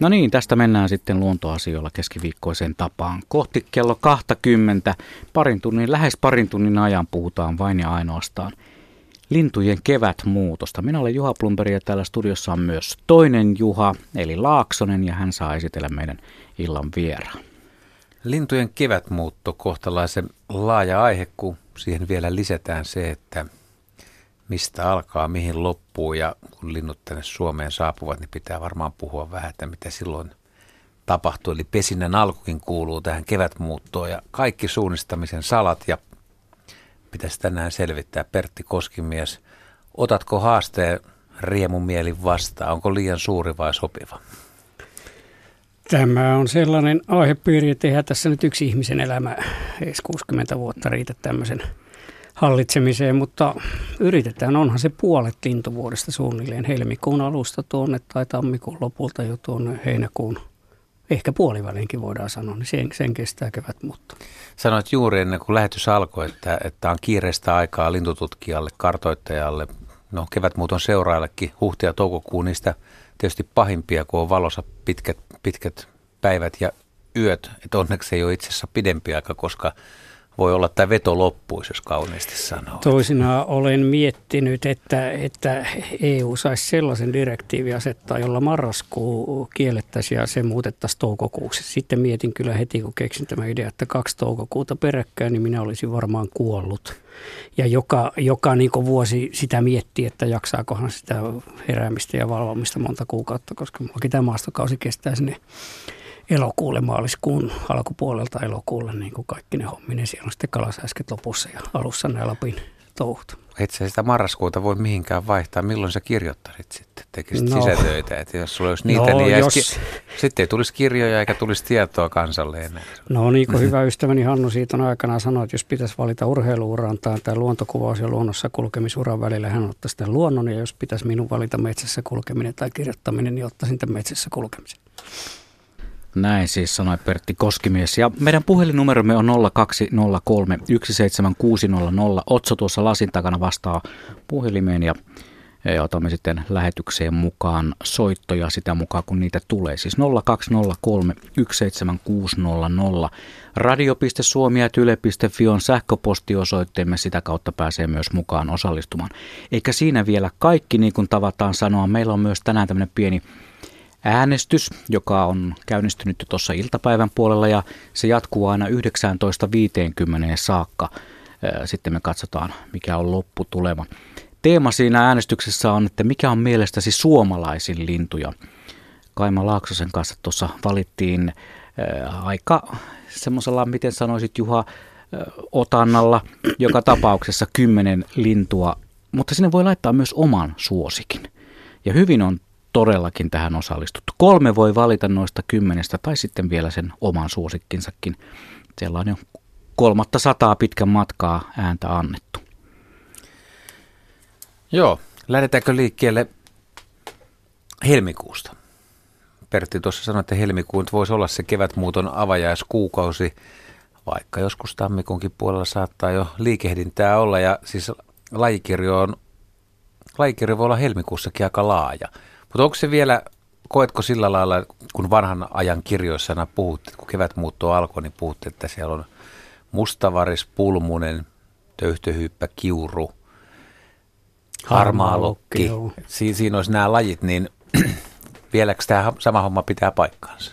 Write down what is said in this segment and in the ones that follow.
No niin, tästä mennään sitten luontoasioilla keskiviikkoiseen tapaan. Kohti kello 20, parin tunnin, lähes parin tunnin ajan puhutaan vain ja ainoastaan lintujen kevätmuutosta. Minä olen Juha Plumperi ja täällä studiossa on myös toinen Juha, eli Laaksonen, ja hän saa esitellä meidän illan vieraan. Lintujen kevätmuutto kohtalaisen laaja aihe, kun siihen vielä lisätään se, että mistä alkaa, mihin loppuu ja kun linnut tänne Suomeen saapuvat, niin pitää varmaan puhua vähän, että mitä silloin tapahtuu. Eli pesinnän alkukin kuuluu tähän kevätmuuttoon ja kaikki suunnistamisen salat ja pitäisi tänään selvittää. Pertti Koskimies, otatko haasteen riemun mielin vastaan? Onko liian suuri vai sopiva? Tämä on sellainen aihepiiri, että tässä nyt yksi ihmisen elämä edes 60 vuotta riitä tämmöisen hallitsemiseen, mutta yritetään. Onhan se puolet lintuvuodesta suunnilleen helmikuun alusta tuonne tai tammikuun lopulta jo tuonne heinäkuun ehkä puolivälinkin voidaan sanoa, niin sen, sen kestää kevät muutto. Sanoit juuri ennen kuin lähetys alkoi, että, että on kiireistä aikaa lintututkijalle, kartoittajalle, no kevätmuuton seuraajallekin, huhti ja toukokuun niistä tietysti pahimpia, kun on valossa pitkät, pitkät päivät ja yöt. Että onneksi ei ole itse asiassa pidempi aika, koska voi olla, että veto loppuisi, jos kauniisti sanoo. Toisinaan olen miettinyt, että, että EU saisi sellaisen direktiivi asettaa, jolla marraskuu kiellettäisiin ja se muutettaisiin toukokuuksi. Sitten mietin kyllä heti, kun keksin tämä idea, että kaksi toukokuuta peräkkäin, niin minä olisin varmaan kuollut. Ja joka, joka niin vuosi sitä miettii, että jaksaakohan sitä heräämistä ja valvomista monta kuukautta, koska minullakin tämä maastokausi kestää sinne elokuulle, maaliskuun alkupuolelta elokuulle, niin kuin kaikki ne homminen. Siellä on sitten kalasääsket lopussa ja alussa ne Lapin touhut. Et sä sitä marraskuuta voi mihinkään vaihtaa. Milloin sä kirjoittasit sitten? Tekisit no. sisätöitä? Että jos sulla olisi niitä, no, niin jos... Ki- sitten ei tulisi kirjoja eikä tulisi tietoa kansalle enää. No niin kuin hyvä ystäväni Hannu siitä on aikanaan sanoi, että jos pitäisi valita urheiluuraan tai, tai luontokuvaus ja luonnossa kulkemisuran välillä, hän ottaisi sitten luonnon. Ja jos pitäisi minun valita metsässä kulkeminen tai kirjoittaminen, niin ottaisin tämän metsässä kulkemisen. Näin siis sanoi Pertti Koskimies. Ja meidän puhelinnumeromme on 0203 17600. Otso tuossa lasin takana vastaa puhelimeen ja otamme sitten lähetykseen mukaan soittoja sitä mukaan, kun niitä tulee. Siis 0203 17600. Radio.suomi.yle.fi on sähköpostiosoitteemme, sitä kautta pääsee myös mukaan osallistumaan. Eikä siinä vielä kaikki, niin kuin tavataan sanoa. Meillä on myös tänään tämmöinen pieni äänestys, joka on käynnistynyt jo tuossa iltapäivän puolella ja se jatkuu aina 19.50 saakka. Sitten me katsotaan, mikä on lopputulema. Teema siinä äänestyksessä on, että mikä on mielestäsi suomalaisin lintuja. Kaima Laaksosen kanssa tuossa valittiin aika semmoisella, miten sanoisit Juha, otannalla joka tapauksessa kymmenen lintua, mutta sinne voi laittaa myös oman suosikin. Ja hyvin on todellakin tähän osallistuttu. Kolme voi valita noista kymmenestä tai sitten vielä sen oman suosikkinsakin. Siellä on jo kolmatta sataa pitkän matkaa ääntä annettu. Joo, lähdetäänkö liikkeelle helmikuusta? Pertti tuossa sanoi, että helmikuun voisi olla se kevätmuuton avajaiskuukausi, vaikka joskus tammikuunkin puolella saattaa jo liikehdintää olla. Ja siis lajikirjo, on, lajikirjo voi olla helmikuussakin aika laaja. Mutta onko se vielä, koetko sillä lailla, kun vanhan ajan kirjoissa aina puhutte, kun kevätmuutto alkoi, niin puhutte, että siellä on mustavaris, pulmunen, töyhtöhyyppä, kiuru, harmaalokki. Si- siinä olisi nämä lajit, niin vieläkö tämä sama homma pitää paikkaansa?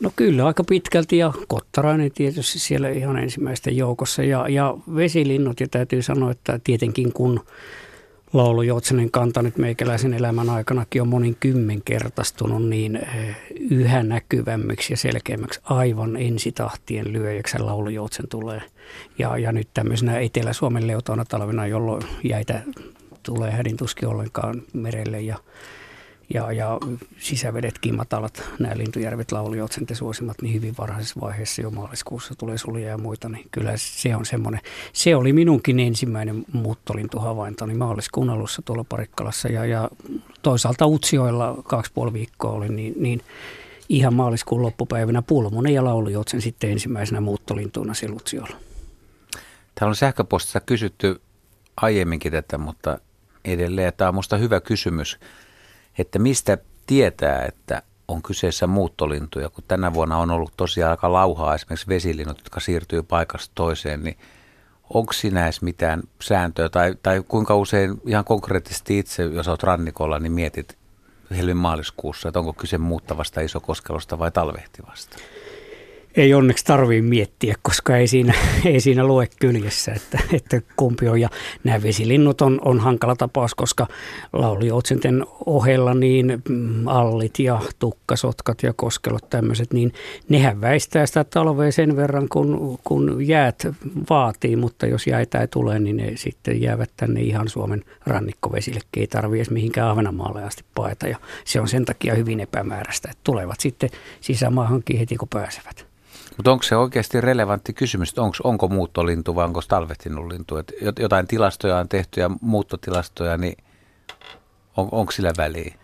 No kyllä, aika pitkälti ja kottarainen tietysti siellä ihan ensimmäisten joukossa ja, ja vesilinnut ja täytyy sanoa, että tietenkin kun laulujoutsenen kanta nyt meikäläisen elämän aikanakin on monin kymmenkertaistunut niin eh, yhä näkyvämmiksi ja selkeämmäksi aivan ensitahtien lyöjäksi laulujoutsen tulee. Ja, ja nyt tämmöisenä Etelä-Suomen leutona talvena, jolloin jäitä tulee hädintuskin ollenkaan merelle ja ja, ja sisävedetkin matalat, nämä lintujärvet, laulijoutsen suosimat, niin hyvin varhaisessa vaiheessa jo maaliskuussa tulee sulia ja muita, niin kyllä se on semmoinen. Se oli minunkin ensimmäinen muuttolintuhavaintoni maaliskuun alussa tuolla Parikkalassa ja, ja toisaalta Utsioilla kaksi puoli viikkoa oli, niin, niin ihan maaliskuun loppupäivänä pulmonen ja laulijoutsen sitten ensimmäisenä muuttolintuna Utsioilla. Täällä on sähköpostissa kysytty aiemminkin tätä, mutta edelleen tämä on minusta hyvä kysymys että mistä tietää, että on kyseessä muuttolintuja, kun tänä vuonna on ollut tosiaan aika lauhaa esimerkiksi vesilinnut, jotka siirtyy paikasta toiseen, niin onko sinä edes mitään sääntöä tai, tai kuinka usein ihan konkreettisesti itse, jos olet rannikolla, niin mietit helmin maaliskuussa, että onko kyse muuttavasta isokoskelosta vai talvehtivasta? Ei onneksi tarvii miettiä, koska ei siinä, ei siinä lue kyljessä, että, että kumpi on. Ja nämä vesilinnut on, on hankala tapaus, koska laulujoutsenten ohella niin mm, allit ja tukkasotkat ja koskelot tämmöiset, niin nehän väistää sitä talvea sen verran, kun, kun jäät vaatii, mutta jos jäitä ei tule, niin ne sitten jäävät tänne ihan Suomen rannikkovesille. Ei tarvitse edes mihinkään Ahvenanmaalle asti paeta ja se on sen takia hyvin epämääräistä, että tulevat sitten sisämaahankin heti kun pääsevät. Mutta onko se oikeasti relevantti kysymys, että onko, onko muuttolintu vai onko talvehtinut lintu? Et jotain tilastoja on tehty ja muuttotilastoja, niin on, onko sillä väliä?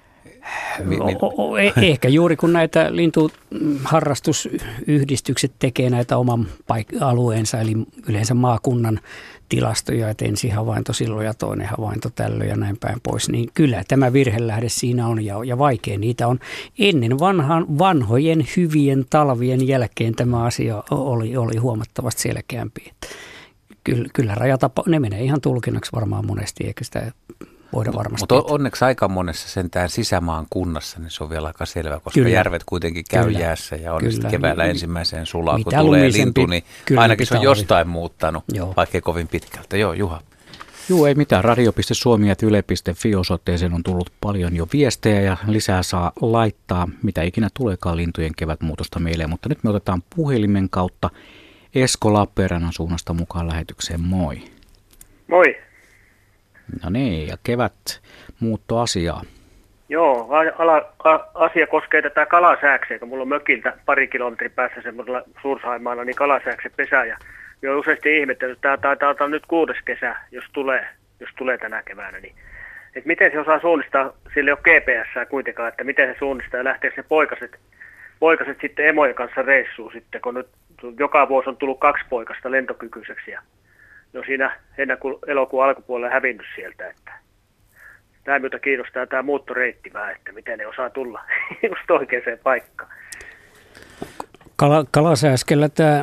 Mi, mi... O, o, e, ehkä juuri kun näitä lintuharrastusyhdistykset tekee näitä oman paik- alueensa, eli yleensä maakunnan tilastoja, että ensi havainto silloin ja toinen havainto tällöin ja näin päin pois, niin kyllä tämä virhelähde siinä on ja, ja vaikea niitä on. Ennen vanhan, vanhojen hyvien talvien jälkeen tämä asia oli, oli huomattavasti selkeämpi. Kyllä, kyllä rajatapa, ne menee ihan tulkinnaksi varmaan monesti, eikä sitä voida varmasti. Mutta onneksi aika monessa sentään sisämaan kunnassa, niin se on vielä aika selvä, koska kyllä. järvet kuitenkin käy kyllä. jäässä ja on kyllä. keväällä ensimmäiseen sulaa, kun tulee lintu, niin kyllä, ainakin se on jostain muuttanut, Joo. vaikkei kovin pitkältä. Joo, Juha. Joo, ei mitään. Radio.suomi ja yle.fi osoitteeseen on tullut paljon jo viestejä ja lisää saa laittaa, mitä ikinä tuleekaan lintujen kevätmuutosta meille. Mutta nyt me otetaan puhelimen kautta Esko Lappeenrannan suunnasta mukaan lähetykseen. Moi. Moi. No niin, ja kevät muuttoasiaa. Joo, ala, a, asia koskee tätä kalasääksiä, kun mulla on mökiltä pari kilometrin päässä semmoisella Suursaimaalla, niin kalasääksen pesä. Ja jo useasti ihmetellyt, että tämä taitaa olla nyt kuudes kesä, jos tulee, jos tulee tänä keväänä. Niin, että miten se osaa suunnistaa, sillä ei ole GPS kuitenkaan, että miten se suunnistaa ja lähtee se poikaset, poikaset sitten emojen kanssa reissuun sitten, kun nyt joka vuosi on tullut kaksi poikasta lentokykyiseksi ja no siinä heinäkuun elokuun alkupuolella hävinnyt sieltä, että tämä myötä kiinnostaa tämä muuttoreitti vähän, että miten ne osaa tulla just oikeaan paikkaan. Kala, kalasääskellä tämä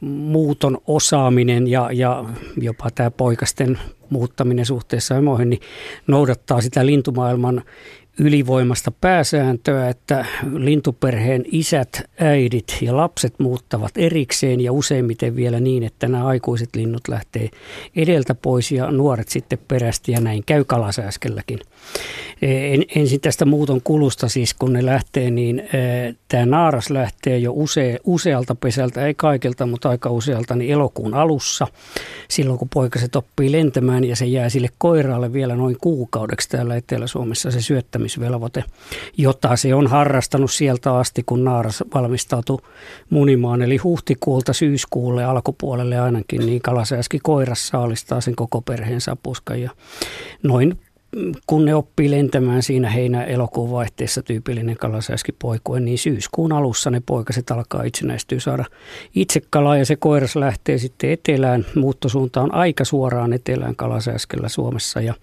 muuton osaaminen ja, ja jopa tämä poikasten muuttaminen suhteessa emoihin, niin noudattaa sitä lintumaailman ylivoimasta pääsääntöä, että lintuperheen isät, äidit ja lapset muuttavat erikseen ja useimmiten vielä niin, että nämä aikuiset linnut lähtee edeltä pois ja nuoret sitten perästi ja näin käy kalasääskelläkin. En, ensin tästä muuton kulusta siis, kun ne lähtee, niin tämä naaras lähtee jo use, usealta pesältä, ei kaikilta, mutta aika usealta, niin elokuun alussa, silloin kun poikaset oppii lentämään ja se jää sille koiraalle vielä noin kuukaudeksi täällä Etelä-Suomessa se syöttämisvelvoite, jota se on harrastanut sieltä asti, kun naaras valmistautui munimaan, eli huhtikuulta syyskuulle alkupuolelle ainakin, niin kalasääski koirassa saalistaa sen koko perheen sapuskan ja noin kun ne oppii lentämään siinä heinä-elokuun vaihteessa tyypillinen kalasääskipoikue, niin syyskuun alussa ne poikaset alkaa itsenäistyä saada itse kalaa ja se koiras lähtee sitten etelään. Muuttosuunta on aika suoraan etelään kalasääskellä Suomessa ja,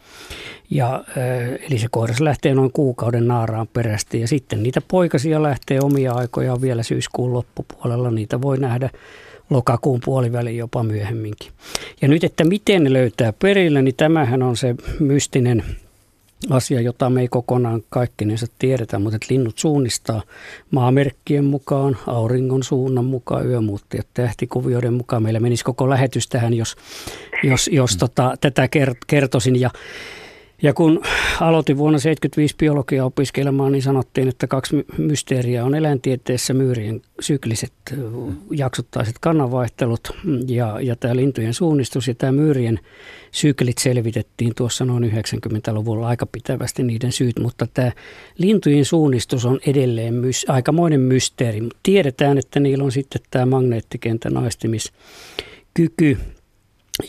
ja äh, eli se koiras lähtee noin kuukauden naaraan perästi ja sitten niitä poikasia lähtee omia aikojaan vielä syyskuun loppupuolella. Niitä voi nähdä lokakuun puoliväliin jopa myöhemminkin. Ja nyt, että miten ne löytää perille, niin tämähän on se mystinen asia, jota me ei kokonaan kaikkinensa tiedetä, mutta että linnut suunnistaa maamerkkien mukaan, auringon suunnan mukaan, yömuuttajat tähtikuvioiden mukaan. Meillä menisi koko lähetys tähän, jos, jos, jos tota, tätä kertoisin. Ja ja kun aloitin vuonna 1975 biologia opiskelemaan, niin sanottiin, että kaksi mysteeriä on eläintieteessä myyrien sykliset jaksottaiset kannanvaihtelut ja, ja tämä lintujen suunnistus ja tämä myyrien syklit selvitettiin tuossa noin 90-luvulla aika pitävästi niiden syyt, mutta tämä lintujen suunnistus on edelleen mys, aikamoinen mysteeri. Tiedetään, että niillä on sitten tämä magneettikentän aistimiskyky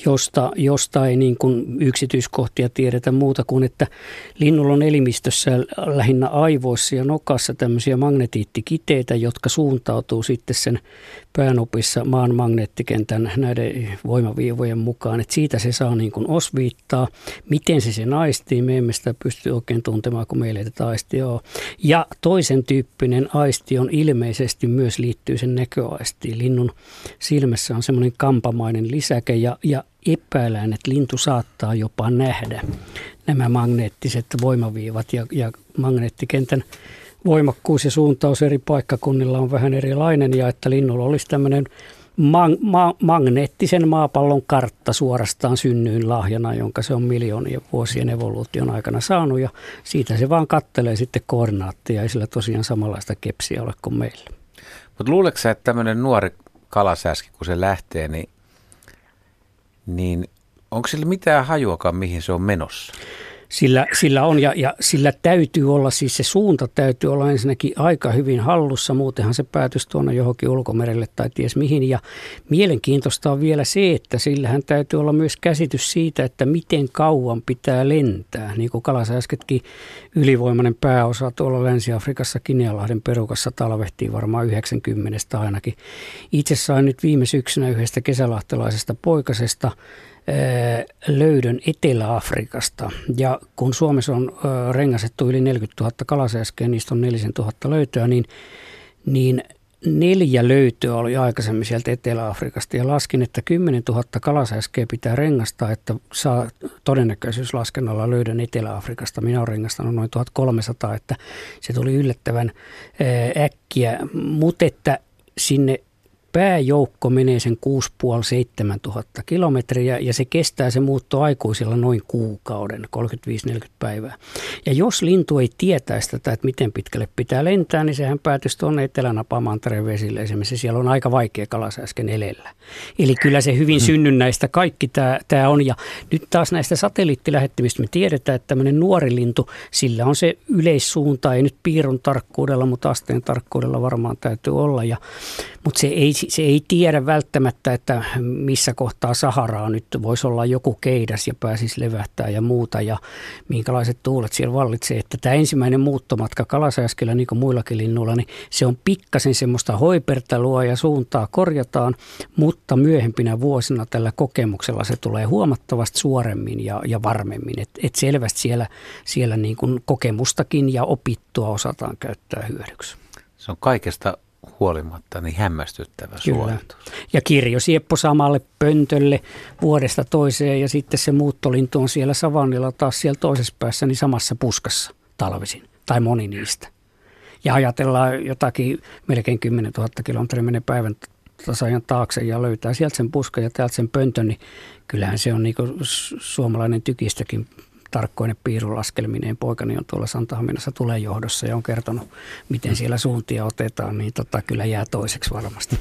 josta, josta ei niin kuin yksityiskohtia tiedetä muuta kuin, että linnulla on elimistössä lähinnä aivoissa ja nokassa tämmöisiä magnetiittikiteitä, jotka suuntautuu sitten sen päänopissa maan magneettikentän näiden voimaviivojen mukaan. Että siitä se saa niin kuin osviittaa. Miten se se aistii, me emme sitä pysty oikein tuntemaan, kun meillä ei tätä aistia ole. Ja toisen tyyppinen aisti on ilmeisesti myös liittyy sen näköaistiin. Linnun silmässä on semmoinen kampamainen lisäke ja, ja epäillään, että lintu saattaa jopa nähdä nämä magneettiset voimaviivat ja, ja magneettikentän voimakkuus ja suuntaus eri paikkakunnilla on vähän erilainen ja että linnulla olisi tämmöinen ma- ma- magneettisen maapallon kartta suorastaan synnyyn lahjana, jonka se on miljoonien vuosien evoluution aikana saanut ja siitä se vaan kattelee sitten koordinaatteja, ei sillä tosiaan samanlaista kepsiä ole kuin meillä. Mutta luuletko sä, että tämmöinen nuori kalasäski, kun se lähtee, niin, niin onko sillä mitään hajuakaan, mihin se on menossa? Sillä, sillä on ja, ja sillä täytyy olla, siis se suunta täytyy olla ensinnäkin aika hyvin hallussa, muutenhan se päätyisi tuonne johonkin ulkomerelle tai ties mihin. Ja mielenkiintoista on vielä se, että sillähän täytyy olla myös käsitys siitä, että miten kauan pitää lentää. Niin kuin Kalasa äsketkin ylivoimainen pääosa tuolla Länsi-Afrikassa Kinealahden perukassa talvehtii varmaan 90 ainakin. Itse sain nyt viime syksynä yhdestä kesälahtelaisesta poikasesta löydön Etelä-Afrikasta. Ja kun Suomessa on rengasettu yli 40 000 kalasäskeä, niistä on 4 000 löytöä, niin, niin neljä löytöä oli aikaisemmin sieltä Etelä-Afrikasta ja laskin, että 10 000 kalasäskeä pitää rengastaa, että saa todennäköisyyslaskennalla löydön Etelä-Afrikasta. Minä olen rengastanut noin 1300, että se tuli yllättävän äkkiä, mutta että sinne pääjoukko menee sen 6,5-7 tuhatta kilometriä ja se kestää se muutto aikuisilla noin kuukauden, 35-40 päivää. Ja jos lintu ei tietäisi tätä, että miten pitkälle pitää lentää, niin sehän päätyisi tuonne Etelä-Napamantereen vesille esimerkiksi. Siellä on aika vaikea kalasääsken elellä. Eli kyllä se hyvin hmm. synnynnäistä kaikki tämä, tämä on. Ja nyt taas näistä satelliittilähettimistä me tiedetään, että tämmöinen nuori lintu, sillä on se yleissuunta, ei nyt piirun tarkkuudella, mutta asteen tarkkuudella varmaan täytyy olla. Ja, mutta se ei se ei tiedä välttämättä, että missä kohtaa Saharaa nyt voisi olla joku keidas ja pääsisi levähtää ja muuta ja minkälaiset tuulet siellä vallitsee. Että tämä ensimmäinen muuttomatka kalasääskellä niin kuin muillakin linnuilla, niin se on pikkasen semmoista hoipertelua ja suuntaa korjataan, mutta myöhempinä vuosina tällä kokemuksella se tulee huomattavasti suoremmin ja, ja varmemmin. Että et selvästi siellä, siellä niin kuin kokemustakin ja opittua osataan käyttää hyödyksi. Se on kaikesta huolimatta niin hämmästyttävä Kyllä. suoritus. Ja kirjo sieppo samalle pöntölle vuodesta toiseen ja sitten se muuttolintu on siellä savannilla taas siellä toisessa päässä niin samassa puskassa talvisin tai moni niistä. Ja ajatellaan jotakin melkein 10 000 kilometriä menee päivän tasajan taakse ja löytää sieltä sen puskan ja täältä sen pöntön, niin kyllähän se on niin suomalainen tykistäkin tarkkoinen piirulaskelmineen. Poikani on tuolla Santahaminassa tulee johdossa ja on kertonut, miten siellä suuntia otetaan, niin tota, kyllä jää toiseksi varmasti.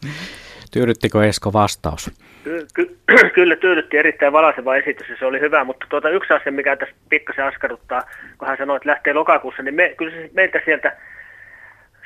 Tyydyttikö Esko vastaus? Ky- ky- kyllä tyydytti erittäin valaiseva esitys ja se oli hyvä, mutta tuota, yksi asia, mikä tässä pikkasen askarruttaa, kun hän sanoi, että lähtee lokakuussa, niin me, kyllä se meiltä sieltä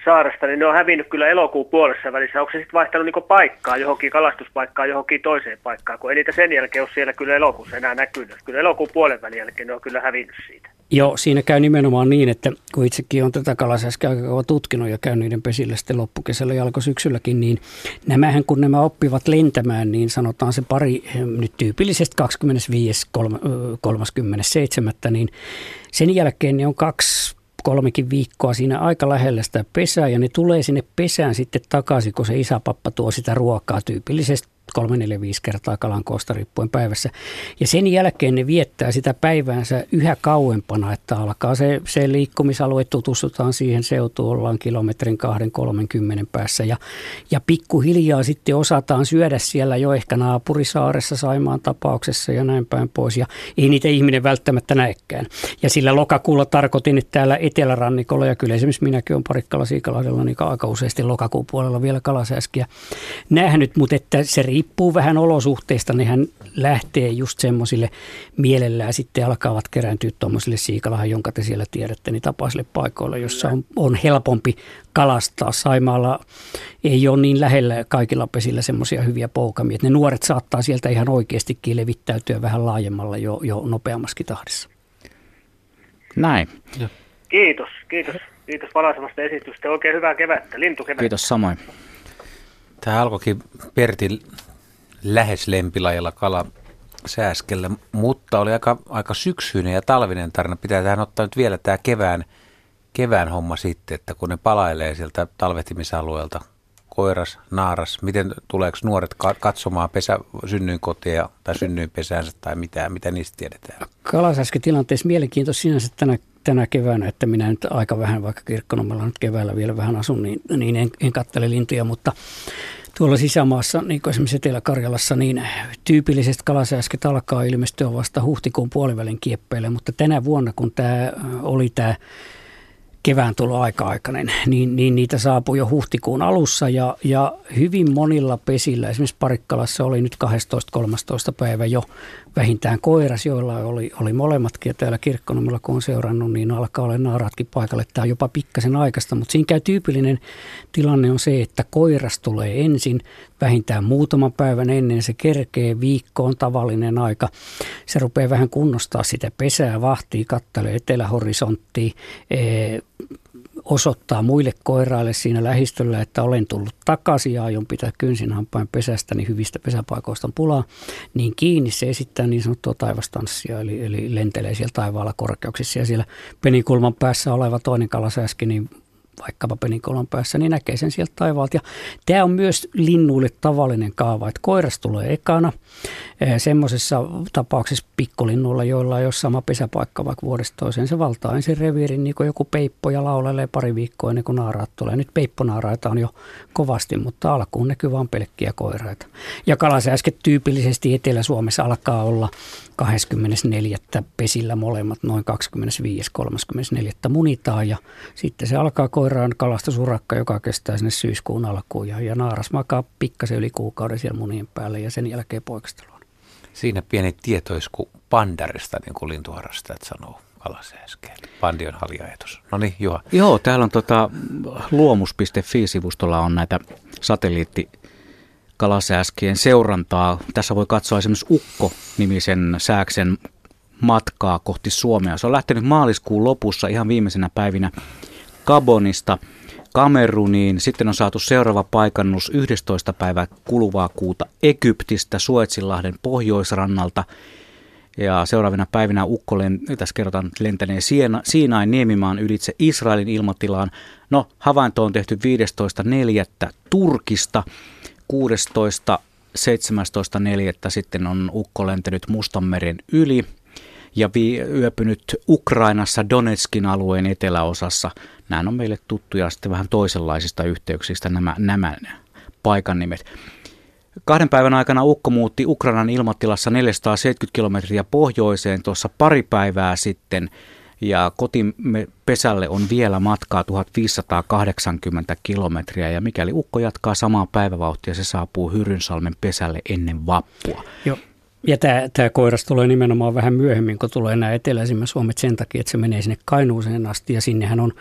saaresta, niin ne on hävinnyt kyllä elokuun puolessa välissä. Onko se sitten vaihtanut niin paikkaa johonkin kalastuspaikkaan johonkin toiseen paikkaan, kun ei niitä sen jälkeen ole siellä kyllä elokuussa enää näkynyt. Kyllä elokuun puolen välin jälkeen ne on kyllä hävinnyt siitä. Joo, siinä käy nimenomaan niin, että kun itsekin on tätä kalasäskää tutkinut ja käyn niiden pesillä sitten loppukesällä ja alkusyksylläkin, niin nämähän kun nämä oppivat lentämään, niin sanotaan se pari nyt tyypillisesti 25.37. niin sen jälkeen ne on kaksi kolmekin viikkoa siinä aika lähellä sitä pesää ja ne tulee sinne pesään sitten takaisin, kun se isäpappa tuo sitä ruokaa tyypillisesti kolme, neljä, viisi kertaa kalan koosta riippuen päivässä. Ja sen jälkeen ne viettää sitä päiväänsä yhä kauempana, että alkaa se, se liikkumisalue, tutustutaan siihen seutuun, ollaan kilometrin kahden, kolmenkymmenen päässä. Ja, ja pikkuhiljaa sitten osataan syödä siellä jo ehkä naapurisaaressa Saimaan tapauksessa ja näin päin pois. Ja ei niitä ihminen välttämättä näekään. Ja sillä lokakuulla tarkoitin, että täällä etelärannikolla, ja kyllä esimerkiksi minäkin olen Parikkala Siikalahdella, niin aika useasti lokakuun puolella vielä kalasäskiä nähnyt, mutta että se riippuu vähän olosuhteista, nehän lähtee just semmoisille mielellään sitten alkavat kerääntyä tuommoisille siikalahan, jonka te siellä tiedätte, niin tapaisille paikoille, jossa on, on helpompi kalastaa. Saimaalla ei ole niin lähellä kaikilla pesillä semmoisia hyviä poukamia, että ne nuoret saattaa sieltä ihan oikeastikin levittäytyä vähän laajemmalla jo, jo nopeammaskin tahdissa. Näin. Kiitos, kiitos. Kiitos valaisemmasta esitystä. Oikein hyvää kevättä, lintukevättä. Kiitos samoin. Tämä alkoikin Pertin lähes lempilajilla kala sääskellä, mutta oli aika, aika syksyinen ja talvinen tarina. Pitää tähän ottaa nyt vielä tämä kevään, kevään homma sitten, että kun ne palailee sieltä talvehtimisalueelta, koiras, naaras, miten tuleeko nuoret katsomaan pesä, synnyinkotia tai synnyinpesäänsä tai mitä, mitä niistä tiedetään? Kalasäsketilanteessa mielenkiintoista sinänsä tänä tänä keväänä, että minä nyt aika vähän, vaikka kirkkonomalla nyt keväällä vielä vähän asun, niin, niin en, en kattele lintuja, mutta tuolla sisämaassa, niin kuin esimerkiksi Etelä-Karjalassa, niin tyypillisesti kalasääsket alkaa ilmestyä vasta huhtikuun puolivälin kieppeille, mutta tänä vuonna, kun tämä oli tämä kevään tulo aika-aikainen, niin, niin niitä saapui jo huhtikuun alussa ja, ja hyvin monilla pesillä, esimerkiksi Parikkalassa oli nyt 12-13 päivä jo vähintään koiras, joilla oli, oli molemmatkin ja täällä kirkkonomilla kun on seurannut, niin alkaa olla naaratkin paikalle. Tämä on jopa pikkasen aikaista, mutta siinä käy tyypillinen tilanne on se, että koiras tulee ensin vähintään muutaman päivän ennen se kerkee, viikko on tavallinen aika. Se rupeaa vähän kunnostaa sitä pesää, vahtii, kattelee etelähorisonttia, osoittaa muille koiraille siinä lähistöllä, että olen tullut takaisin ja aion pitää kynsin hampain pesästä, niin hyvistä pesäpaikoista pulaa, niin kiinni se esittää niin sanottua taivastanssia, eli, eli lentelee siellä taivaalla korkeuksissa ja siellä penikulman päässä oleva toinen kalasääski, niin vaikkapa peninkolon päässä, niin näkee sen sieltä taivaalta. Ja tämä on myös linnuille tavallinen kaava, että koiras tulee ekana. Semmoisessa tapauksessa pikkulinnuilla, joilla ei ole sama pesäpaikka vaikka vuodesta toiseen, se valtaa ensin reviirin, niin kuin joku peippo ja laulelee pari viikkoa ennen kuin naaraat tulee. Nyt peipponaaraita on jo kovasti, mutta alkuun näkyy vain pelkkiä koiraita. Ja kalasääsket tyypillisesti Etelä-Suomessa alkaa olla 24. pesillä molemmat noin 25.34. munitaan ja sitten se alkaa koiraan kalastusurakka, joka kestää sinne syyskuun alkuun ja, ja naaras makaa pikkasen yli kuukauden siellä munien päälle ja sen jälkeen poikastelua. Siinä pieni tietoisku pandarista, niin kuin lintuharrastajat sanoo kalasääskeen. Pandi on haljaetus. No niin, Juha. Joo, täällä on tota, luomus.fi-sivustolla on näitä satelliitti kalasääskien seurantaa. Tässä voi katsoa esimerkiksi Ukko-nimisen sääksen matkaa kohti Suomea. Se on lähtenyt maaliskuun lopussa ihan viimeisenä päivinä Gabonista Kameruniin. Sitten on saatu seuraava paikannus 11. päivä kuluvaa kuuta Egyptistä Suetsinlahden pohjoisrannalta. Ja seuraavina päivinä Ukko, tässä kerrotaan, lentäneen Siinain niemimaan ylitse Israelin ilmatilaan. No, havainto on tehty 15.4. Turkista. 16. 17.4. sitten on Ukko lentänyt Mustanmeren yli ja vi- yöpynyt Ukrainassa Donetskin alueen eteläosassa. Nämä on meille tuttuja sitten vähän toisenlaisista yhteyksistä nämä, nämä paikan nimet. Kahden päivän aikana Ukko muutti Ukrainan ilmatilassa 470 kilometriä pohjoiseen tuossa pari päivää sitten – ja kotipesälle on vielä matkaa 1580 kilometriä ja mikäli ukko jatkaa samaa päivävauhtia, se saapuu Hyrynsalmen pesälle ennen vappua. Joo. Ja tämä, tämä koiras tulee nimenomaan vähän myöhemmin, kun tulee nämä eteläisimmät Suomet sen takia, että se menee sinne Kainuuseen asti ja sinnehän on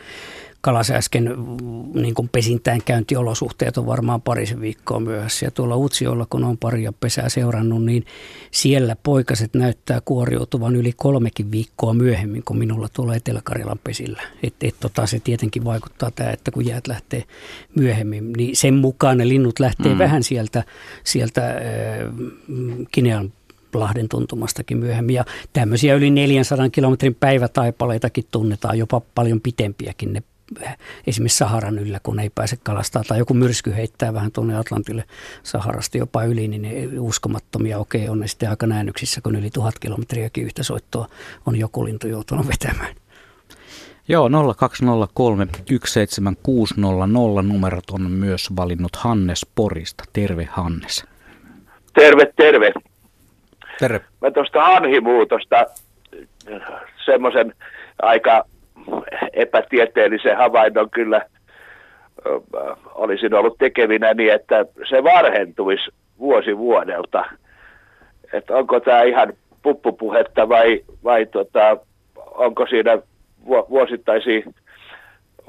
kalasääsken mm, niin kuin pesintään käyntiolosuhteet on varmaan parisen viikkoa myöhässä. Ja tuolla Utsiolla, kun on paria pesää seurannut, niin siellä poikaset näyttää kuoriutuvan yli kolmekin viikkoa myöhemmin kuin minulla tuolla Etelä-Karjalan pesillä. Et, et, tota, se tietenkin vaikuttaa tämä, että kun jäät lähtee myöhemmin, niin sen mukaan ne linnut lähtee mm. vähän sieltä, sieltä äh, Kinean Lahden tuntumastakin myöhemmin. Ja tämmöisiä yli 400 kilometrin päivätaipaleitakin tunnetaan, jopa paljon pitempiäkin ne esimerkiksi Saharan yllä, kun ei pääse kalastaa, tai joku myrsky heittää vähän tuonne Atlantille Saharasta jopa yli, niin ne uskomattomia, okei, on ne sitten aika näännyksissä, kun yli tuhat kilometriäkin yhtä soittoa on joku lintu joutunut vetämään. Joo, 020317600 numerot on myös valinnut Hannes Porista. Terve Hannes. Terve, terve. Terve. Mä tuosta hanhimuutosta semmoisen aika epätieteellisen havainnon kyllä olisin ollut tekevinä niin, että se varhentuisi vuosi vuodelta. Että onko tämä ihan puppupuhetta vai, vai tota, onko siinä vuosittaisia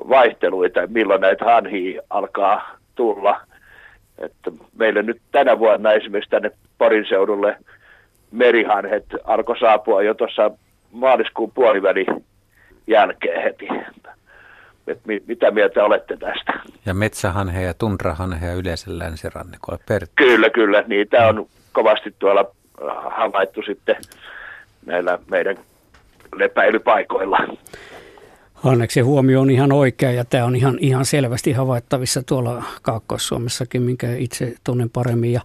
vaihteluita, milloin näitä hanhia alkaa tulla. Että meille nyt tänä vuonna esimerkiksi tänne Porin seudulle merihanhet alkoi saapua jo tuossa maaliskuun puoliväli jälkeen heti. Et mitä mieltä olette tästä? Ja metsähanheja ja tundrahanheja yleensä länsirannikolla. Per... Kyllä, kyllä. Niitä on kovasti tuolla havaittu sitten näillä meidän lepäilypaikoilla. Hanneksen huomio on ihan oikea ja tämä on ihan, ihan selvästi havaittavissa tuolla Kaakkois-Suomessakin, minkä itse tunnen paremmin. Ja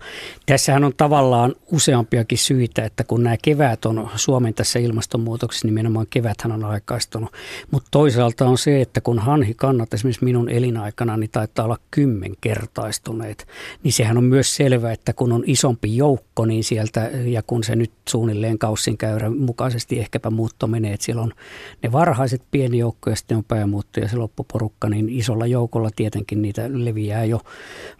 tässähän on tavallaan useampiakin syitä, että kun nämä kevät on Suomen tässä ilmastonmuutoksessa, nimenomaan keväthän on aikaistunut. Mutta toisaalta on se, että kun hanhi kannat esimerkiksi minun elinaikana, niin taitaa olla kymmenkertaistuneet. Niin sehän on myös selvää, että kun on isompi joukko, niin sieltä, ja kun se nyt suunnilleen kaussin käyrän mukaisesti ehkäpä muutto menee, että siellä on ne varhaiset pieni joukko, ja sitten on päämuutto ja se loppuporukka, niin isolla joukolla tietenkin niitä leviää jo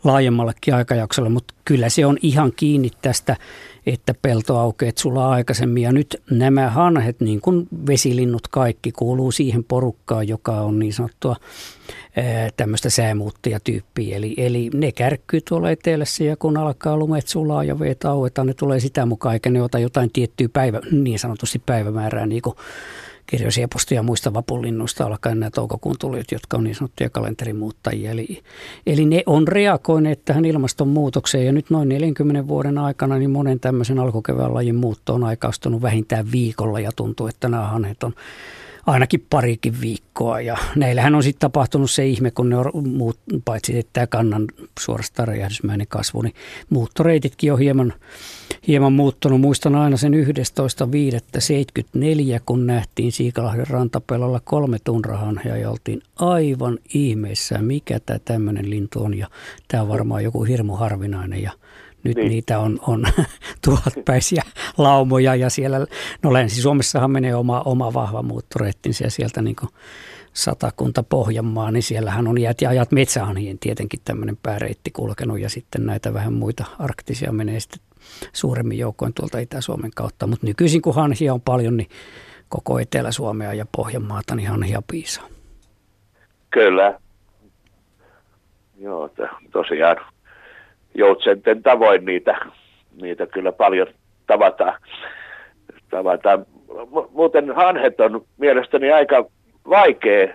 laajemmallekin aikajaksolle, mutta kyllä se on ihan kiinni tästä, että peltoaukeet sulaa aikaisemmin. Ja nyt nämä hanhet, niin kuin vesilinnut kaikki, kuuluu siihen porukkaan, joka on niin sanottua tämmöistä säämuuttajatyyppiä. Eli, eli ne kärkkyy tuolla etelässä ja kun alkaa lumet sulaa ja veet auetaan, ne tulee sitä mukaan, eikä ne ota jotain tiettyä päivä, niin sanotusti päivämäärää, niin kuin kirjosieposta ja muista vapunlinnuista alkaen nämä toukokuun tulijat, jotka on niin sanottuja kalenterimuuttajia. Eli, eli ne on reagoineet tähän ilmastonmuutokseen ja nyt noin 40 vuoden aikana niin monen tämmöisen alkukevään lajin muutto on aikaistunut vähintään viikolla ja tuntuu, että nämä hanhet on ainakin parikin viikkoa. Ja näillähän on sitten tapahtunut se ihme, kun ne on muut, paitsi että tämä kannan suorastaan räjähdysmäinen kasvu, niin muuttoreititkin on hieman, hieman muuttunut. Muistan aina sen 11.5.74, kun nähtiin Siikalahden rantapellolla kolme tunrahan ja oltiin aivan ihmeissään, mikä tämä tämmöinen lintu on. Ja tämä on varmaan joku hirmu harvinainen ja nyt niin. niitä on, on tuhatpäisiä laumoja ja siellä, no Länsi-Suomessahan menee oma, oma vahva muuttoreittinsä ja sieltä niin satakunta Pohjanmaa, niin siellähän on iät ja ajat metsähanhien tietenkin tämmöinen pääreitti kulkenut ja sitten näitä vähän muita arktisia menee sitten suuremmin joukkoin tuolta Itä-Suomen kautta. Mutta nykyisin kun hanhia on paljon, niin koko Etelä-Suomea ja Pohjanmaata, niin hanhia piisaa. Kyllä. Joo, tosiaan joutsenten tavoin niitä, niitä kyllä paljon tavataan. tavataan. Muuten hanhet on mielestäni aika vaikea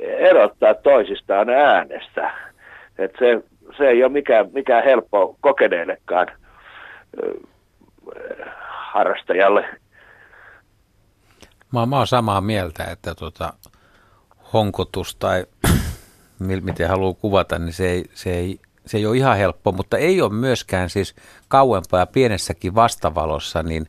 erottaa toisistaan äänestä. Et se, se ei ole mikään, mikään helppo kokeneellekaan harrastajalle. Mä, mä oon samaa mieltä, että tuota, honkotus tai miten haluaa kuvata, niin se ei, se ei se ei ole ihan helppo, mutta ei ole myöskään siis kauempaa ja pienessäkin vastavalossa, niin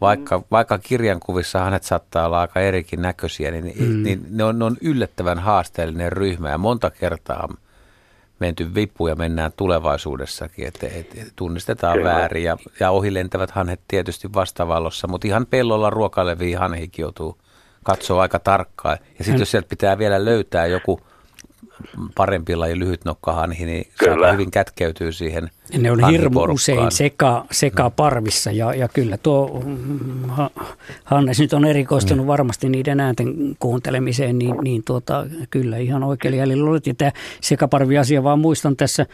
vaikka, mm. vaikka kirjankuvissa hänet saattaa olla aika erikin näköisiä, niin, mm. niin ne, on, ne on yllättävän haasteellinen ryhmä ja monta kertaa on menty vipu ja mennään tulevaisuudessakin, että et, et tunnistetaan Kyllä. väärin ja, ja ohilentävät hanhet tietysti vastavalossa, mutta ihan pellolla ruokaileviin hanhikin joutuu katsoa aika tarkkaan. Ja sitten jos sieltä pitää vielä löytää joku parempi laji lyhytnokkahanhi, niin kyllä. hyvin kätkeytyy siihen Ne on hirmu usein seka, seka mm. parvissa ja, ja kyllä tuo mm, Hannes nyt on erikoistunut mm. varmasti niiden äänten kuuntelemiseen, niin, niin tuota, kyllä ihan oikein. Eli olet, ja tämä sekaparvi-asia vaan muistan tässä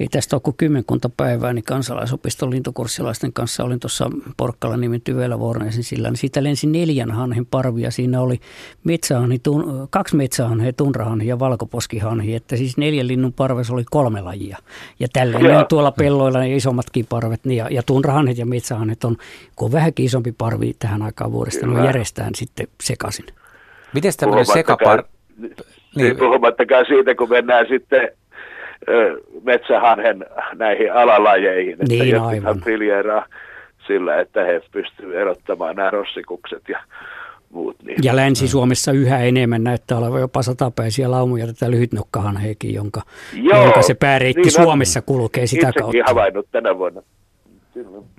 ei tästä ole kuin kymmenkunta päivää, niin kansalaisopiston lintukurssilaisten kanssa olin tuossa Porkkala nimen Tyvelä Vorneisen sillä, niin siitä lensi neljän hanhen parvia. Siinä oli metsähanhi, tun, kaksi metsähanhia, tunrahanhi ja valkoposkihanhi, että siis neljän linnun parvessa oli kolme lajia. Ja tälleen ne on tuolla pelloilla ne isommatkin parvet, niin ja, ja tunrahanhet ja metsähanhet on, kun on vähänkin isompi parvi tähän aikaan vuodesta, niin järjestään sitten sekaisin. Miten tämmöinen sekapar... Niin. Puhumattakaan siitä, kun mennään sitten metsähanhen näihin alalajeihin. Niin, että aivan. sillä, että he pystyvät erottamaan nämä rossitukset ja muut. Niin. Ja Länsi-Suomessa yhä enemmän näyttää olevan jopa satapäisiä laumoja tätä lyhytnokkahanheekin, jonka, Joo, jonka se pääreitti niin Suomessa kulkee sitä kautta. havainnut tänä vuonna. Kyllä.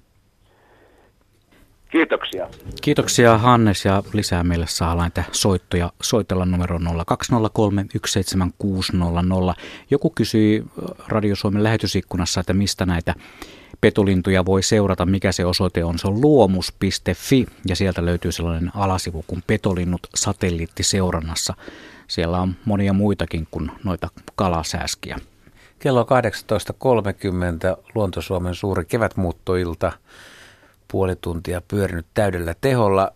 Kiitoksia. Kiitoksia Hannes ja lisää meille saa näitä soittoja. Soitella numero 0203 17600. Joku kysyi Radio Suomen lähetysikkunassa, että mistä näitä Petolintuja voi seurata, mikä se osoite on. Se on luomus.fi ja sieltä löytyy sellainen alasivu kuin Petolinnut satelliittiseurannassa. Siellä on monia muitakin kuin noita kalasääskiä. Kello 18.30 Luontosuomen suuri kevätmuuttoilta. Puoli tuntia pyörinyt täydellä teholla.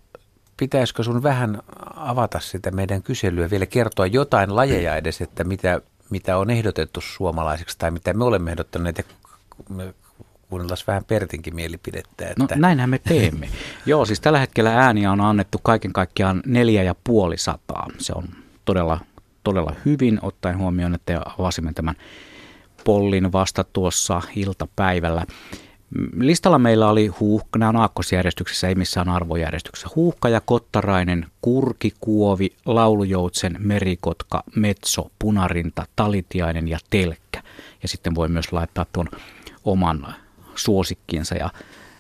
Pitäisikö sun vähän avata sitä meidän kyselyä, vielä kertoa jotain lajeja edes, että mitä, mitä on ehdotettu suomalaiseksi tai mitä me olemme ehdottaneet ja kuunnellaan vähän Pertinkin mielipidettä. No, että... No näinhän me teemme. Joo, siis tällä hetkellä ääniä on annettu kaiken kaikkiaan neljä ja puoli sataa. Se on todella, todella hyvin, ottaen huomioon, että avasimme tämän pollin vasta tuossa iltapäivällä. Listalla meillä oli huuhka, nämä on aakkosjärjestyksessä, ei missään arvojärjestyksessä. Huuhka ja kottarainen, kurki, kuovi, laulujoutsen, merikotka, metso, punarinta, talitiainen ja telkkä. Ja sitten voi myös laittaa tuon oman suosikkiinsa ja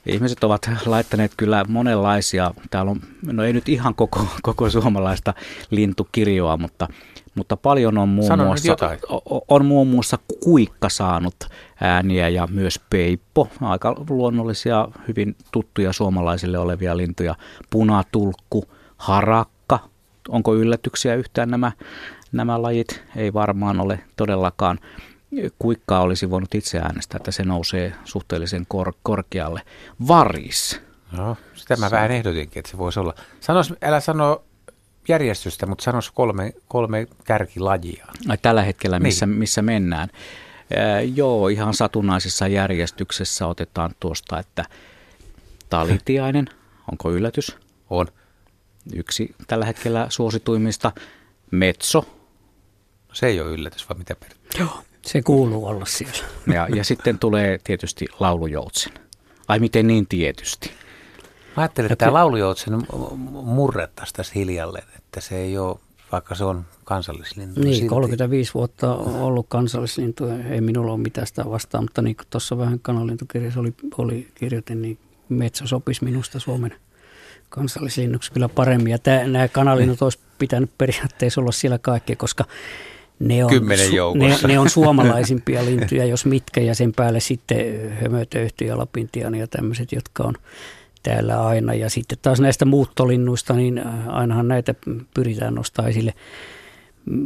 Ihmiset ovat laittaneet kyllä monenlaisia, täällä on, no ei nyt ihan koko, koko suomalaista lintukirjoa, mutta, mutta paljon on muun, Sano muassa, on muun muassa kuikka saanut ääniä ja myös peippo, aika luonnollisia, hyvin tuttuja suomalaisille olevia lintuja, punatulkku, harakka, onko yllätyksiä yhtään nämä, nämä lajit? Ei varmaan ole todellakaan kuikkaa olisi voinut itse äänestää, että se nousee suhteellisen kor- korkealle. Varis. No, sitä mä vähän ehdotinkin, että se voisi olla. Sanos, älä sano järjestystä, mutta sanos kolme, kolme kärkilajia. Tällä hetkellä, missä, niin. missä mennään. Ää, joo, ihan satunnaisessa järjestyksessä otetaan tuosta, että talitiainen, onko yllätys? On. Yksi tällä hetkellä suosituimmista. Metso. Se ei ole yllätys, vai mitä per? Joo. Se kuuluu olla siellä. Ja, ja sitten tulee tietysti laulujoutsen. Ai miten niin tietysti? Mä ajattelin, että tämä laulujoutsen murrettaisiin tässä hiljalleen, että se ei ole, vaikka se on kansallislintu. Niin, silti. 35 vuotta on ollut kansallislintu, ei minulla ole mitään sitä vastaan, mutta niin kuin tuossa vähän kanalintukirjassa oli, oli kirjoitin, niin metsä sopisi minusta Suomen kansallislinnuksi kyllä paremmin. Ja tämä, nämä kanalinnut olisi pitänyt periaatteessa olla siellä kaikki, koska ne on, Kymmenen ne, ne on suomalaisimpia lintuja, jos mitkä, ja sen päälle sitten hömötöyhty ja lapintiani ja tämmöiset, jotka on täällä aina. Ja sitten taas näistä muuttolinnuista, niin ainahan näitä pyritään nostaa esille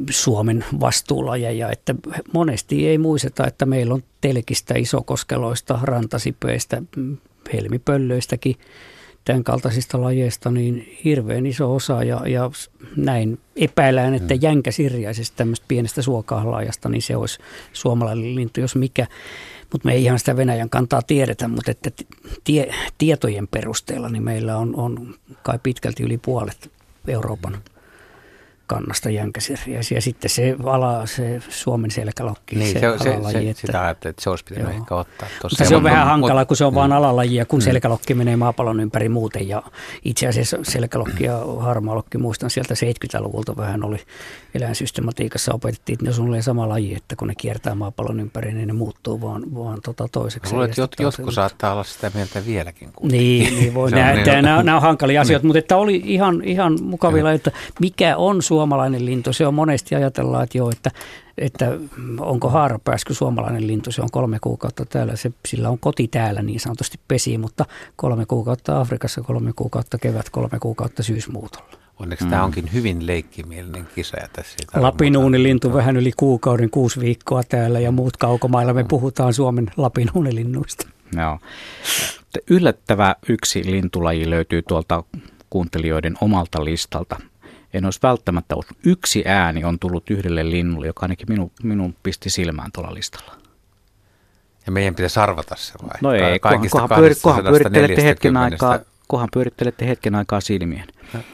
Suomen vastuulajeja, että monesti ei muisteta, että meillä on telkistä, isokoskeloista, rantasipeistä, helmipöllöistäkin tämän kaltaisista lajeista niin hirveän iso osa ja, ja näin epäillään, että mm. jänkä sirjaisesta tämmöistä pienestä suokahlaajasta, niin se olisi suomalainen lintu, jos mikä. Mutta me ei ihan sitä Venäjän kantaa tiedetä, mutta että tie, tietojen perusteella niin meillä on, on kai pitkälti yli puolet Euroopan kannasta jänkäsirjäisiä. Ja sitten se ala, se Suomen selkälokki, niin, se, se, se, se, että, sitä ajattelin, että se olisi pitänyt joo. ehkä ottaa. Mutta se on vähän hankala, kun se on mm. vain alalajia, kun mm. selkälokki menee maapallon ympäri muuten. Ja itse asiassa selkälokki ja harmaalokki, muistan sieltä 70-luvulta vähän oli eläinsystematiikassa opetettiin, että ne on suunnilleen sama laji, että kun ne kiertää maapallon ympäri, niin ne muuttuu vaan, vaan tota toiseksi. Luulen, että jot, jotkut saattaa olla sitä mieltä vieläkin. Niin, niin voi nähdä. Nämä, nämä on hankalia asioita, niin. mutta että oli ihan, ihan mukavilla, että mikä on suomalainen lintu. Se on monesti ajatellaan, että joo, että, että onko haarapääsky suomalainen lintu. Se on kolme kuukautta täällä, se, sillä on koti täällä niin sanotusti pesi, mutta kolme kuukautta Afrikassa, kolme kuukautta kevät, kolme kuukautta syysmuutolla. Onneksi mm. tämä onkin hyvin leikkimielinen kisa. Ja tässä Lapinuunilintu vähän yli kuukauden, kuusi viikkoa täällä ja muut kaukomailla. Me puhutaan Suomen lapinuunilinnuista. Joo. Yllättävä yksi lintulaji löytyy tuolta kuuntelijoiden omalta listalta en olisi välttämättä ollut. Yksi ääni on tullut yhdelle linnulle, joka ainakin minun, minun pisti silmään tuolla listalla. Ja meidän pitäisi arvata se vai? No ei, kohan, kohan, pyöri, kohan pyörittelette hetken aikaa, kohan pyörittelette hetken aikaa.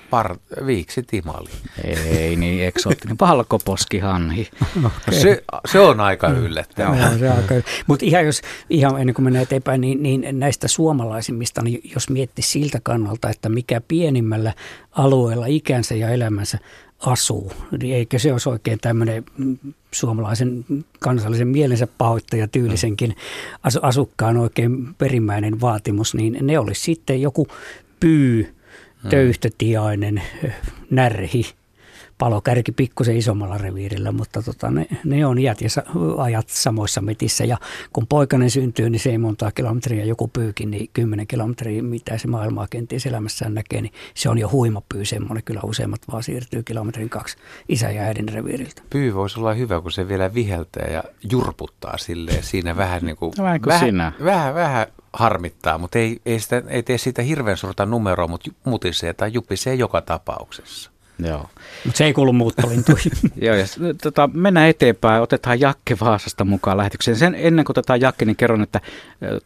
Par, viiksi timali. Ei niin eksoottinen. Valkoposkihanhi. se, se on aika yllättävää. Mutta ihan, jos, ihan ennen kuin mennään eteenpäin, niin, niin näistä suomalaisimmista, niin jos mietti siltä kannalta, että mikä pienimmällä alueella ikänsä ja elämänsä asuu, niin eikö se olisi oikein tämmöinen suomalaisen kansallisen mielensä pahoittaja tyylisenkin asukkaan oikein perimmäinen vaatimus, niin ne olisi sitten joku pyy, töyhtötiainen, närhi, palokärki pikkusen isommalla reviirillä, mutta tota, ne, ne on iät ja ajat samoissa metissä. Ja kun poikainen syntyy, niin se ei montaa kilometriä joku pyykin, niin 10 kilometriä, mitä se maailmaa kenties elämässään näkee, niin se on jo huima pyy semmoinen. Kyllä useimmat vaan siirtyy kilometrin kaksi isä ja äidin reviiriltä. Pyy voisi olla hyvä, kun se vielä viheltää ja jurputtaa silleen. Siinä vähän niin kuin, no, vähän, kuin vähän, sinä. vähän, vähän harmittaa, mutta ei, ei, sitä, ei tee siitä hirveän suurta numeroa, mutta mutisee tai jupisee joka tapauksessa. Joo. Mutta se ei kuulu muuttolintuihin. Joo, ja tota, mennään eteenpäin. Otetaan Jakke Vaasasta mukaan lähetykseen. Sen ennen kuin otetaan Jakke, niin kerron, että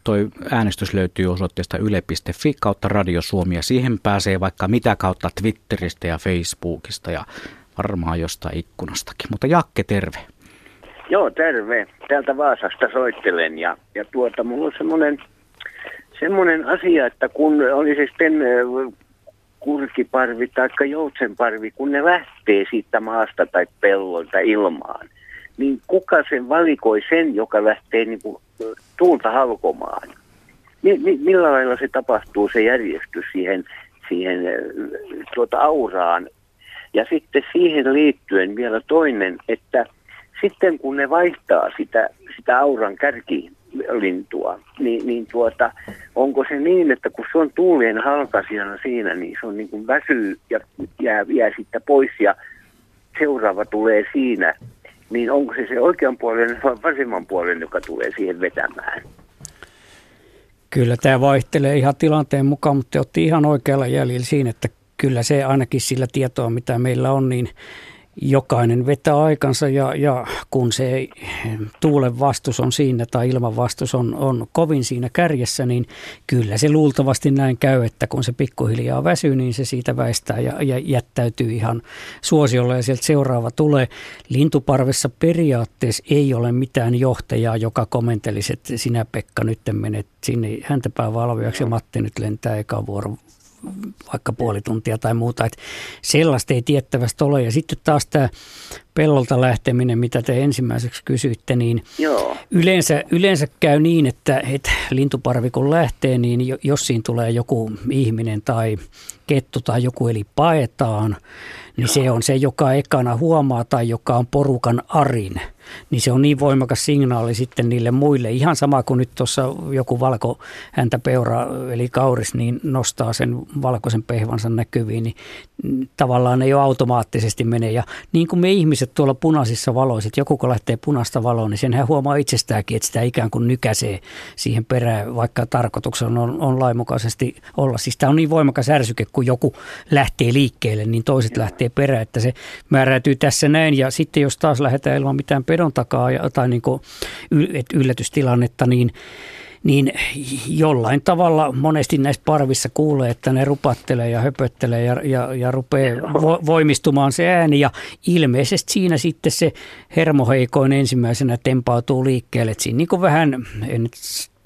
toi äänestys löytyy osoitteesta yle.fi kautta Radio Suomi. Ja siihen pääsee vaikka mitä kautta Twitteristä ja Facebookista ja varmaan jostain ikkunastakin. Mutta Jakke, terve. Joo, terve. Täältä Vaasasta soittelen ja, ja tuota, mulla on semmoinen semmoinen asia, että kun oli se sitten kurkiparvi tai joutsenparvi, kun ne lähtee siitä maasta tai pellolta ilmaan, niin kuka sen valikoi sen, joka lähtee niin kuin tuulta halkomaan? Mi- mi- millä lailla se tapahtuu, se järjestys siihen, siihen tuota auraan? Ja sitten siihen liittyen vielä toinen, että sitten kun ne vaihtaa sitä, sitä auran kärkiin, lintua, niin, niin tuota, onko se niin, että kun se on tuulien halkasijana siinä, niin se on niin kuin väsyy ja jää, jää sitten pois ja seuraava tulee siinä, niin onko se se oikean puolen vai vasemman puolen, joka tulee siihen vetämään? Kyllä tämä vaihtelee ihan tilanteen mukaan, mutta te otti ihan oikealla jäljellä siinä, että kyllä se ainakin sillä tietoa, mitä meillä on, niin jokainen vetää aikansa ja, ja kun se tuulen vastus on siinä tai ilman vastus on, on kovin siinä kärjessä, niin kyllä se luultavasti näin käy, että kun se pikkuhiljaa väsyy, niin se siitä väistää ja, ja jättäytyy ihan suosiolle ja sieltä seuraava tulee. Lintuparvessa periaatteessa ei ole mitään johtajaa, joka komentelisi, että sinä Pekka nyt menet sinne häntäpää valvojaksi ja Matti nyt lentää eka vuoro vaikka puoli tuntia tai muuta. Että sellaista ei tiettävästi ole. Ja sitten taas tämä pellolta lähteminen, mitä te ensimmäiseksi kysyitte, niin Joo. Yleensä, yleensä käy niin, että, että lintuparvi kun lähtee, niin jos siinä tulee joku ihminen tai kettu tai joku eli paetaan, niin Joo. se on se, joka ekana huomaa tai joka on porukan arin – niin se on niin voimakas signaali sitten niille muille. Ihan sama kuin nyt tuossa joku valko häntä peura, eli kauris, niin nostaa sen valkoisen pehvansa näkyviin, niin tavallaan ne jo automaattisesti menee. Ja niin kuin me ihmiset tuolla punaisissa valoissa, että joku kun lähtee punaista valoa, niin senhän huomaa itsestäänkin, että sitä ikään kuin nykäsee siihen perään, vaikka tarkoituksena on, on lainmukaisesti olla. Siis tämä on niin voimakas ärsyke, kun joku lähtee liikkeelle, niin toiset lähtee perään, että se määräytyy tässä näin. Ja sitten jos taas lähdetään ilman mitään pedon takaa tai niin kuin yllätystilannetta, niin niin jollain tavalla monesti näissä parvissa kuulee, että ne rupattelee ja höpöttelee ja, ja, ja rupeaa vo, voimistumaan se ääni ja ilmeisesti siinä sitten se hermoheikoin ensimmäisenä tempautuu liikkeelle. Että siinä niin kuin vähän, en nyt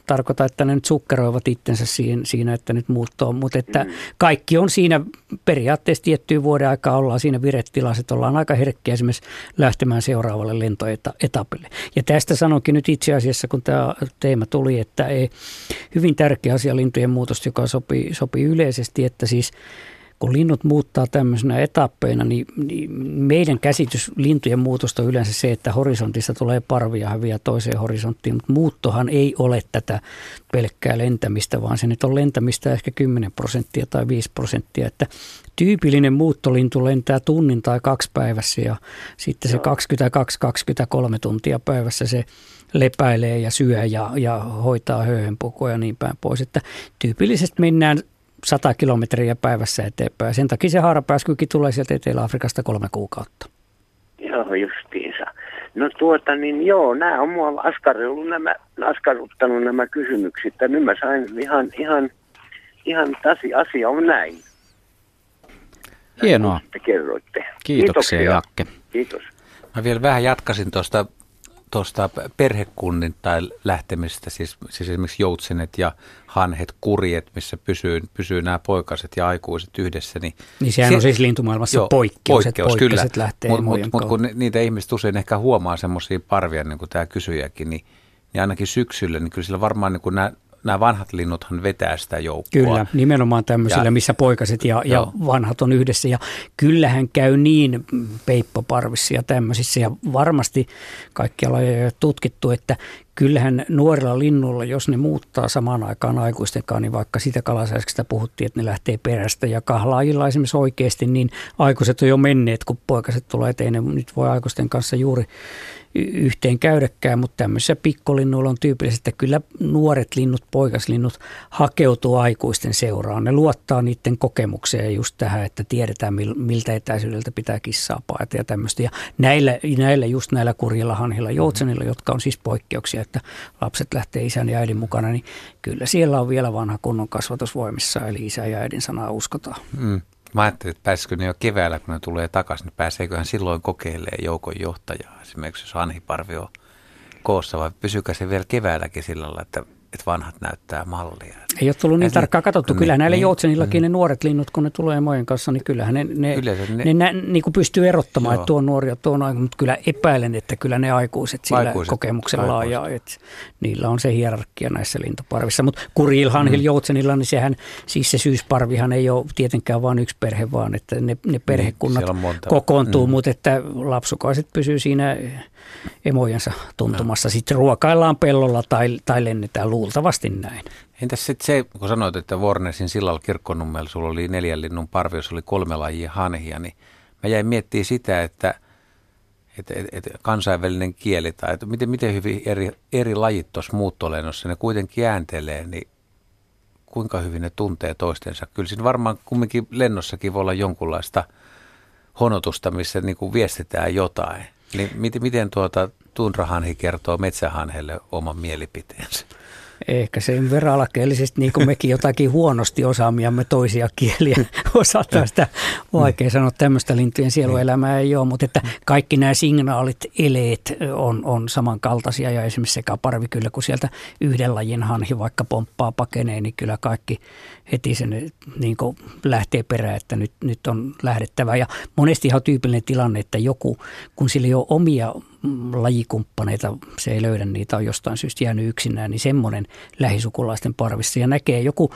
tarkoita, että ne nyt sukkeroivat itsensä siinä, että nyt muuttuu, mutta että mm. kaikki on siinä periaatteessa tiettyyn vuoden aikaa ollaan siinä virettilassa, että ollaan aika herkkiä esimerkiksi lähtemään seuraavalle lentoetapille. Ja tästä sanonkin nyt itse asiassa, kun tämä teema tuli, että ei, hyvin tärkeä asia lintujen muutosta, joka sopii, sopii yleisesti, että siis – kun linnut muuttaa tämmöisenä etappeina, niin, niin meidän käsitys lintujen muutosta on yleensä se, että horisontista tulee parvia häviää toiseen horisonttiin, mutta muuttohan ei ole tätä pelkkää lentämistä, vaan se nyt on lentämistä ehkä 10 prosenttia tai 5 prosenttia, että tyypillinen muuttolintu lentää tunnin tai kaksi päivässä ja sitten se 22-23 tuntia päivässä se lepäilee ja syö ja, ja hoitaa höyhenpukua ja niin päin pois. Että tyypillisesti mennään 100 kilometriä päivässä eteenpäin. Sen takia se haarapääskykin tulee sieltä Etelä-Afrikasta kolme kuukautta. Joo, justiinsa. No tuota, niin joo, nämä on mua nämä, askarruttanut nämä kysymykset. Ja nyt mä sain ihan, ihan, ihan tasi, asia on näin. Hienoa. Te kerroitte. Kiitoksia, Kiitoksia, Jakke. Kiitos. Mä vielä vähän jatkasin tuosta tuosta perhekunnin tai lähtemisestä, siis, siis esimerkiksi joutsenet ja hanhet, kurjet, missä pysyy, pysyy nämä poikaset ja aikuiset yhdessä. Niin, niin sehän se, on siis lintumaailmassa joo, poikkeus, poikkeus että kyllä. lähtee Mutta mut, mut, kun niitä ihmiset usein ehkä huomaa semmoisia parvia, niin kuin tämä kysyjäkin, niin, niin ainakin syksyllä, niin kyllä sillä varmaan niin kuin nämä nämä vanhat linnuthan vetää sitä joukkoa. Kyllä, nimenomaan tämmöisillä, ja, missä poikaset ja, ja vanhat on yhdessä. Ja kyllähän käy niin peippoparvissa ja tämmöisissä. Ja varmasti kaikkialla on tutkittu, että kyllähän nuorilla linnuilla, jos ne muuttaa samaan aikaan aikuisten kanssa, niin vaikka sitä kalasääskestä puhuttiin, että ne lähtee perästä ja kahlaajilla esimerkiksi oikeasti, niin aikuiset on jo menneet, kun poikaset tulee eteen, ne nyt voi aikuisten kanssa juuri yhteen käydäkään, mutta tämmöisissä pikkulinnuilla on tyypillisesti, että kyllä nuoret linnut, poikaslinnut hakeutuu aikuisten seuraan. Ne luottaa niiden kokemukseen just tähän, että tiedetään miltä etäisyydeltä pitää kissaa paeta ja tämmöistä. Ja näillä, näillä just näillä kurjilla hanhilla, joutsenilla, jotka on siis poikkeuksia, että lapset lähtee isän ja äidin mukana, niin kyllä siellä on vielä vanha kunnon kasvatusvoimissa, eli isä ja äidin sanaa uskotaan. Mm. Mä ajattelin, että pääsisikö ne jo keväällä, kun ne tulee takaisin, niin pääseeköhän silloin kokeilemaan joukon johtajaa. Esimerkiksi jos Anhiparvi on koossa, vai pysykää se vielä keväälläkin sillä lailla, että että vanhat näyttää mallia. Ei ole tullut niin tarkkaan katsottu. Niin, kyllä näille niin, joutsenillakin niin. ne nuoret linnut, kun ne tulee mojen kanssa, niin kyllähän ne, ne, ne, ne, ne niin kuin pystyy erottamaan, joo. että tuo on nuori ja tuo on aikuinen. Mutta kyllä epäilen, että kyllä ne aikuiset sillä aikuiset, kokemuksella ja että niillä on se hierarkia näissä lintuparvissa. Mutta kurilhanhil mm. joutsenilla, niin sehän, siis se syysparvihan ei ole tietenkään vain yksi perhe, vaan että ne, ne niin, perhekunnat niin, kokoontuu, mm. mutta että lapsukaiset pysyy siinä emojensa tuntumassa. No. Sitten ruokaillaan pellolla tai, tai lennetään luultavasti näin. Entäs sitten se, kun sanoit, että Vornesin sillalla kirkkonummella sulla oli neljän linnun parvi, jos oli kolme lajia hanhia, niin mä jäin miettimään sitä, että, että, että, että kansainvälinen kieli tai että miten, miten hyvin eri, eri lajit tuossa muuttolennossa, ne kuitenkin ääntelee, niin kuinka hyvin ne tuntee toistensa. Kyllä siinä varmaan kumminkin lennossakin voi olla jonkunlaista honotusta, missä niin kuin viestitään jotain. Niin miten, miten tuota tunrahanhi kertoo metsähanhelle oman mielipiteensä? Ehkä sen verran alakeellisesti, niin kuin mekin jotakin huonosti osaamiamme toisia kieliä osataan sitä vaikea sanoa. Tämmöistä lintujen sieluelämää ei ole, mutta että kaikki nämä signaalit, eleet on, on samankaltaisia ja esimerkiksi sekaparvi kyllä, kun sieltä yhden lajin hanhi vaikka pomppaa pakenee, niin kyllä kaikki heti sen niin lähtee perään, että nyt, nyt on lähdettävä. Ja monesti ihan tyypillinen tilanne, että joku, kun sillä ei ole omia lajikumppaneita, se ei löydä niitä, on jostain syystä jäänyt yksinään, niin semmoinen lähisukulaisten parvissa ja näkee joku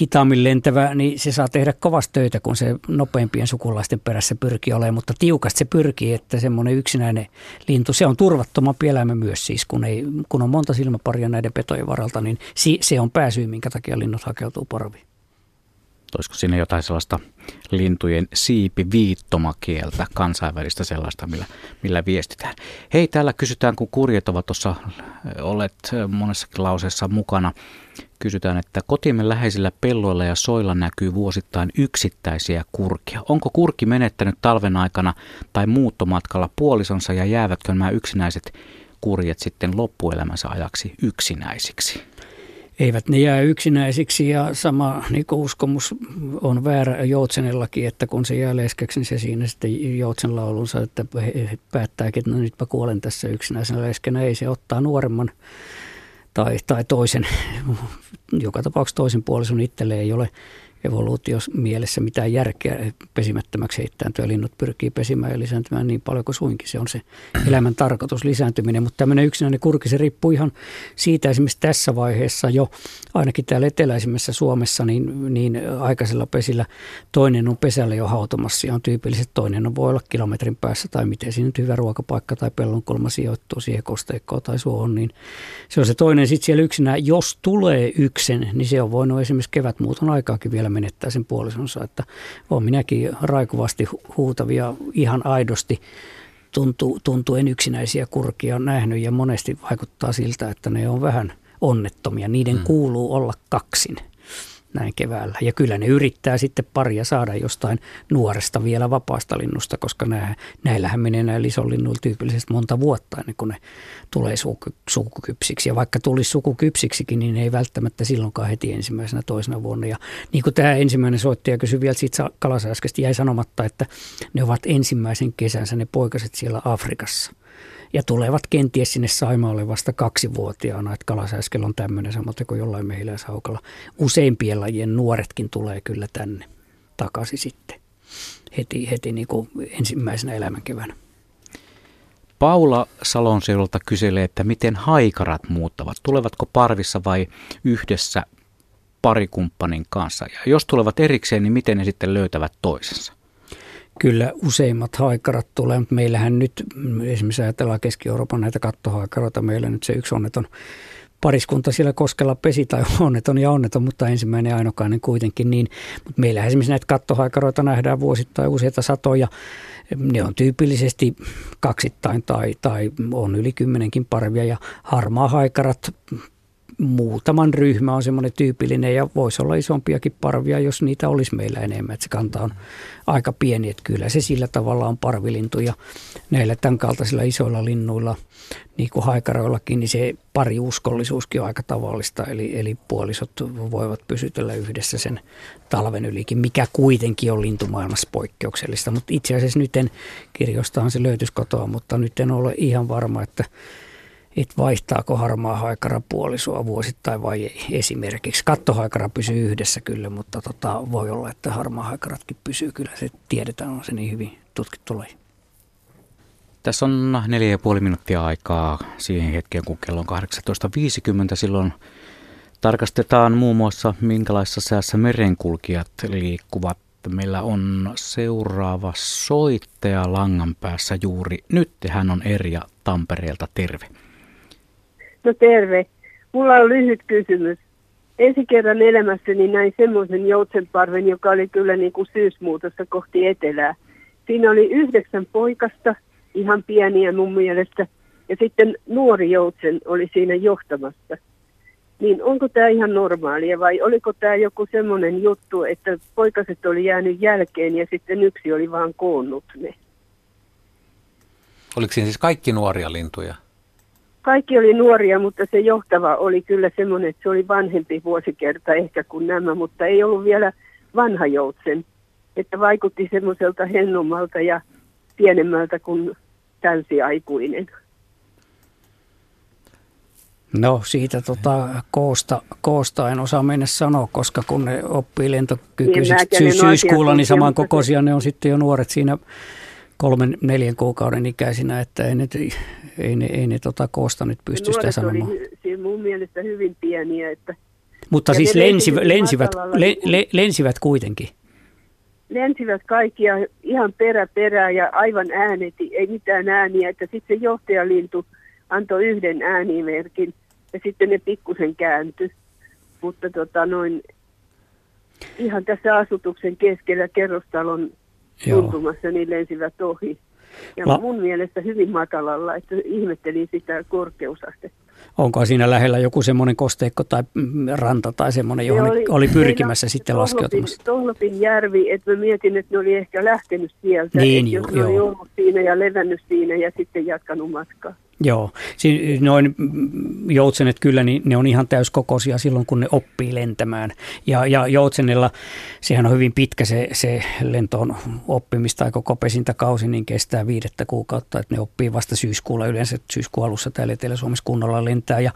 hitaammin lentävä, niin se saa tehdä kovasti töitä, kun se nopeimpien sukulaisten perässä pyrkii olemaan, mutta tiukasti se pyrkii, että semmoinen yksinäinen lintu, se on turvattomampi elämä myös siis, kun, ei, kun on monta silmäparia näiden petojen varalta, niin se on pääsyy, minkä takia linnut hakeutuu parviin. Olisiko siinä jotain sellaista lintujen siipiviittomakieltä, kansainvälistä sellaista, millä, millä viestitään. Hei, täällä kysytään, kun kurjet ovat tuossa olet monessakin lauseessa mukana. Kysytään, että kotimme läheisillä pelloilla ja soilla näkyy vuosittain yksittäisiä kurkia. Onko kurki menettänyt talven aikana tai muuttomatkalla puolisonsa ja jäävätkö nämä yksinäiset kurjet sitten loppuelämänsä ajaksi yksinäisiksi? Eivät ne jää yksinäisiksi ja sama niin uskomus on väärä Joutsenillakin, että kun se jää leskeksi, niin se siinä sitten Joutsen laulunsa, että päättääkin, että no nyt mä kuolen tässä yksinäisenä leskenä. Ei se ottaa nuoremman tai, tai toisen, joka tapauksessa toisen puolison itselleen ei ole evoluutios mielessä mitään järkeä pesimättömäksi heittääntyä. Linnut pyrkii pesimään ja lisääntymään niin paljon kuin suinkin. Se on se elämän tarkoitus, lisääntyminen. Mutta tämmöinen yksinäinen kurki, se riippuu ihan siitä esimerkiksi tässä vaiheessa jo, ainakin täällä eteläisimmässä Suomessa, niin, niin aikaisella pesillä toinen on pesällä jo hautomassa ja on tyypillisesti toinen on voi olla kilometrin päässä tai miten siinä nyt hyvä ruokapaikka tai pellonkulma sijoittuu siihen kosteikkoon tai suohon, niin se on se toinen sitten siellä yksinään. Jos tulee yksen, niin se on voinut esimerkiksi kevätmuuton aikaakin vielä menettää sen puolisonsa. Että olen minäkin raikuvasti huutavia ihan aidosti tuntuu, tuntuen yksinäisiä kurkia nähnyt ja monesti vaikuttaa siltä, että ne on vähän onnettomia. Niiden mm. kuuluu olla kaksin näin keväällä. Ja kyllä ne yrittää sitten paria saada jostain nuoresta vielä vapaasta linnusta, koska nää, näillähän menee näillä isonlinnuilla tyypillisesti monta vuotta ennen kuin ne tulee sukukypsiksi. Ja vaikka tulisi sukukypsiksikin, niin ne ei välttämättä silloinkaan heti ensimmäisenä toisena vuonna. Ja niin kuin tämä ensimmäinen soittaja kysyi vielä siitä kalasääskestä, jäi sanomatta, että ne ovat ensimmäisen kesänsä ne poikaset siellä Afrikassa ja tulevat kenties sinne Saimaalle vasta kaksivuotiaana, että kalasääskel on tämmöinen samoin kuin jollain mehiläishaukalla. Useimpien lajien nuoretkin tulee kyllä tänne takaisin sitten heti, heti niin kuin ensimmäisenä elämänkeväänä. Paula Salonseudulta kyselee, että miten haikarat muuttavat. Tulevatko parvissa vai yhdessä parikumppanin kanssa? Ja jos tulevat erikseen, niin miten ne sitten löytävät toisensa? Kyllä useimmat haikarat tulee, mutta meillähän nyt, esimerkiksi ajatellaan Keski-Euroopan näitä kattohaikaroita, meillä nyt se yksi onneton pariskunta siellä koskella pesi tai onneton ja onneton, mutta ensimmäinen ainokainen kuitenkin. Niin, mutta meillä esimerkiksi näitä kattohaikaroita nähdään vuosittain useita satoja. Ne on tyypillisesti kaksittain tai, tai on yli kymmenenkin parvia ja harmaa haikarat muutaman ryhmä on semmoinen tyypillinen ja voisi olla isompiakin parvia, jos niitä olisi meillä enemmän. Että se kanta on aika pieni, että kyllä se sillä tavalla on parvilintu ja näillä tämän kaltaisilla isoilla linnuilla, niin kuin haikaroillakin, niin se pariuskollisuuskin on aika tavallista. Eli, eli puolisot voivat pysytellä yhdessä sen talven ylikin, mikä kuitenkin on lintumaailmassa poikkeuksellista. Mutta itse asiassa nyt en, kirjoistahan se löytyisi kotoa, mutta nyt en ole ihan varma, että että vaihtaako harmaa haikara puolisoa vuosittain vai ei esimerkiksi. Kattohaikara pysyy yhdessä kyllä, mutta tota, voi olla, että harmaa haikaratkin pysyy kyllä. Se tiedetään, on se niin hyvin tutkittu laji. Tässä on neljä ja puoli minuuttia aikaa siihen hetkeen, kun kello on 18.50. Silloin tarkastetaan muun muassa, minkälaisessa säässä merenkulkijat liikkuvat. Meillä on seuraava soittaja langan päässä juuri nyt. Hän on Erja Tampereelta. Terve. No terve. Mulla on lyhyt kysymys. Ensi kerran elämässäni näin semmoisen joutsenparven, joka oli kyllä niin kuin syysmuutossa kohti etelää. Siinä oli yhdeksän poikasta, ihan pieniä mun mielestä, ja sitten nuori joutsen oli siinä johtamassa. Niin onko tämä ihan normaalia vai oliko tämä joku semmoinen juttu, että poikaset oli jäänyt jälkeen ja sitten yksi oli vaan koonnut ne? Oliko siinä siis kaikki nuoria lintuja? Kaikki oli nuoria, mutta se johtava oli kyllä semmoinen, että se oli vanhempi vuosikerta ehkä kuin nämä, mutta ei ollut vielä vanha joutsen. Että vaikutti semmoiselta hennommalta ja pienemmältä kuin täysiaikuinen. No siitä tota, koosta, koosta en osaa mennä sanoa, koska kun ne oppii lentokykyisiksi niin, syyskuulla, niin samankokoisia ne on sitten jo nuoret siinä kolmen, neljän kuukauden ikäisinä, että ei ne, ei ne, ei ne tota koosta nyt pysty sitä sanomaan. Oli siis mun mielestä hyvin pieniä. Että Mutta siis lensi, lensivät, le, le, lensivät kuitenkin? Lensivät kaikki ja ihan perä perää ja aivan ääneti, ei mitään ääniä. Että sitten se johtajalintu antoi yhden äänimerkin ja sitten ne pikkusen kääntyi. Mutta tota noin, ihan tässä asutuksen keskellä kerrostalon tuntumassa, niin lensivät ohi. Ja La- mun mielestä hyvin matalalla, että ihmettelin sitä korkeusastetta. Onko siinä lähellä joku semmoinen kosteikko tai ranta tai semmoinen, johon oli, oli pyrkimässä sitten laskeutumassa? Tohlopin järvi, että mä mietin, että ne oli ehkä lähtenyt sieltä. Niin, että jo, jos ne oli ollut siinä ja levännyt siinä ja sitten jatkanut matkaa. Joo, noin joutsenet kyllä, niin ne on ihan täyskokoisia silloin, kun ne oppii lentämään. Ja, ja joutsenella, sehän on hyvin pitkä se, se lentoon oppimista, tai koko pesintäkausi, niin kestää viidettä kuukautta, että ne oppii vasta syyskuulla, yleensä syyskuun alussa täällä Etelä-Suomessa kunnolla lentää. Ja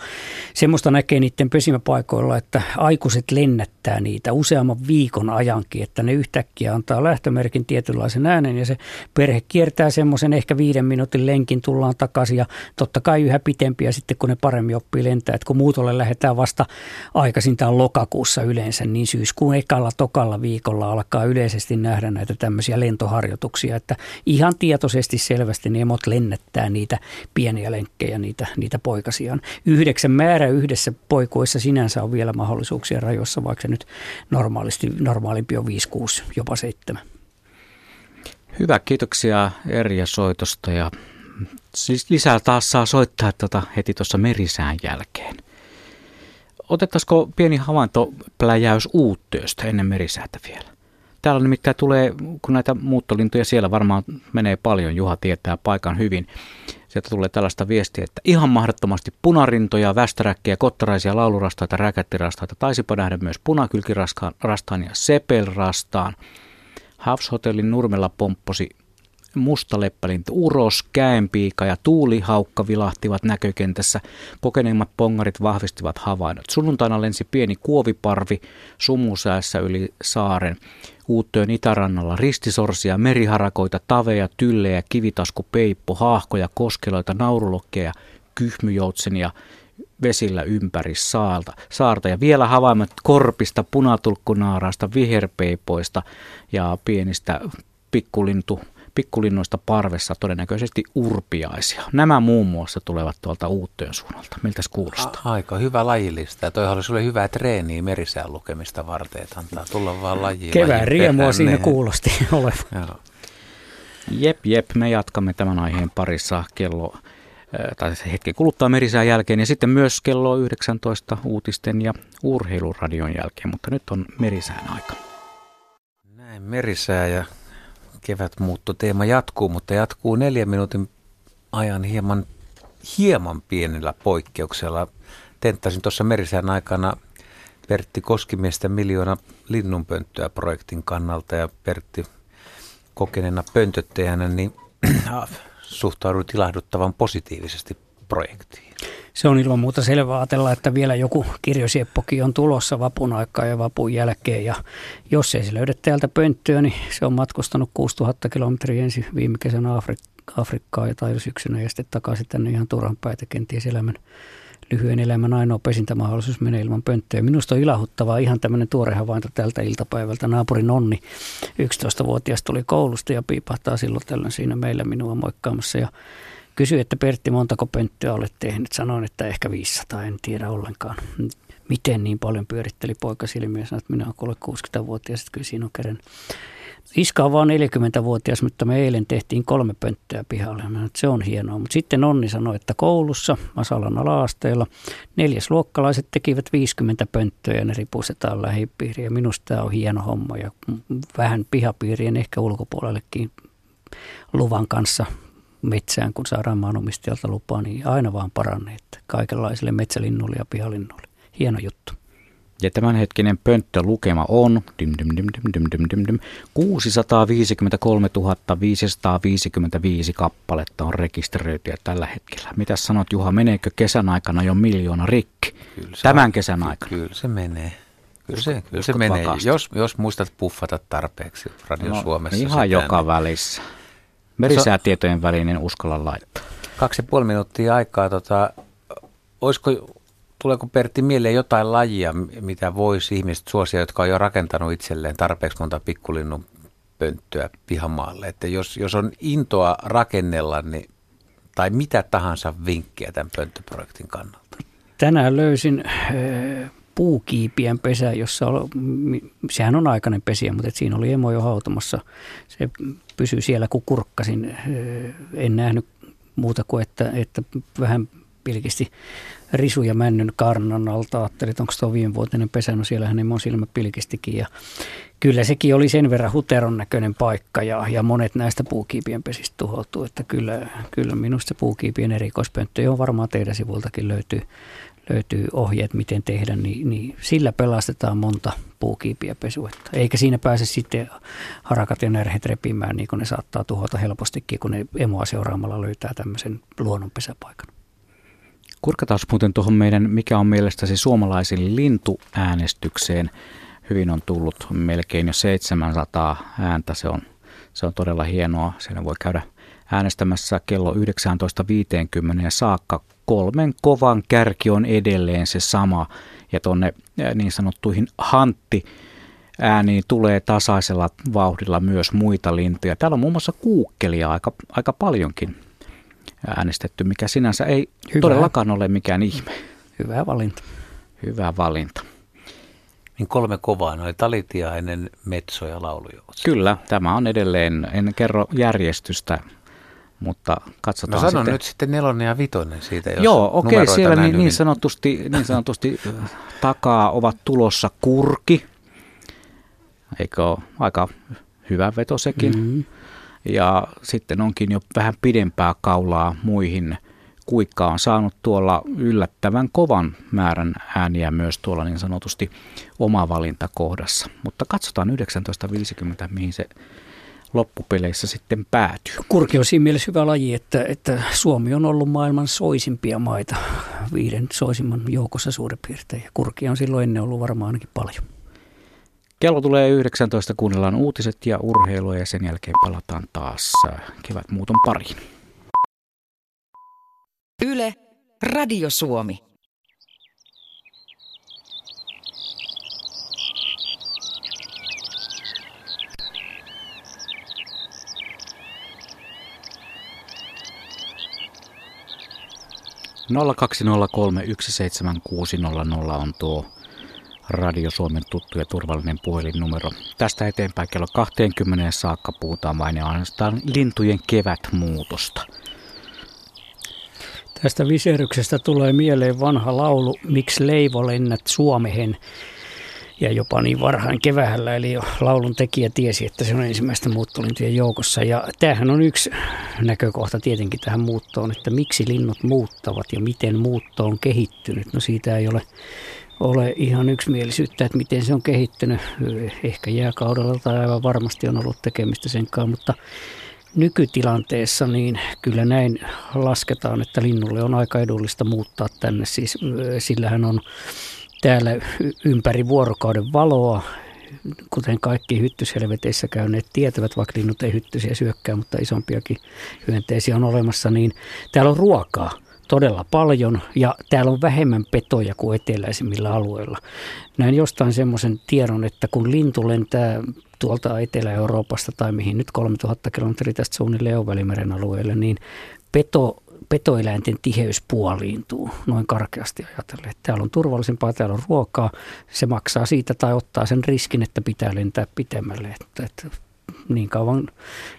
semmoista näkee niiden pesimäpaikoilla, että aikuiset lennättää niitä useamman viikon ajankin, että ne yhtäkkiä antaa lähtömerkin tietynlaisen äänen, ja se perhe kiertää semmoisen ehkä viiden minuutin lenkin, tullaan takaisin, ja totta kai yhä pitempiä sitten, kun ne paremmin oppii lentää. Et kun muutolle lähdetään vasta aikaisintaan lokakuussa yleensä, niin syyskuun ekalla tokalla viikolla alkaa yleisesti nähdä näitä tämmöisiä lentoharjoituksia, että ihan tietoisesti selvästi ne emot lennättää niitä pieniä lenkkejä, niitä, niitä poikasiaan. Yhdeksän määrä yhdessä poikuissa sinänsä on vielä mahdollisuuksia rajoissa, vaikka se nyt normaalisti, normaalimpi on 5, 6, jopa 7. Hyvä, kiitoksia Erja soitosta ja Siis lisää taas saa soittaa tota heti tuossa merisään jälkeen. Otettaisiko pieni havaintopläjäys uuttööstä ennen merisäätä vielä? Täällä nimittäin tulee, kun näitä muuttolintuja siellä varmaan menee paljon, Juha tietää paikan hyvin. Sieltä tulee tällaista viestiä, että ihan mahdottomasti punarintoja, västäräkkiä, kottaraisia, laulurastaita, räkättirastaita, taisipa nähdä myös punakylkirastaan ja sepelrastaan. Hotellin nurmella pompposi mustaleppälintu uros, käenpiika ja tuulihaukka vilahtivat näkökentässä. Kokeneimmat pongarit vahvistivat havainnot. Sunnuntaina lensi pieni kuoviparvi sumusäässä yli saaren. Uuttöön itärannalla ristisorsia, meriharakoita, taveja, tyllejä, kivitaskupeippo, haahkoja, koskeloita, naurulokkeja, kyhmyjoutsenia, vesillä ympäri saalta, saarta. Ja vielä havaimet korpista, punatulkkunaaraista, viherpeipoista ja pienistä pikkulintu, pikkulinnoista parvessa todennäköisesti urpiaisia. Nämä muun muassa tulevat tuolta Uuttöön suunnalta. Miltä se kuulostaa? A- aika hyvä lajillista. Ja toi oli sulle hyvää treeniä merisään lukemista varten, että antaa tulla vaan lajiin. Kevään riemua siinä niin. kuulosti olevan. Joo. Jep, jep, me jatkamme tämän aiheen parissa kello tai hetken kuluttaa merisään jälkeen ja sitten myös kello 19 uutisten ja urheiluradion jälkeen, mutta nyt on merisään aika. Näin merisää ja kevätmuuttoteema jatkuu, mutta jatkuu neljän minuutin ajan hieman, hieman pienellä poikkeuksella. Tenttasin tuossa merisään aikana Pertti Koskimiestä miljoona linnunpönttöä projektin kannalta ja Pertti kokeneena pöntöttäjänä, niin suhtaudun ilahduttavan positiivisesti projektiin. Se on ilman muuta selvää ajatella, että vielä joku kirjosieppokin on tulossa vapun aikaa ja vapun jälkeen. Ja jos ei se löydä täältä pönttöä, niin se on matkustanut 6000 kilometriä ensin viime kesänä Afrik- Afrikkaan ja tai syksynä ja sitten takaisin tänne ihan turhan päitä kenties elämän lyhyen elämän ainoa pesintämahdollisuus menee ilman pönttöä. Minusta on ilahuttavaa ihan tämmöinen tuore havainto tältä iltapäivältä. Naapurin Nonni, 11-vuotias, tuli koulusta ja piipahtaa silloin tällöin siinä meillä minua moikkaamassa. Ja kysyi, että Pertti, montako pönttöä olet tehnyt? Sanoin, että ehkä 500, en tiedä ollenkaan. Miten niin paljon pyöritteli poika silmiä sanoi, että minä olen 60-vuotias, että kyllä siinä on kerran Iska on vain 40-vuotias, mutta me eilen tehtiin kolme pönttöä pihalle. Se on hienoa. Mutta sitten Onni sanoi, että koulussa, Masalan ala-asteella, neljäsluokkalaiset tekivät 50 pönttöä ja ne ripustetaan lähipiiriin. Ja minusta tämä on hieno homma ja vähän pihapiirien ehkä ulkopuolellekin luvan kanssa metsään, kun saadaan maanomistajalta lupaa, niin aina vaan paranee. Kaikenlaisille metsälinnuille ja pihalinnuille. Hieno juttu. Ja tämänhetkinen pönttölukema on dim, dim, dim, dim, dim, dim, dim, dim, 653 555 kappaletta on rekisteröityä tällä hetkellä. Mitä sanot Juha, meneekö kesän aikana jo miljoona rikki? Kyllä Tämän kesän aikana? Kyllä se menee. Kyllä se, kyllä se menee, jos, jos muistat puffata tarpeeksi Radio no, Suomessa. Ihan sitä, joka niin. välissä. Merisäätietojen välinen uskalla laittaa. Kaksi ja puoli minuuttia aikaa. Tota, olisiko Tuleeko Pertti mieleen jotain lajia, mitä voisi ihmiset suosia, jotka on jo rakentanut itselleen tarpeeksi monta pikkulinnun pönttöä pihamaalle? Että jos, jos on intoa rakennella, niin, tai mitä tahansa vinkkiä tämän pönttöprojektin kannalta? Tänään löysin puukiipien pesä, jossa oli, sehän on aikainen pesiä, mutta siinä oli emo jo hautomassa. Se pysyy siellä, kun kurkkasin. Äh, en nähnyt muuta kuin, että, että vähän pilkisti risu ja männyn karnan alta. Ajattelin, että onko tuo viimevuotinen pesä, no siellähän ne silmä pilkistikin. Ja kyllä sekin oli sen verran huteron näköinen paikka ja, ja monet näistä puukiipien pesistä tuhoutuu. Että kyllä, kyllä minusta se puukiipien erikoispönttö, johon varmaan teidän sivultakin löytyy, löytyy ohjeet, miten tehdä, niin, niin sillä pelastetaan monta puukiipiä pesuetta. Eikä siinä pääse sitten harakat ja närhet repimään, niin kuin ne saattaa tuhota helpostikin, kun ne emoa seuraamalla löytää tämmöisen luonnonpesäpaikan. Kurkataan muuten tuohon meidän, mikä on mielestäsi suomalaisin lintuäänestykseen. Hyvin on tullut melkein jo 700 ääntä. Se on, se on todella hienoa. Siellä voi käydä äänestämässä kello 19.50 saakka. Kolmen kovan kärki on edelleen se sama. Ja tuonne niin sanottuihin hantti ääniin tulee tasaisella vauhdilla myös muita lintuja. Täällä on muun muassa kuukkelia aika, aika paljonkin äänestetty, mikä sinänsä ei Hyvä. todellakaan ole mikään ihme. Hyvä valinta. Hyvä valinta. Niin kolme kovaa, noin talitiainen, metso ja laulujoutsi. Kyllä, tämä on edelleen, en kerro järjestystä, mutta katsotaan No sano sitten. nyt sitten nelonen ja vitonen siitä, jos Joo, okei, okay, siellä niin, niin, sanotusti, niin sanotusti takaa ovat tulossa kurki, eikö ole aika hyvä veto sekin. Mm-hmm. Ja sitten onkin jo vähän pidempää kaulaa muihin. Kuikka on saanut tuolla yllättävän kovan määrän ääniä myös tuolla niin sanotusti omavalintakohdassa. Mutta katsotaan 1950, mihin se loppupeleissä sitten päätyy. Kurki on siinä mielessä hyvä laji, että, että Suomi on ollut maailman soisimpia maita, viiden soisimman joukossa suurin piirtein. Ja kurki on silloin ennen ollut varmaan ainakin paljon. Kello tulee 19, kuunnellaan uutiset ja urheilua ja sen jälkeen palataan taas kevätmuuton pariin. Yle, Radio Suomi. Nolla on tuo Radio Suomen tuttu ja turvallinen puhelinnumero. Tästä eteenpäin kello 20 saakka puhutaan vain ja ainoastaan lintujen kevätmuutosta. Tästä viseryksestä tulee mieleen vanha laulu Miksi leivo lennät Suomehen ja jopa niin varhain kevähällä, eli jo laulun tekijä tiesi, että se on ensimmäistä muuttolintujen joukossa. Ja tämähän on yksi näkökohta tietenkin tähän muuttoon, että miksi linnut muuttavat ja miten muutto on kehittynyt. No siitä ei ole ole ihan yksimielisyyttä, että miten se on kehittynyt. Ehkä jääkaudella tai aivan varmasti on ollut tekemistä sen kanssa, mutta nykytilanteessa niin kyllä näin lasketaan, että linnulle on aika edullista muuttaa tänne. Siis sillähän on täällä ympäri vuorokauden valoa, kuten kaikki hyttyshelveteissä käyneet tietävät, vaikka linnut ei hyttysiä syökkää, mutta isompiakin hyönteisiä on olemassa, niin täällä on ruokaa todella paljon ja täällä on vähemmän petoja kuin eteläisimmillä alueilla. Näin jostain semmoisen tiedon, että kun lintu lentää tuolta Etelä-Euroopasta tai mihin nyt 3000 kilometriä tästä suunnilleen on Välimeren alueelle, niin peto, petoeläinten tiheys puoliintuu noin karkeasti ajatellen. Että täällä on turvallisempaa, täällä on ruokaa, se maksaa siitä tai ottaa sen riskin, että pitää lentää pitemmälle. Että, että niin kauan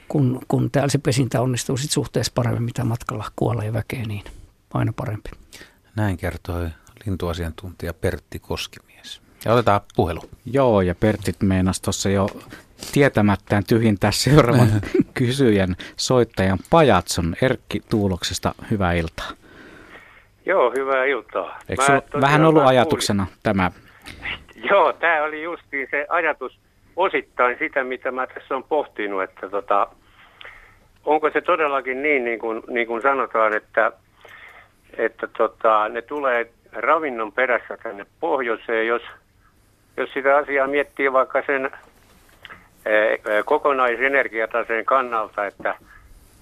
kun, kun täällä se pesintä onnistuu sit suhteessa paremmin, mitä matkalla kuolee väkeä, niin aina parempi. Näin kertoi lintuasiantuntija Pertti Koskimies. Ja otetaan puhelu. Joo, ja Pertti meinasi tuossa jo tietämättään tyhjintää seuraavan kysyjän soittajan Pajatson Erkki Tuuloksesta. Hyvää iltaa. Joo, hyvää iltaa. Eikö vähän ollut ajatuksena kuulin. tämä? Joo, tämä oli justiin se ajatus osittain sitä, mitä mä tässä on pohtinut, että tota, onko se todellakin niin, niin kuin, niin kuin sanotaan, että että tota, ne tulee ravinnon perässä tänne pohjoiseen, jos, jos sitä asiaa miettii vaikka sen kokonaisenergiataseen kannalta, että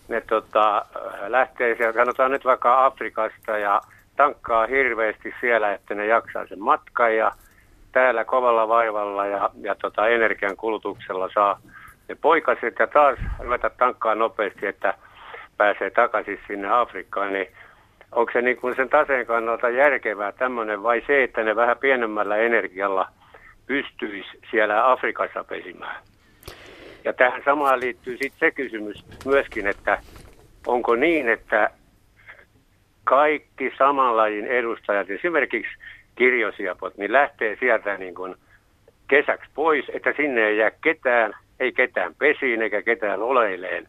ne tota, lähtee sieltä, sanotaan nyt vaikka Afrikasta ja tankkaa hirveästi siellä, että ne jaksaa sen matkan ja täällä kovalla vaivalla ja, ja tota, energian kulutuksella saa ne poikaset ja taas ruveta tankkaa nopeasti, että pääsee takaisin sinne Afrikkaan, niin onko se niin kuin sen taseen kannalta järkevää tämmöinen vai se, että ne vähän pienemmällä energialla pystyisi siellä Afrikassa pesimään? Ja tähän samaan liittyy sitten se kysymys myöskin, että onko niin, että kaikki saman lajin edustajat, esimerkiksi kirjosiapot, niin lähtee sieltä niin kuin kesäksi pois, että sinne ei jää ketään, ei ketään pesiin eikä ketään oleileen.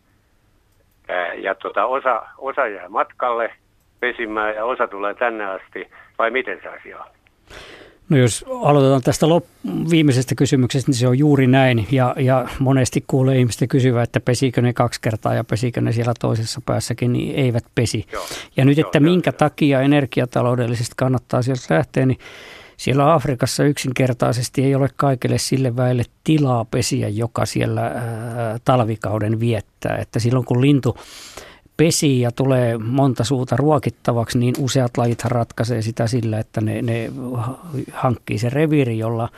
Ja tota, osa, osa jää matkalle – pesimään ja osa tulee tänne asti, vai miten se asia on? No jos aloitetaan tästä lop- viimeisestä kysymyksestä, niin se on juuri näin. Ja, ja monesti kuulee ihmistä kysyvää, että pesikö ne kaksi kertaa ja pesikö ne siellä toisessa päässäkin, niin eivät pesi. Joo. Ja nyt, että Joo, minkä jo. takia energiataloudellisesti kannattaa sieltä lähteä, niin siellä Afrikassa yksinkertaisesti ei ole kaikille sille väelle tilaa pesiä, joka siellä ää, talvikauden viettää. Että silloin kun lintu pesii ja tulee monta suuta ruokittavaksi, niin useat lajit ratkaisee sitä sillä, että ne, ne hankkii se reviiri, jolla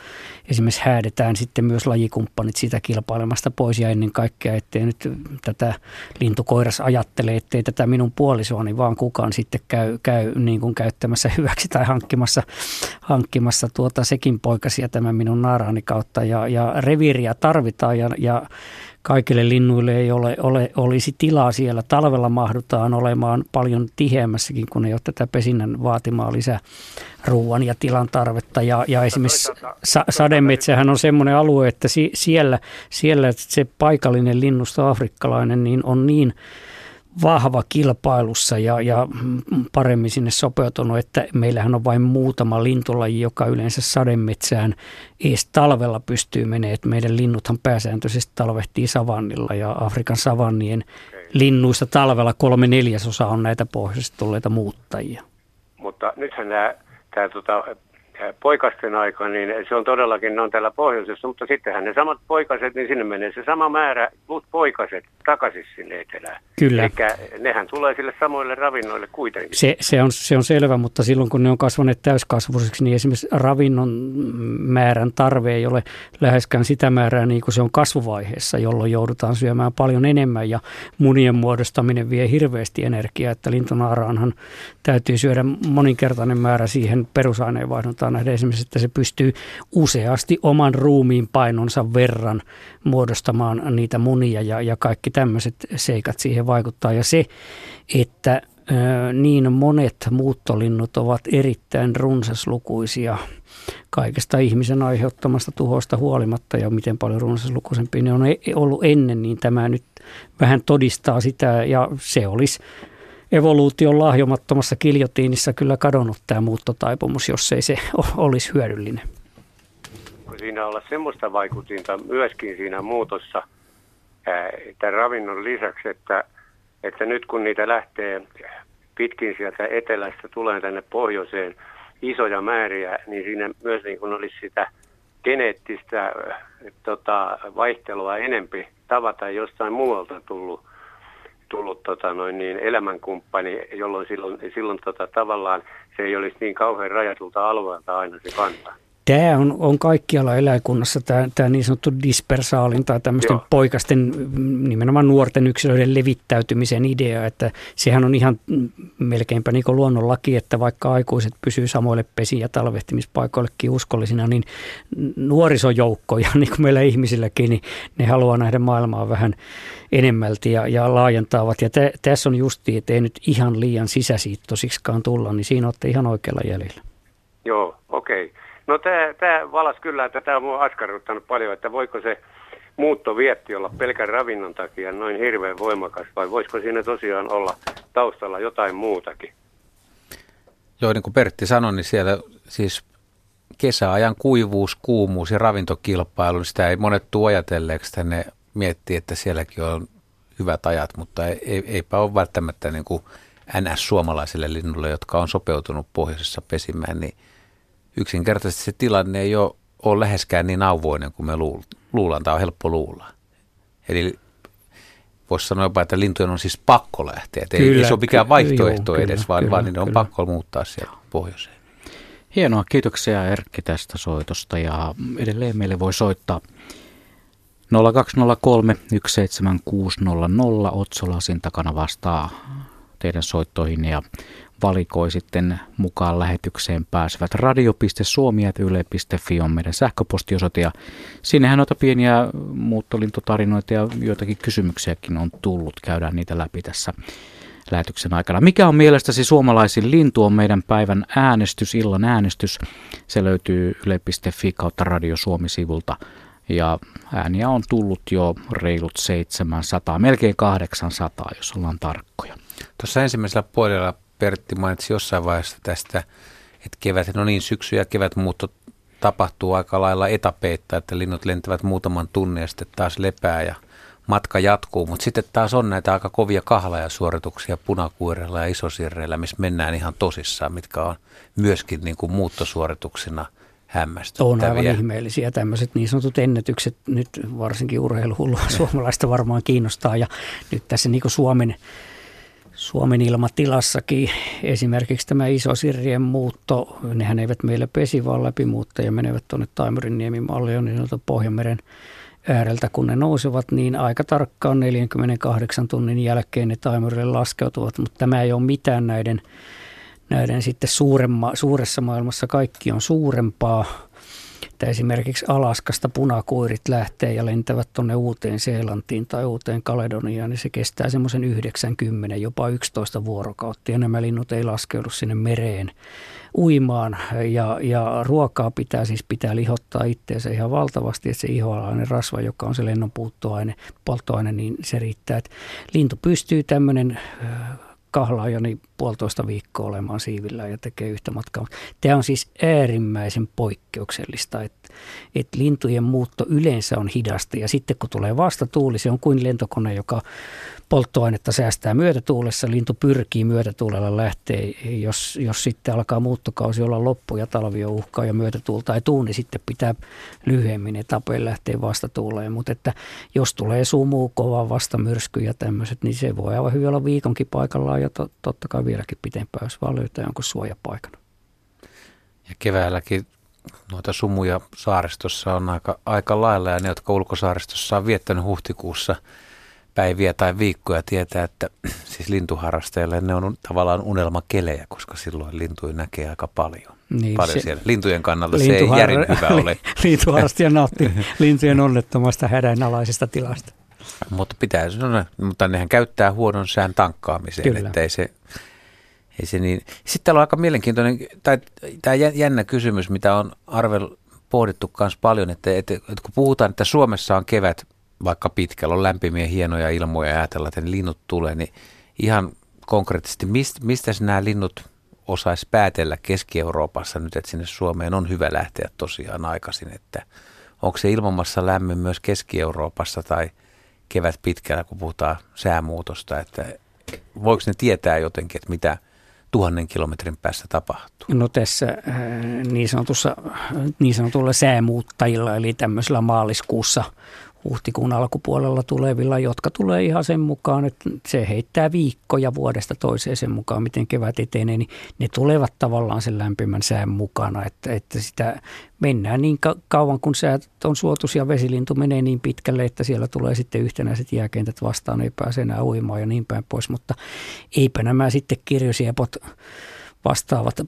esimerkiksi häädetään sitten myös lajikumppanit sitä kilpailemasta pois. Ja ennen kaikkea, ettei nyt tätä lintukoiras ajattele, ettei tätä minun puolisoani vaan kukaan sitten käy, käy niin kuin käyttämässä hyväksi tai hankkimassa, hankkimassa tuota sekin poikasia tämän minun naaraani kautta. Ja, ja reviiriä tarvitaan ja, ja kaikille linnuille ei ole, ole, olisi tilaa siellä. Talvella mahdutaan olemaan paljon tiheämmässäkin, kun ei ole tätä pesinnän vaatimaa lisää ruoan ja tilan tarvetta. Ja, ja esimerkiksi sa- sademetsähän on semmoinen alue, että si- siellä, siellä se paikallinen linnusto afrikkalainen niin on niin vahva kilpailussa ja, ja paremmin sinne sopeutunut, että meillähän on vain muutama lintulaji, joka yleensä sademetsään edes talvella pystyy menemään. Että meidän linnuthan pääsääntöisesti talvehtii savannilla ja Afrikan savannien linnuista talvella kolme neljäsosa on näitä pohjoisesta tulleita muuttajia. Mutta nythän nämä, tämä tota, poikasten aika, niin se on todellakin, ne on täällä pohjoisessa, mutta sittenhän ne samat poikaset, niin sinne menee se sama määrä plus poikaset takaisin sinne etelään. Kyllä. Eli nehän tulee sille samoille ravinnoille kuitenkin. Se, se, on, se on selvä, mutta silloin kun ne on kasvaneet täyskasvuisiksi, niin esimerkiksi ravinnon määrän tarve ei ole läheskään sitä määrää niin kuin se on kasvuvaiheessa, jolloin joudutaan syömään paljon enemmän ja munien muodostaminen vie hirveästi energiaa, että lintunaaraanhan täytyy syödä moninkertainen määrä siihen perusaineenvaihduntaan nähdä esimerkiksi, että se pystyy useasti oman ruumiin painonsa verran muodostamaan niitä munia ja, ja kaikki tämmöiset seikat siihen vaikuttaa. Ja se, että niin monet muuttolinnut ovat erittäin runsaslukuisia kaikesta ihmisen aiheuttamasta tuhosta huolimatta ja miten paljon runsaslukuisempia ne on e-, ollut ennen, niin tämä nyt vähän todistaa sitä ja se olisi evoluution lahjomattomassa kiljotiinissa kyllä kadonnut tämä muuttotaipumus, jos ei se olisi hyödyllinen. Siinä olla semmoista vaikutinta myöskin siinä muutossa tämän ravinnon lisäksi, että, että nyt kun niitä lähtee pitkin sieltä etelästä tulee tänne pohjoiseen isoja määriä, niin siinä myös niin kuin olisi sitä geneettistä tota, vaihtelua enempi tavata jostain muualta tullut tullut tota, noin niin, elämänkumppani, jolloin silloin, silloin tota, tavallaan se ei olisi niin kauhean rajatulta alueelta aina se kanta. Tämä on, on kaikkialla eläinkunnassa tämä, tämä niin sanottu dispersaalin tai tämmöisten Joo. poikasten, nimenomaan nuorten yksilöiden levittäytymisen idea, että sehän on ihan melkeinpä niin luonnonlaki, että vaikka aikuiset pysyy samoille pesi- ja talvehtimispaikoillekin uskollisina, niin nuorisojoukkoja, niin kuin meillä ihmisilläkin, niin ne haluaa nähdä maailmaa vähän enemmälti ja, ja laajentaavat. Ja tä, tässä on justi, että ei nyt ihan liian sisäsiittosiksikaan tulla, niin siinä olette ihan oikealla jäljellä. Joo, okei. Okay. No tämä valas kyllä, että tämä on mua askarruttanut paljon, että voiko se muuttovietti olla pelkän ravinnon takia noin hirveän voimakas vai voisiko siinä tosiaan olla taustalla jotain muutakin? Joo, niin kuin Pertti sanoi, niin siellä siis kesäajan kuivuus, kuumuus ja ravintokilpailu, niin sitä ei monet tule ajatelleeksi tänne miettii, että sielläkin on hyvät ajat, mutta ei, eipä ole välttämättä niin kuin NS-suomalaisille linnulle, jotka on sopeutunut pohjoisessa pesimään, niin yksinkertaisesti se tilanne ei ole, ole läheskään niin auvoinen kuin me luullaan, tai on helppo luulla. Eli voisi sanoa jopa, että lintujen on siis pakko lähteä. Että kyllä, ei, se ole mikään vaihtoehto kyllä, edes, vaan, kyllä, vaan niiden on pakko muuttaa sieltä pohjoiseen. Hienoa, kiitoksia Erkki tästä soitosta ja edelleen meille voi soittaa 0203 17600 Otsolasin takana vastaa teidän soittoihin ja valikoi sitten mukaan lähetykseen pääsevät radio.suomi.yle.fi on meidän sähköpostiosoite ja sinnehän noita pieniä muuttolintotarinoita ja joitakin kysymyksiäkin on tullut. Käydään niitä läpi tässä lähetyksen aikana. Mikä on mielestäsi suomalaisin lintu on meidän päivän äänestys, illan äänestys. Se löytyy yle.fi kautta Radio Suomi-sivulta ja ääniä on tullut jo reilut 700, melkein 800, jos ollaan tarkkoja. Tuossa ensimmäisellä puolella Pertti mainitsi jossain vaiheessa tästä, että kevät, no niin, syksy ja kevätmuutto tapahtuu aika lailla etapeita, että linnut lentävät muutaman tunnin ja sitten taas lepää ja matka jatkuu. Mutta sitten taas on näitä aika kovia kahlajasuorituksia punakuirella ja isosirreillä, missä mennään ihan tosissaan, mitkä on myöskin niin kuin muuttosuorituksina – hämmästyttäviä. On aivan ihmeellisiä tämmöiset niin sanotut ennätykset, nyt varsinkin urheiluhullua suomalaista varmaan kiinnostaa ja nyt tässä niin Suomen, Suomen ilmatilassakin. Esimerkiksi tämä iso sirrien muutto, nehän eivät meillä pesi vaan läpimuutta ja menevät tuonne Taimurinniemin mallion niin Pohjanmeren ääreltä, kun ne nousevat, niin aika tarkkaan 48 tunnin jälkeen ne Taimurille laskeutuvat, mutta tämä ei ole mitään näiden näiden sitten suuremma, suuressa maailmassa. Kaikki on suurempaa. Että esimerkiksi Alaskasta punakuirit lähtee ja lentävät tuonne Uuteen Seelantiin tai Uuteen Kaledoniaan, niin se kestää semmoisen 90, jopa 11 vuorokautta ja nämä linnut ei laskeudu sinne mereen uimaan ja, ja ruokaa pitää siis pitää lihottaa itteensä ihan valtavasti, että se ihoalainen rasva, joka on se lennon puuttoaine, polttoaine, niin se riittää. Että lintu pystyy tämmöinen kahlaaja niin puolitoista viikkoa olemaan siivillä ja tekee yhtä matkaa. Tämä on siis äärimmäisen poikkeuksellista, että, että lintujen muutto yleensä on hidasta ja sitten kun tulee vastatuuli, se on kuin lentokone, joka polttoainetta säästää myötätuulessa. Lintu pyrkii myötätuulella lähtee. Jos, jos sitten alkaa muuttokausi olla loppu ja talvi on uhkaa ja myötätuulta ei tuu, niin sitten pitää lyhyemmin etapeen lähteä vastatuuleen. Mutta että jos tulee sumu, kova vastamyrsky ja tämmöiset, niin se voi aivan hyvin olla viikonkin paikallaan ja to, totta kai vieläkin pitempään, jos vaan löytää jonkun suojapaikan. Ja keväälläkin noita sumuja saaristossa on aika, aika lailla ja ne, jotka ulkosaaristossa on viettänyt huhtikuussa – päiviä tai viikkoja tietää, että siis lintuharrastajille ne on tavallaan unelmakelejä, koska silloin lintuja näkee aika paljon. Niin, paljon se, siellä. Lintujen kannalta lintuhar- se ei järin hyvä ole. Lintuharrastaja nautti lintujen onnettomasta hädänalaisesta tilasta. Mutta pitää sanoa, mutta nehän käyttää huonon sään tankkaamiseen, Kyllä. että ei se, ei se niin. Sitten täällä on aika mielenkiintoinen, tai tämä jännä kysymys, mitä on Arvel pohdittu myös paljon, että, että, että kun puhutaan, että Suomessa on kevät vaikka pitkällä on lämpimiä hienoja ilmoja ja ajatella, että ne linnut tulee, niin ihan konkreettisesti, mistä, mistä nämä linnut osaisi päätellä Keski-Euroopassa nyt, että sinne Suomeen on hyvä lähteä tosiaan aikaisin, että onko se ilmamassa lämmin myös Keski-Euroopassa tai kevät pitkällä, kun puhutaan säämuutosta, että voiko ne tietää jotenkin, että mitä tuhannen kilometrin päässä tapahtuu? No tässä äh, niin, sanotussa, niin sanotulla säämuuttajilla, eli tämmöisellä maaliskuussa huhtikuun alkupuolella tulevilla, jotka tulee ihan sen mukaan, että se heittää viikkoja vuodesta toiseen sen mukaan, miten kevät etenee, niin ne tulevat tavallaan sen lämpimän sään mukana, että, että sitä mennään niin kauan, kun säät on suotus ja vesilintu menee niin pitkälle, että siellä tulee sitten yhtenäiset jääkentät vastaan, ei pääse enää uimaan ja niin päin pois, mutta eipä nämä sitten kirjosiepot vastaavat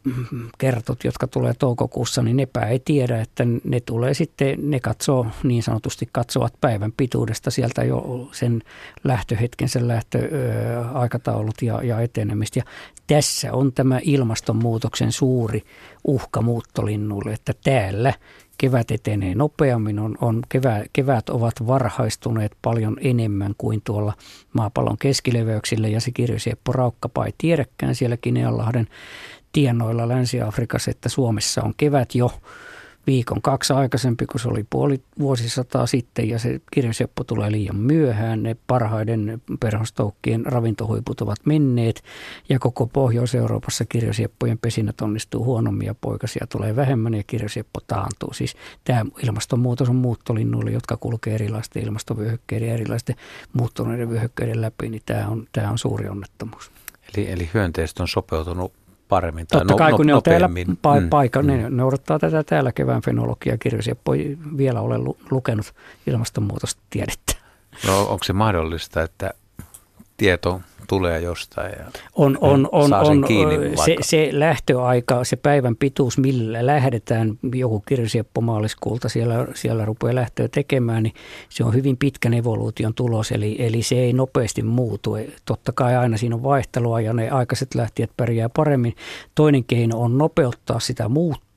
kertot, jotka tulee toukokuussa, niin nepä ei tiedä, että ne tulee sitten, ne katsoo niin sanotusti katsovat päivän pituudesta sieltä jo sen lähtöhetkensä lähtöaikataulut ja, ja etenemistä. Ja tässä on tämä ilmastonmuutoksen suuri uhka muuttolinnulle, että täällä kevät etenee nopeammin, on, on kevät, kevät ovat varhaistuneet paljon enemmän kuin tuolla maapallon keskileveyksillä. Ja se kirjosieppo Raukkapa ei tiedäkään siellä Kineanlahden tienoilla Länsi-Afrikassa, että Suomessa on kevät jo viikon kaksi aikaisempi kuin se oli puoli vuosisataa sitten ja se kirjoseppo tulee liian myöhään. Ne parhaiden perhostoukkien ravintohuiput ovat menneet ja koko Pohjois-Euroopassa kirjoseppojen pesinät onnistuu huonommin ja poikasia tulee vähemmän ja kirjoseppo taantuu. Siis tämä ilmastonmuutos on muuttolinnuille, jotka kulkee erilaisten ilmastovyöhykkeiden ja erilaisten muuttuneiden vyöhykkeiden läpi, niin tämä on, tämä on suuri onnettomuus. Eli, eli hyönteiset on sopeutunut paremmin tai Totta no, kai, kun no, ne on täällä pa- mm. paikalla, mm. ne, ne odottaa tätä täällä kevään fenologiaa. Kirjosieppo ei vielä ole lu- lukenut ilmastonmuutosta tiedettä. No onko se mahdollista, että tieto tulee jostain ja on, on, on, saa sen on, kiinni se, se lähtöaika, se päivän pituus, millä lähdetään, joku kirjasieppo maaliskuulta siellä, siellä rupeaa lähtöä tekemään, niin se on hyvin pitkän evoluution tulos, eli, eli se ei nopeasti muutu. Totta kai aina siinä on vaihtelua ja ne aikaiset lähtijät pärjää paremmin. Toinen keino on nopeuttaa sitä muuttua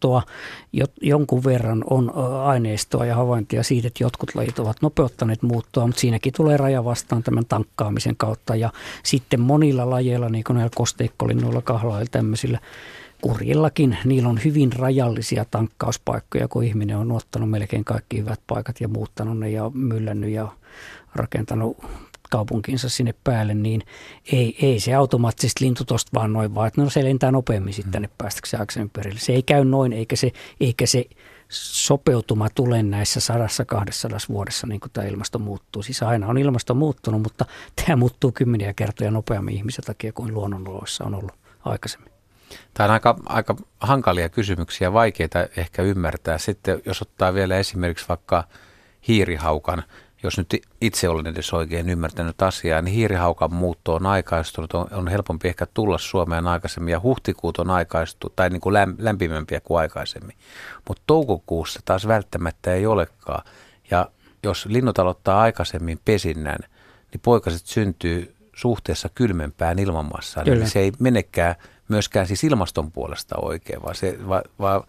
jonkun verran on aineistoa ja havaintoja siitä, että jotkut lajit ovat nopeuttaneet muuttoa, mutta siinäkin tulee raja vastaan tämän tankkaamisen kautta. Ja sitten monilla lajeilla, niin kuin näillä kosteikkolinnuilla, kahlailla tämmöisillä, kurjillakin, niillä on hyvin rajallisia tankkauspaikkoja, kun ihminen on ottanut melkein kaikki hyvät paikat ja muuttanut ne ja myllännyt ja rakentanut kaupunkinsa sinne päälle, niin ei, ei se automaattisesti lintu tosta vaan noin vaan, että no se lentää nopeammin sitten tänne päästäkseen aikaisemmin perille. Se ei käy noin, eikä se, eikä se sopeutuma tule näissä sadassa, kahdessa vuodessa, niin kuin tämä ilmasto muuttuu. Siis aina on ilmasto muuttunut, mutta tämä muuttuu kymmeniä kertoja nopeammin ihmisen takia kuin luonnonoloissa on ollut aikaisemmin. Tämä on aika, aika hankalia kysymyksiä, vaikeita ehkä ymmärtää. Sitten jos ottaa vielä esimerkiksi vaikka hiirihaukan jos nyt itse olen edes oikein ymmärtänyt asiaa, niin hiirihaukan muutto on aikaistunut, on, on helpompi ehkä tulla Suomeen aikaisemmin ja huhtikuut on aikaistu tai niin kuin läm, lämpimämpiä kuin aikaisemmin. Mutta toukokuussa taas välttämättä ei olekaan. Ja jos linnut aloittaa aikaisemmin pesinnän, niin poikaset syntyy suhteessa kylmempään ilmanmassaan. Eli se ei menekään myöskään siis ilmaston puolesta oikein, vaan, se, vaan, vaan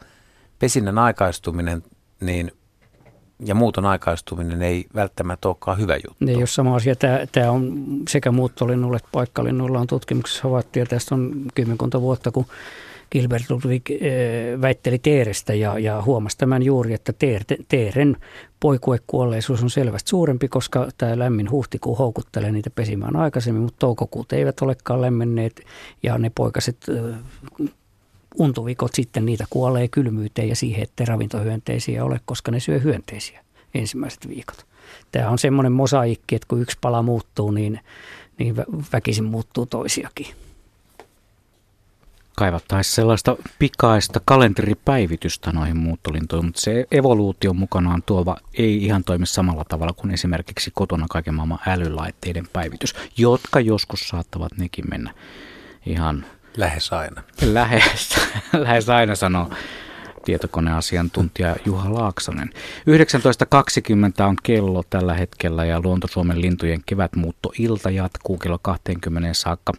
pesinnän aikaistuminen niin ja muuton aikaistuminen ei välttämättä olekaan hyvä juttu. Ei ole sama asia. Tämä, tämä on sekä muuttolinnulle että paikkalinnulla on tutkimuksessa havaittu, ja tästä on kymmenkunta vuotta, kun Gilbert Ludwig eh, väitteli teerestä ja, ja huomasi tämän juuri, että teer, teeren poikuekuolleisuus on selvästi suurempi, koska tämä lämmin huhtikuu houkuttelee niitä pesimään aikaisemmin, mutta toukokuut eivät olekaan lämmenneet ja ne poikaset eh, untuvikot sitten niitä kuolee kylmyyteen ja siihen, että ravintohyönteisiä ole, koska ne syö hyönteisiä ensimmäiset viikot. Tämä on semmoinen mosaikki, että kun yksi pala muuttuu, niin, niin väkisin muuttuu toisiakin. Kaivattaisiin sellaista pikaista kalenteripäivitystä noihin muuttolintoihin, mutta se evoluutio mukanaan tuova ei ihan toimi samalla tavalla kuin esimerkiksi kotona kaiken maailman älylaitteiden päivitys, jotka joskus saattavat nekin mennä ihan Lähes aina. Lähes, lähes aina sanoo tietokoneasiantuntija Juha Laaksonen. 19.20 on kello tällä hetkellä ja Luonto-Suomen lintujen kevätmuuttoilta jatkuu kello 20 saakka.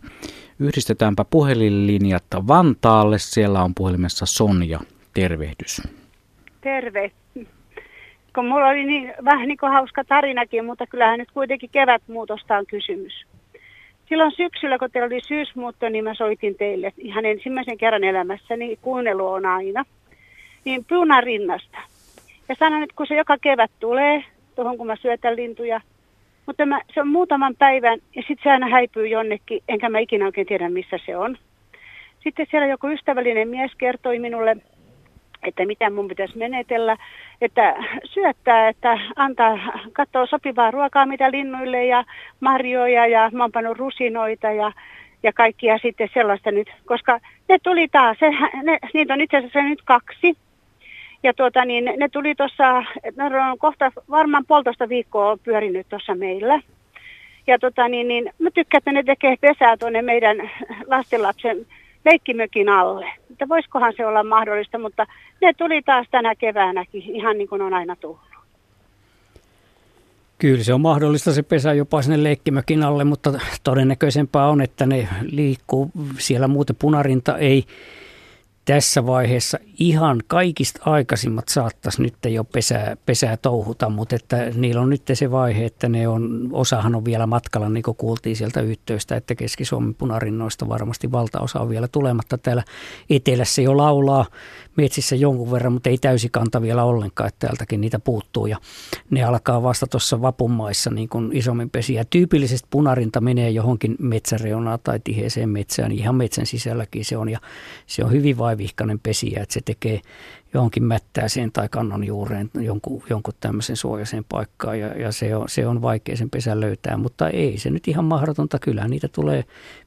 Yhdistetäänpä puhelinlinjat Vantaalle. Siellä on puhelimessa Sonja. Tervehdys. Terve. Kun mulla oli niin, vähän niin kuin hauska tarinakin, mutta kyllähän nyt kuitenkin kevätmuutosta on kysymys. Silloin syksyllä, kun teillä oli syysmuutto, niin mä soitin teille ihan ensimmäisen kerran elämässäni, kuunnelu on aina, niin rinnasta. Ja sanon, että kun se joka kevät tulee, tuohon kun mä syötän lintuja, mutta mä, se on muutaman päivän ja sitten se aina häipyy jonnekin, enkä mä ikinä oikein tiedä missä se on. Sitten siellä joku ystävällinen mies kertoi minulle, että mitä mun pitäisi menetellä, että syöttää, että antaa, katsoa sopivaa ruokaa mitä linnuille ja marjoja ja mä oon pannut rusinoita ja, ja kaikkia sitten sellaista nyt, koska ne tuli taas, se, ne, niitä on itse asiassa nyt kaksi. Ja tuota, niin ne tuli tuossa, ne on kohta varmaan puolitoista viikkoa pyörinyt tuossa meillä. Ja tota, niin, niin, mä tykkään, että ne tekee pesää tuonne meidän lastenlapsen leikkimökin alle. Että voisikohan se olla mahdollista, mutta ne tuli taas tänä keväänäkin, ihan niin kuin on aina tullut. Kyllä se on mahdollista se pesä jopa sinne leikkimökin alle, mutta todennäköisempää on, että ne liikkuu siellä muuten punarinta ei tässä vaiheessa ihan kaikista aikaisimmat saattaisi nyt jo pesää, pesää touhuta, mutta että niillä on nyt se vaihe, että ne on, osahan on vielä matkalla, niin kuin kuultiin sieltä yhteystä, että Keski-Suomen punarinnoista varmasti valtaosa on vielä tulematta. Täällä etelässä jo laulaa metsissä jonkun verran, mutta ei täysikanta vielä ollenkaan, että täältäkin niitä puuttuu. Ja ne alkaa vasta tuossa vapunmaissa niin kuin isommin pesiä. Tyypillisesti punarinta menee johonkin metsäreunaan tai tiheeseen metsään, ihan metsän sisälläkin se on. Ja se on hyvin vaivihkainen pesiä, että se tekee johonkin mättääseen tai kannon juureen jonkun, jonkun tämmöisen suojaiseen paikkaan ja, ja se, on, se on vaikea sen pesän löytää, mutta ei se nyt ihan mahdotonta. Kyllä niitä tulee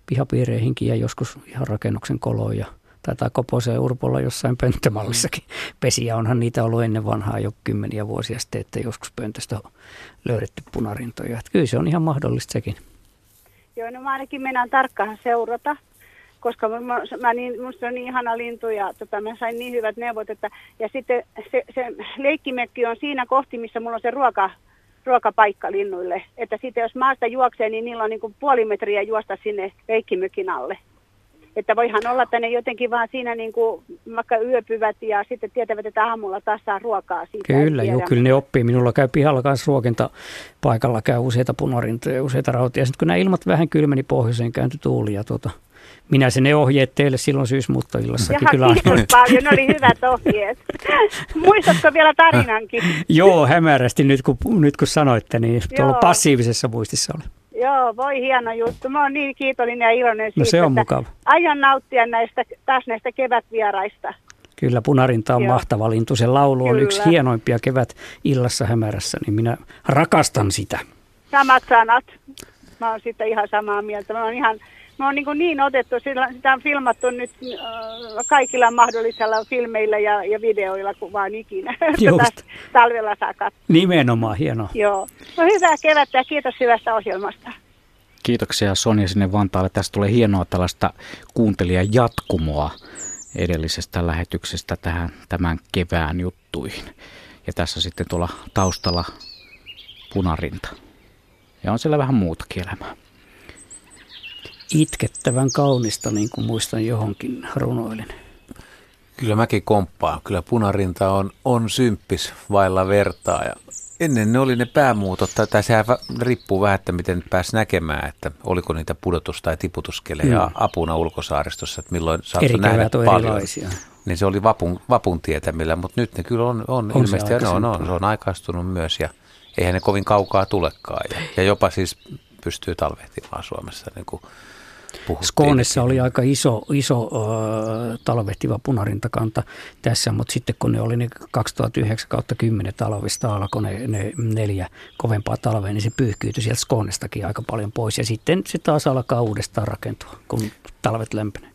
pihapiireihinkin ja joskus ihan rakennuksen koloon ja taitaa Koposeen Urpolla jossain pönttömallissakin pesiä. Onhan niitä ollut ennen vanhaa jo kymmeniä vuosia sitten, että joskus pöntöstä on löydetty punarintoja. Että kyllä se on ihan mahdollista sekin. Joo, no mä ainakin mennään tarkkaan seurata koska mä, mä niin, musta on niin ihana lintu ja tota, mä sain niin hyvät neuvot. Että, ja sitten se, se leikkimekki on siinä kohti, missä mulla on se ruoka, ruokapaikka linnuille. Että sitten jos maasta juoksee, niin niillä on niin kuin puoli metriä juosta sinne leikkimökin alle. Että voihan olla, että ne jotenkin vaan siinä niin kuin vaikka yöpyvät ja sitten tietävät, että aamulla taas saa ruokaa siitä. Kyllä, joo, kyllä ne oppii. Minulla käy pihalla kanssa ruokinta paikalla, käy useita punarintoja, useita rautia. Sitten kun nämä ilmat vähän kylmeni pohjoiseen, kääntyi tuuli ja tuota, minä sen ne ohjeet teille silloin syysmuuttoillassakin Jaha, kyllä kiitos paljon, ne oli hyvät ohjeet. Muistatko vielä tarinankin? Joo, hämärästi nyt kun, nyt kun sanoitte, niin Joo. tuolla passiivisessa muistissa oli. Joo, voi hieno juttu. Mä oon niin kiitollinen ja iloinen siitä, no se on mukava. aion nauttia näistä, taas näistä kevätvieraista. Kyllä, punarinta on Joo. mahtava lintu. Se laulu Kyllä. on yksi hienoimpia kevät illassa hämärässä, niin minä rakastan sitä. Samat sanat. Mä oon sitten ihan samaa mieltä. Mä oon ihan me on niin, niin otettu, sitä on filmattu nyt äh, kaikilla mahdollisilla filmeillä ja, ja videoilla kuin vaan ikinä. Just. talvella saa katsoa. Nimenomaan, hienoa. Joo. No hyvää kevättä ja kiitos hyvästä ohjelmasta. Kiitoksia Sonja sinne Vantaalle. Tästä tulee hienoa tällaista kuuntelijan jatkumoa edellisestä lähetyksestä tähän tämän kevään juttuihin. Ja tässä sitten tuolla taustalla punarinta. Ja on siellä vähän muutakin elämää. Itkettävän kaunista, niin kuin muistan johonkin runoilin. Kyllä mäkin komppaan. Kyllä punarinta on, on symppis vailla vertaa ja Ennen ne oli ne päämuutot, tai sehän riippuu vähän, että miten pääsi näkemään, että oliko niitä pudotus- tai tiputuskeleja mm. apuna ulkosaaristossa, että milloin saattoi nähdä paljon. Erilaisia. Niin se oli vapun, vapun tietämillä, mutta nyt ne kyllä on, on, on ilmeisesti, ne on, on, se on aikaistunut myös, ja eihän ne kovin kaukaa tulekaan, ja, ja jopa siis pystyy talvehtimaan Suomessa niin kuin Skoonessa oli aika iso, iso uh, talvehtiva punarintakanta tässä, mutta sitten kun ne oli ne 2009 10 talvista alkoi ne, ne neljä kovempaa talvea, niin se pyyhkyytyi sieltä Skoonestakin aika paljon pois. Ja sitten se taas alkaa uudestaan rakentua, kun talvet lämpenee.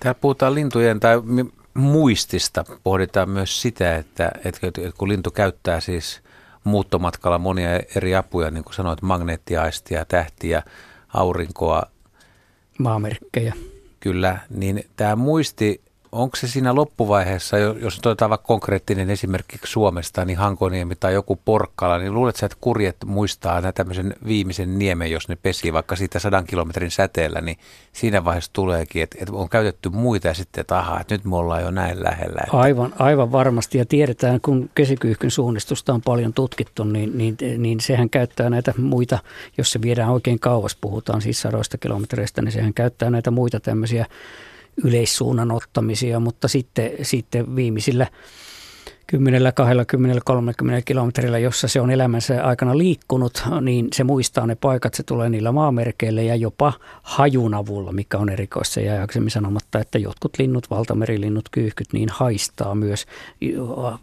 Täällä puhutaan lintujen tai muistista. Pohditaan myös sitä, että, että kun lintu käyttää siis muuttomatkalla monia eri apuja, niin kuin sanoit, magneettiaistia, tähtiä, aurinkoa, maamerkkejä. Kyllä, niin tämä muisti onko se siinä loppuvaiheessa, jos otetaan vaikka konkreettinen esimerkiksi Suomesta, niin Hankoniemi tai joku Porkkala, niin luuletko että kurjet muistaa nämä tämmöisen viimeisen niemen, jos ne pesii vaikka siitä sadan kilometrin säteellä, niin siinä vaiheessa tuleekin, että, että on käytetty muita ja sitten, että aha, että nyt me ollaan jo näin lähellä. Että. Aivan, aivan varmasti ja tiedetään, kun kesikyyhkyn suunnistusta on paljon tutkittu, niin, niin, niin sehän käyttää näitä muita, jos se viedään oikein kauas, puhutaan siis sadoista kilometreistä, niin sehän käyttää näitä muita tämmöisiä yleissuunnan ottamisia, mutta sitten, sitten viimeisillä 10, 20, 30 kilometrillä, jossa se on elämänsä aikana liikkunut, niin se muistaa ne paikat, se tulee niillä maamerkeillä ja jopa hajun avulla, mikä on erikoista ja aikaisemmin sanomatta, että jotkut linnut, valtamerilinnut, kyyhkyt, niin haistaa myös,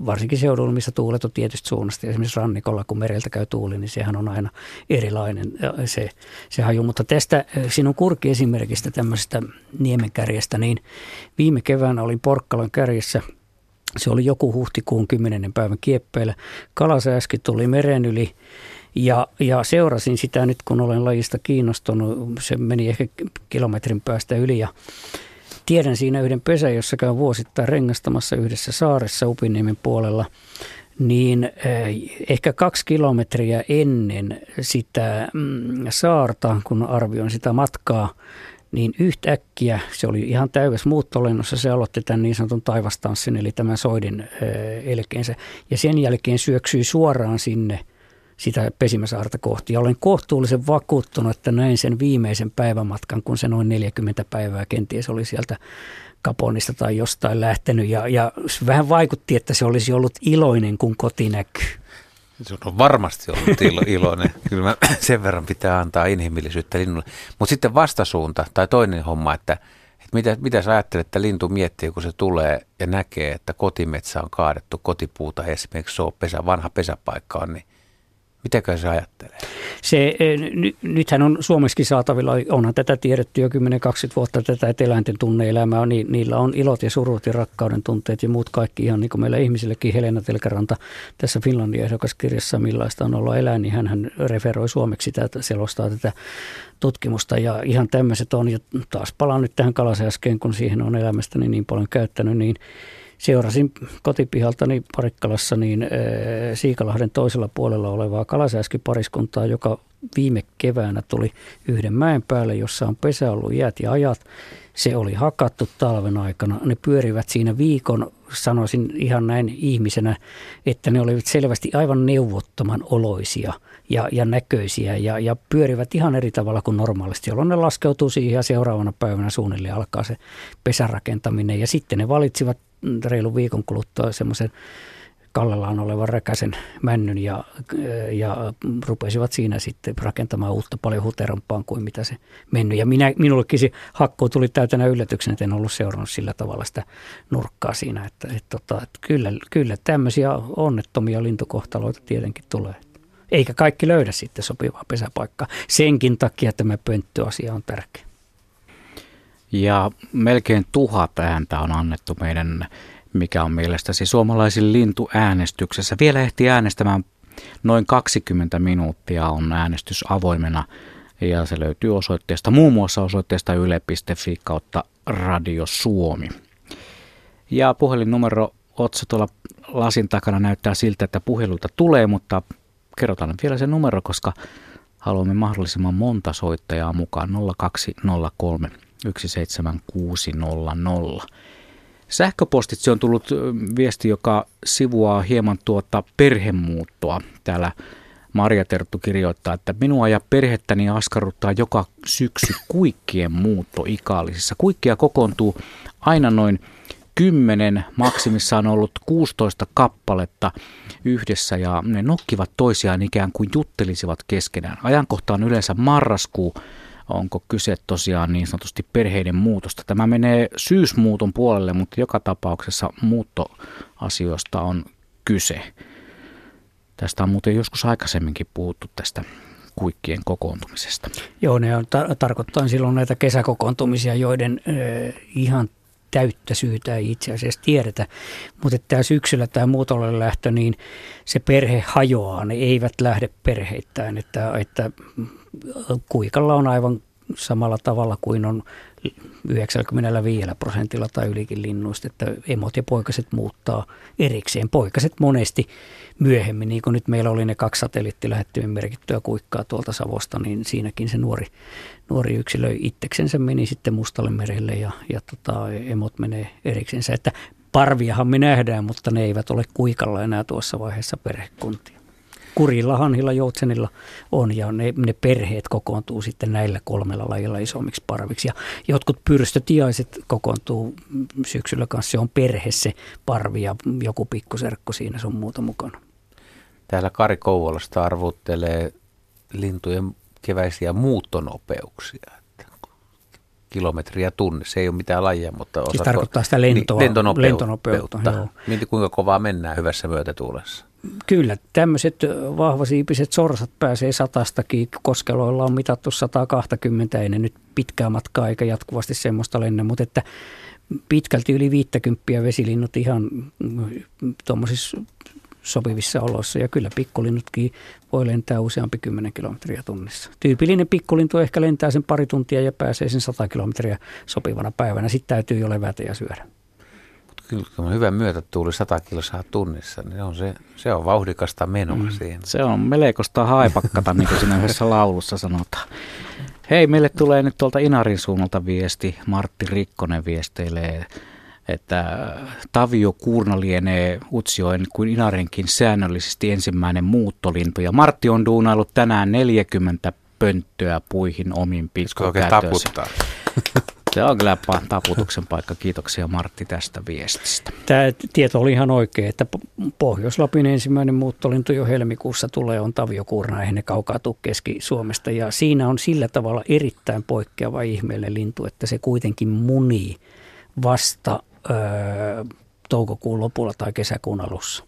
varsinkin seudulla, missä tuulet on tietystä suunnasta. Esimerkiksi rannikolla, kun mereltä käy tuuli, niin sehän on aina erilainen se, se haju. Mutta tästä sinun kurki esimerkistä tämmöisestä niemenkärjestä, niin viime keväänä olin Porkkalan kärjessä – se oli joku huhtikuun 10. päivän kieppeillä. Kalasääski tuli meren yli ja, ja seurasin sitä nyt, kun olen lajista kiinnostunut. Se meni ehkä kilometrin päästä yli ja tiedän siinä yhden pesän, jossa käyn vuosittain rengastamassa yhdessä saaressa Upiniemen puolella niin eh, ehkä kaksi kilometriä ennen sitä mm, saarta, kun arvioin sitä matkaa, niin yhtäkkiä se oli ihan täydessä muuttolennossa, se aloitti tämän niin sanotun taivastanssin, eli tämän soidin elkeensä, ja sen jälkeen syöksyi suoraan sinne sitä pesimäsaarta kohti. Ja olen kohtuullisen vakuuttunut, että näin sen viimeisen päivämatkan, kun se noin 40 päivää kenties oli sieltä Kaponista tai jostain lähtenyt. Ja, ja vähän vaikutti, että se olisi ollut iloinen, kun koti näkyy. Se on varmasti ollut ilo, iloinen. Kyllä mä, sen verran pitää antaa inhimillisyyttä linnulle. Mutta sitten vastasuunta tai toinen homma, että, että mitä, mitä sä ajattelet, että lintu miettii, kun se tulee ja näkee, että kotimetsä on kaadettu, kotipuuta esimerkiksi se on pesä, vanha pesäpaikka on, niin Mitäkö se ajattelee? Se, e, ny, nythän on Suomessakin saatavilla, onhan tätä tiedetty jo 10-20 vuotta, tätä, että eläinten tunneelämää on, niin, niillä on ilot ja surut ja rakkauden tunteet ja muut kaikki ihan niin kuin meillä ihmisillekin. Helena Telkäranta tässä Finlandia ehdokaskirjassa, millaista on olla eläin, niin hän referoi suomeksi sitä, selostaa tätä tutkimusta ja ihan tämmöiset on. Ja taas palaan nyt tähän kalaseen äsken, kun siihen on elämästäni niin paljon käyttänyt, niin seurasin kotipihaltani Parikkalassa niin Siikalahden toisella puolella olevaa kalasääskipariskuntaa, joka viime keväänä tuli yhden mäen päälle, jossa on pesä ollut jäät ja ajat. Se oli hakattu talven aikana. Ne pyörivät siinä viikon, sanoisin ihan näin ihmisenä, että ne olivat selvästi aivan neuvottoman oloisia ja, ja näköisiä ja, ja pyörivät ihan eri tavalla kuin normaalisti, jolloin ne laskeutuu siihen ja seuraavana päivänä suunnilleen alkaa se pesärakentaminen. Ja sitten ne valitsivat reilun viikon kuluttua semmoisen kallellaan olevan räkäsen männyn ja, ja rupesivat siinä sitten rakentamaan uutta paljon huterampaan kuin mitä se mennyt. Ja minä, minullekin se hakku tuli täytänä yllätyksen, että en ollut seurannut sillä tavalla sitä nurkkaa siinä. Että, että, tota, että, että kyllä, kyllä tämmöisiä onnettomia lintukohtaloita tietenkin tulee. Eikä kaikki löydä sitten sopivaa pesäpaikkaa. Senkin takia tämä pönttyasia on tärkeä. Ja melkein tuhat ääntä on annettu meidän, mikä on mielestäsi suomalaisin lintu äänestyksessä. Vielä ehti äänestämään noin 20 minuuttia on äänestys avoimena ja se löytyy osoitteesta, muun muassa osoitteesta yle.fi kautta Radio Suomi. Ja puhelinnumero Otsa tuolla lasin takana näyttää siltä, että puheluita tulee, mutta kerrotaan vielä se numero, koska haluamme mahdollisimman monta soittajaa mukaan 0203 17600. Sähköpostitse on tullut viesti, joka sivuaa hieman tuota perhemuuttoa. Täällä Maria Terttu kirjoittaa, että minua ja perhettäni askarruttaa joka syksy kuikkien muutto Ikaalisissa. Kuikkia kokoontuu aina noin 10, maksimissaan ollut 16 kappaletta yhdessä ja ne nokkivat toisiaan ikään kuin juttelisivat keskenään. Ajankohta on yleensä marraskuu, onko kyse tosiaan niin sanotusti perheiden muutosta. Tämä menee syysmuuton puolelle, mutta joka tapauksessa muuttoasioista on kyse. Tästä on muuten joskus aikaisemminkin puhuttu tästä kuikkien kokoontumisesta. Joo, ne on tar- tarkoittaa silloin näitä kesäkokoontumisia, joiden ö, ihan täyttä syytä ei itse asiassa tiedetä. Mutta tämä syksyllä tämä muutolle lähtö, niin se perhe hajoaa, ne eivät lähde perheittäin. Että, että kuikalla on aivan samalla tavalla kuin on 95 prosentilla tai ylikin linnuista, että emot ja poikaset muuttaa erikseen. Poikaset monesti myöhemmin, niin kuin nyt meillä oli ne kaksi satelliittilähettimen merkittyä kuikkaa tuolta Savosta, niin siinäkin se nuori, nuori yksilö itseksensä meni sitten Mustalle merelle ja, ja tota, emot menee eriksensä. Että parviahan me nähdään, mutta ne eivät ole kuikalla enää tuossa vaiheessa perhekuntia kurilla, hanhilla, joutsenilla on ja ne, ne perheet kokoontuu sitten näillä kolmella lajilla isommiksi parviksi. Ja jotkut pyrstötiaiset kokoontuu syksyllä kanssa, se on perhe se parvi ja joku pikkuserkku siinä se on muuta mukana. Täällä Kari Kouvolasta arvuttelee lintujen keväisiä muuttonopeuksia kilometriä tunne. Se ei ole mitään lajia, mutta siis tarkoittaa sitä lentoa, niin, lentonopeutta. lentonopeutta joo. Mieti kuinka kovaa mennään hyvässä myötätuulessa. Kyllä, tämmöiset vahvasiipiset sorsat pääsee satastakin. Koskeloilla on mitattu 120, ei ne nyt pitkää matkaa eikä jatkuvasti semmoista lennä, mutta että pitkälti yli 50 vesilinnut ihan tuommoisissa sopivissa oloissa. Ja kyllä pikkulinnutkin voi lentää useampi 10 kilometriä tunnissa. Tyypillinen pikkulintu ehkä lentää sen pari tuntia ja pääsee sen 100 kilometriä sopivana päivänä. Sitten täytyy jo levätä ja syödä kyllä kun on hyvä myötätuuli 100 kilsaa tunnissa, niin on se, se on vauhdikasta menoa mm. siihen. Se on melekosta haipakkata, niin kuin siinä yhdessä laulussa sanotaan. Hei, meille tulee nyt tuolta Inarin suunnalta viesti. Martti Rikkonen viesteilee, että Tavio Kuurna lienee Utsjoen kuin Inarinkin säännöllisesti ensimmäinen muuttolintu. Ja Martti on duunailut tänään 40 pönttöä puihin omin pikkukätöisin. Se on kyllä taputuksen paikka. Kiitoksia Martti tästä viestistä. Tämä tieto oli ihan oikein, että Pohjois-Lapin ensimmäinen muuttolintu jo helmikuussa tulee, on taviokuurna, eihän ne kaukaa tule Keski-Suomesta. Ja siinä on sillä tavalla erittäin poikkeava ihmeellinen lintu, että se kuitenkin munii vasta öö, toukokuun lopulla tai kesäkuun alussa.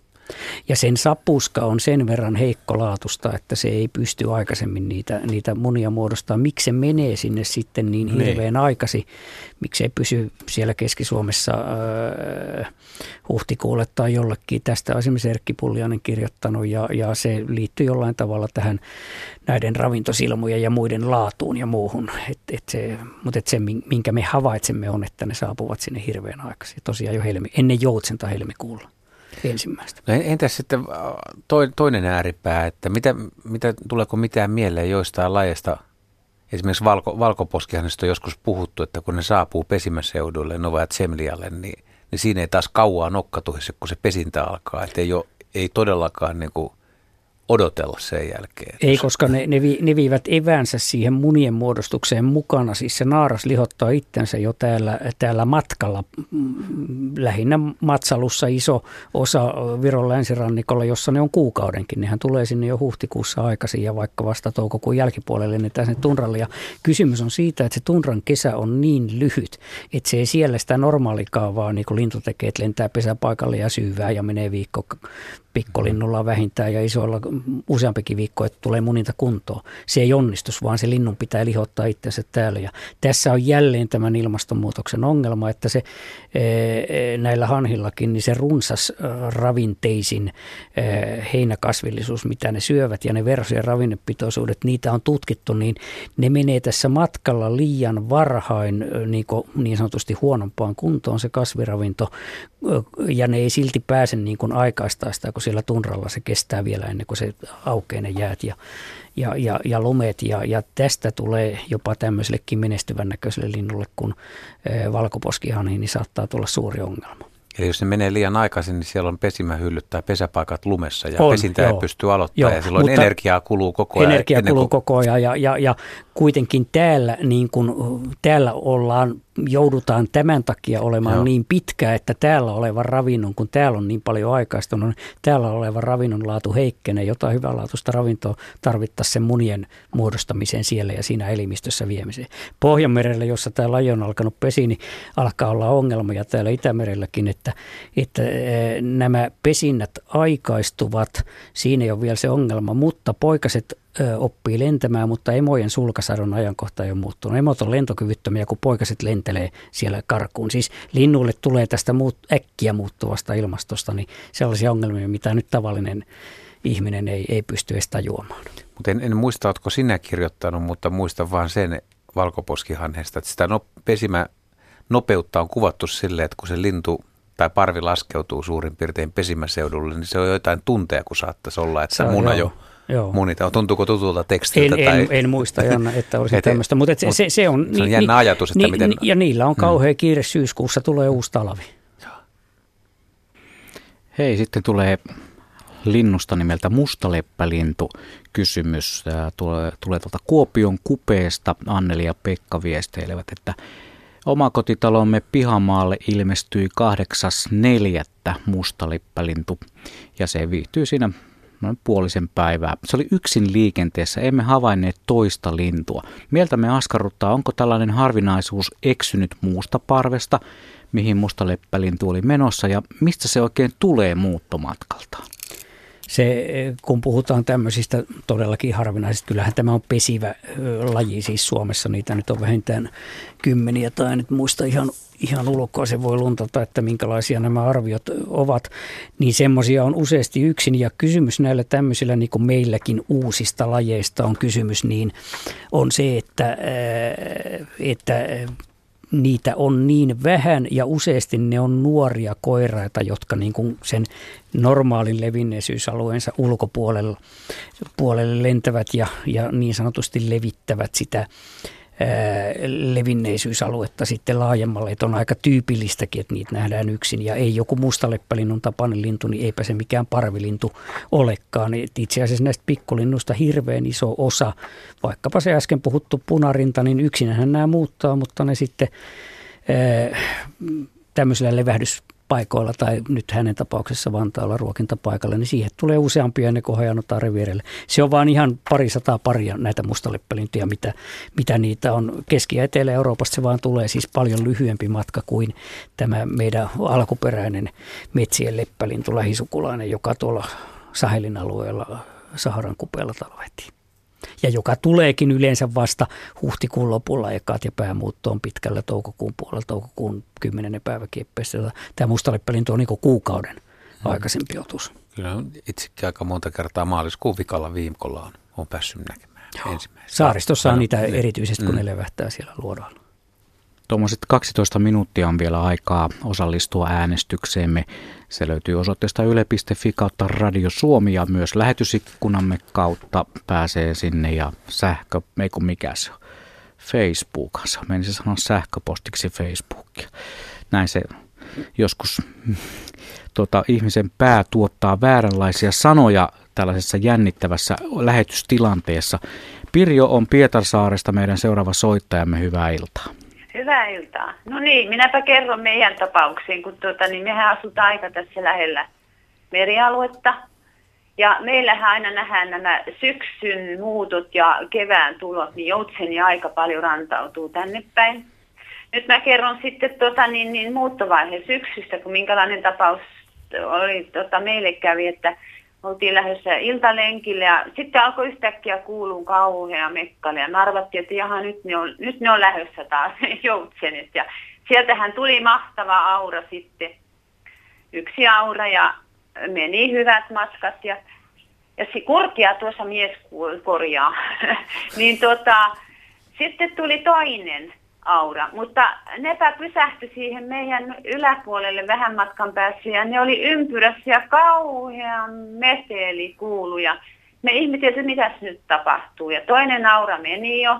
Ja sen sapuska on sen verran heikkolaatusta, että se ei pysty aikaisemmin niitä, niitä munia muodostaa. Miksi se menee sinne sitten niin, niin. hirveän aikasi? Miksi ei pysy siellä Keski-Suomessa äh, huhtikuulle tai jollekin? Tästä on esimerkiksi Erkki Pullianen kirjoittanut ja, ja se liittyy jollain tavalla tähän näiden ravintosilmujen ja muiden laatuun ja muuhun. Et, et se, mutta et se, minkä me havaitsemme on, että ne saapuvat sinne hirveän aikaisin. Tosiaan jo helmi, ennen joutsenta helmikuulla ensimmäistä. No entäs sitten äh, toinen ääripää, että mitä, mitä, tuleeko mitään mieleen joistain lajeista, esimerkiksi valko, valkoposkihan on joskus puhuttu, että kun ne saapuu pesimäseudulle, Novajat Semlialle, niin, niin siinä ei taas kauaa nokkatuhissa, kun se pesintä alkaa, että ei, ole, ei todellakaan niin kuin – odotella sen jälkeen. Ei, koska ne, ne, vi, ne viivät eväänsä siihen munien muodostukseen mukana. Siis se naaras lihottaa itsensä jo täällä, täällä matkalla. Lähinnä Matsalussa iso osa Viron länsirannikolla, jossa ne on kuukaudenkin. Nehän tulee sinne jo huhtikuussa aikaisin ja vaikka vasta toukokuun jälkipuolelle ne sinne tunralle. Ja kysymys on siitä, että se tunran kesä on niin lyhyt, että se ei siellä sitä normaalikaavaa, niin kuin lintu tekee, että lentää pesäpaikalle ja syyvää ja menee viikko pikkulinnulla vähintään ja isoilla useampikin viikko, että tulee muninta kuntoon. Se ei onnistu, vaan se linnun pitää lihottaa itsensä täällä. Ja tässä on jälleen tämän ilmastonmuutoksen ongelma, että se näillä hanhillakin, niin se runsas ravinteisin heinäkasvillisuus, mitä ne syövät ja ne versojen ravinnepitoisuudet, niitä on tutkittu, niin ne menee tässä matkalla liian varhain niin, niin sanotusti huonompaan kuntoon se kasviravinto ja ne ei silti pääse niin kuin aikaistaa sitä, kun siellä tunralla se kestää vielä ennen kuin se aukeaa ne jäät ja, ja, ja, ja lumet. Ja, ja tästä tulee jopa tämmöisellekin menestyvän näköiselle linnulle, kun valkoposkihani, niin saattaa tulla suuri ongelma. Eli jos ne menee liian aikaisin, niin siellä on pesimähyllyt tai pesäpaikat lumessa ja on, pesintä joo, ei pysty aloittamaan joo, ja silloin energiaa kuluu koko ajan. Energiaa kuluu koko ajan ja, ja, ja kuitenkin täällä, niin kun, täällä ollaan joudutaan tämän takia olemaan Joo. niin pitkä, että täällä oleva ravinnon, kun täällä on niin paljon aikaistunut, niin täällä oleva ravinnon laatu heikkenee. Jotain hyvänlaatuista ravintoa tarvittaisiin sen munien muodostamiseen siellä ja siinä elimistössä viemiseen. Pohjanmerellä, jossa tämä laji on alkanut pesi, niin alkaa olla ongelma ja täällä Itämerelläkin, että, että eh, nämä pesinnät aikaistuvat. Siinä ei ole vielä se ongelma, mutta poikaset oppii lentämään, mutta emojen sulkasadon ajankohta ei ole muuttunut. Emot on lentokyvyttömiä, kun poikaset lentelee siellä karkuun. Siis linnuille tulee tästä muut, äkkiä muuttuvasta ilmastosta niin sellaisia ongelmia, mitä nyt tavallinen ihminen ei, ei pysty edes tajuamaan. Mutta en, en muista, oletko sinä kirjoittanut, mutta muista vaan sen valkoposkihanhesta, että sitä no, pesimä nopeutta on kuvattu silleen, että kun se lintu tai parvi laskeutuu suurin piirtein pesimäseudulle, niin se on jotain tunteja, kun saattaisi olla, että se muna joo. jo Joo. munita. Tuntuuko tutulta tekstiltä? En, tai... en, en muista, Janna, että olisi tämmöistä. Mutta se, se, se, on, se on jännä ni, ajatus, että ni, miten... Ja niillä on kauhea mm. kiire syyskuussa, tulee uusi talvi. Hei, sitten tulee linnusta nimeltä mustaleppälintu kysymys. Tämä tulee, tulee tuolta Kuopion kupeesta. Anneli ja Pekka viesteilevät, että omakotitalomme pihamaalle ilmestyi 8.4. mustaleppälintu ja se viihtyy siinä noin puolisen päivää. Se oli yksin liikenteessä, emme havainneet toista lintua. Mieltämme askarruttaa, onko tällainen harvinaisuus eksynyt muusta parvesta, mihin mustaleppälintu oli menossa ja mistä se oikein tulee muuttomatkaltaan se, kun puhutaan tämmöisistä todellakin harvinaisista, kyllähän tämä on pesivä laji siis Suomessa, niitä nyt on vähintään kymmeniä tai nyt muista ihan, ihan ulkoa, se voi luntata, että minkälaisia nämä arviot ovat, niin semmoisia on useasti yksin. Ja kysymys näillä tämmöisillä niin kuin meilläkin uusista lajeista on kysymys, niin on se, että, että niitä on niin vähän ja useasti ne on nuoria koiraita, jotka niin kuin sen normaalin levinneisyysalueensa ulkopuolella puolelle lentävät ja, ja niin sanotusti levittävät sitä levinneisyysaluetta sitten laajemmalle, että on aika tyypillistäkin, että niitä nähdään yksin. Ja ei joku mustaleppälinnun tapainen lintu, niin eipä se mikään parvilintu olekaan. Et itse asiassa näistä pikkulinnusta hirveän iso osa, vaikkapa se äsken puhuttu punarinta, niin yksinähän nämä muuttaa, mutta ne sitten tämmöisellä levähdys paikoilla tai nyt hänen tapauksessa Vantaalla ruokintapaikalla, niin siihen tulee useampia ennen kuin hajannutaan revierelle. Se on vaan ihan pari sataa paria näitä mustaleppälintuja, mitä, mitä niitä on. Keski- ja Etelä-Euroopasta se vaan tulee siis paljon lyhyempi matka kuin tämä meidän alkuperäinen metsien leppälintu lähisukulainen, joka tuolla Sahelin alueella Saharan kupeella talvehtii ja joka tuleekin yleensä vasta huhtikuun lopulla ekat ja päämuutto on pitkällä toukokuun puolella, toukokuun 10. päivä kieppeessä. Tämä mustalippelintu on niin kuukauden hmm. aikaisempi otus. Kyllä itsekin aika monta kertaa maaliskuun vikalla viikolla on, on päässyt näkemään ensimmäistä. Saaristossa on niitä erityisesti, kun mm. ne levähtää siellä luodoilla. Tuommoiset 12 minuuttia on vielä aikaa osallistua äänestykseemme. Se löytyy osoitteesta yle.fi kautta Radio Suomi ja myös lähetysikkunamme kautta pääsee sinne ja sähkö, ei kun mikä se on, Facebook. Se menisi sanoa sähköpostiksi Facebookia. Näin se joskus tota, ihmisen pää tuottaa vääränlaisia sanoja tällaisessa jännittävässä lähetystilanteessa. Pirjo on Pietarsaaresta meidän seuraava soittajamme. Hyvää iltaa. Hyvää iltaa. No niin, minäpä kerron meidän tapauksiin, kun tuota, niin mehän asutaan aika tässä lähellä merialuetta. Ja meillähän aina nähdään nämä syksyn muutot ja kevään tulot, niin joutseni aika paljon rantautuu tänne päin. Nyt mä kerron sitten tuota, niin, niin muuttovaiheen syksystä, kun minkälainen tapaus oli tota, meille kävi, että oltiin lähdössä iltalenkille ja sitten alkoi yhtäkkiä kuulua kauhea mekkale. Ja me arvattiin, että jaha, nyt ne on, nyt ne on lähdössä taas joutsenet. Ja sieltähän tuli mahtava aura sitten, yksi aura ja meni hyvät matkat ja, ja si, kurkia tuossa mies korjaa, niin tota, sitten tuli toinen aura, mutta nepä pysähtyi siihen meidän yläpuolelle vähän matkan päässä ja ne oli ympyrässä ja kauhean meteli kuulu ja me ihmeteltiin, mitä nyt tapahtuu. Ja toinen aura meni jo.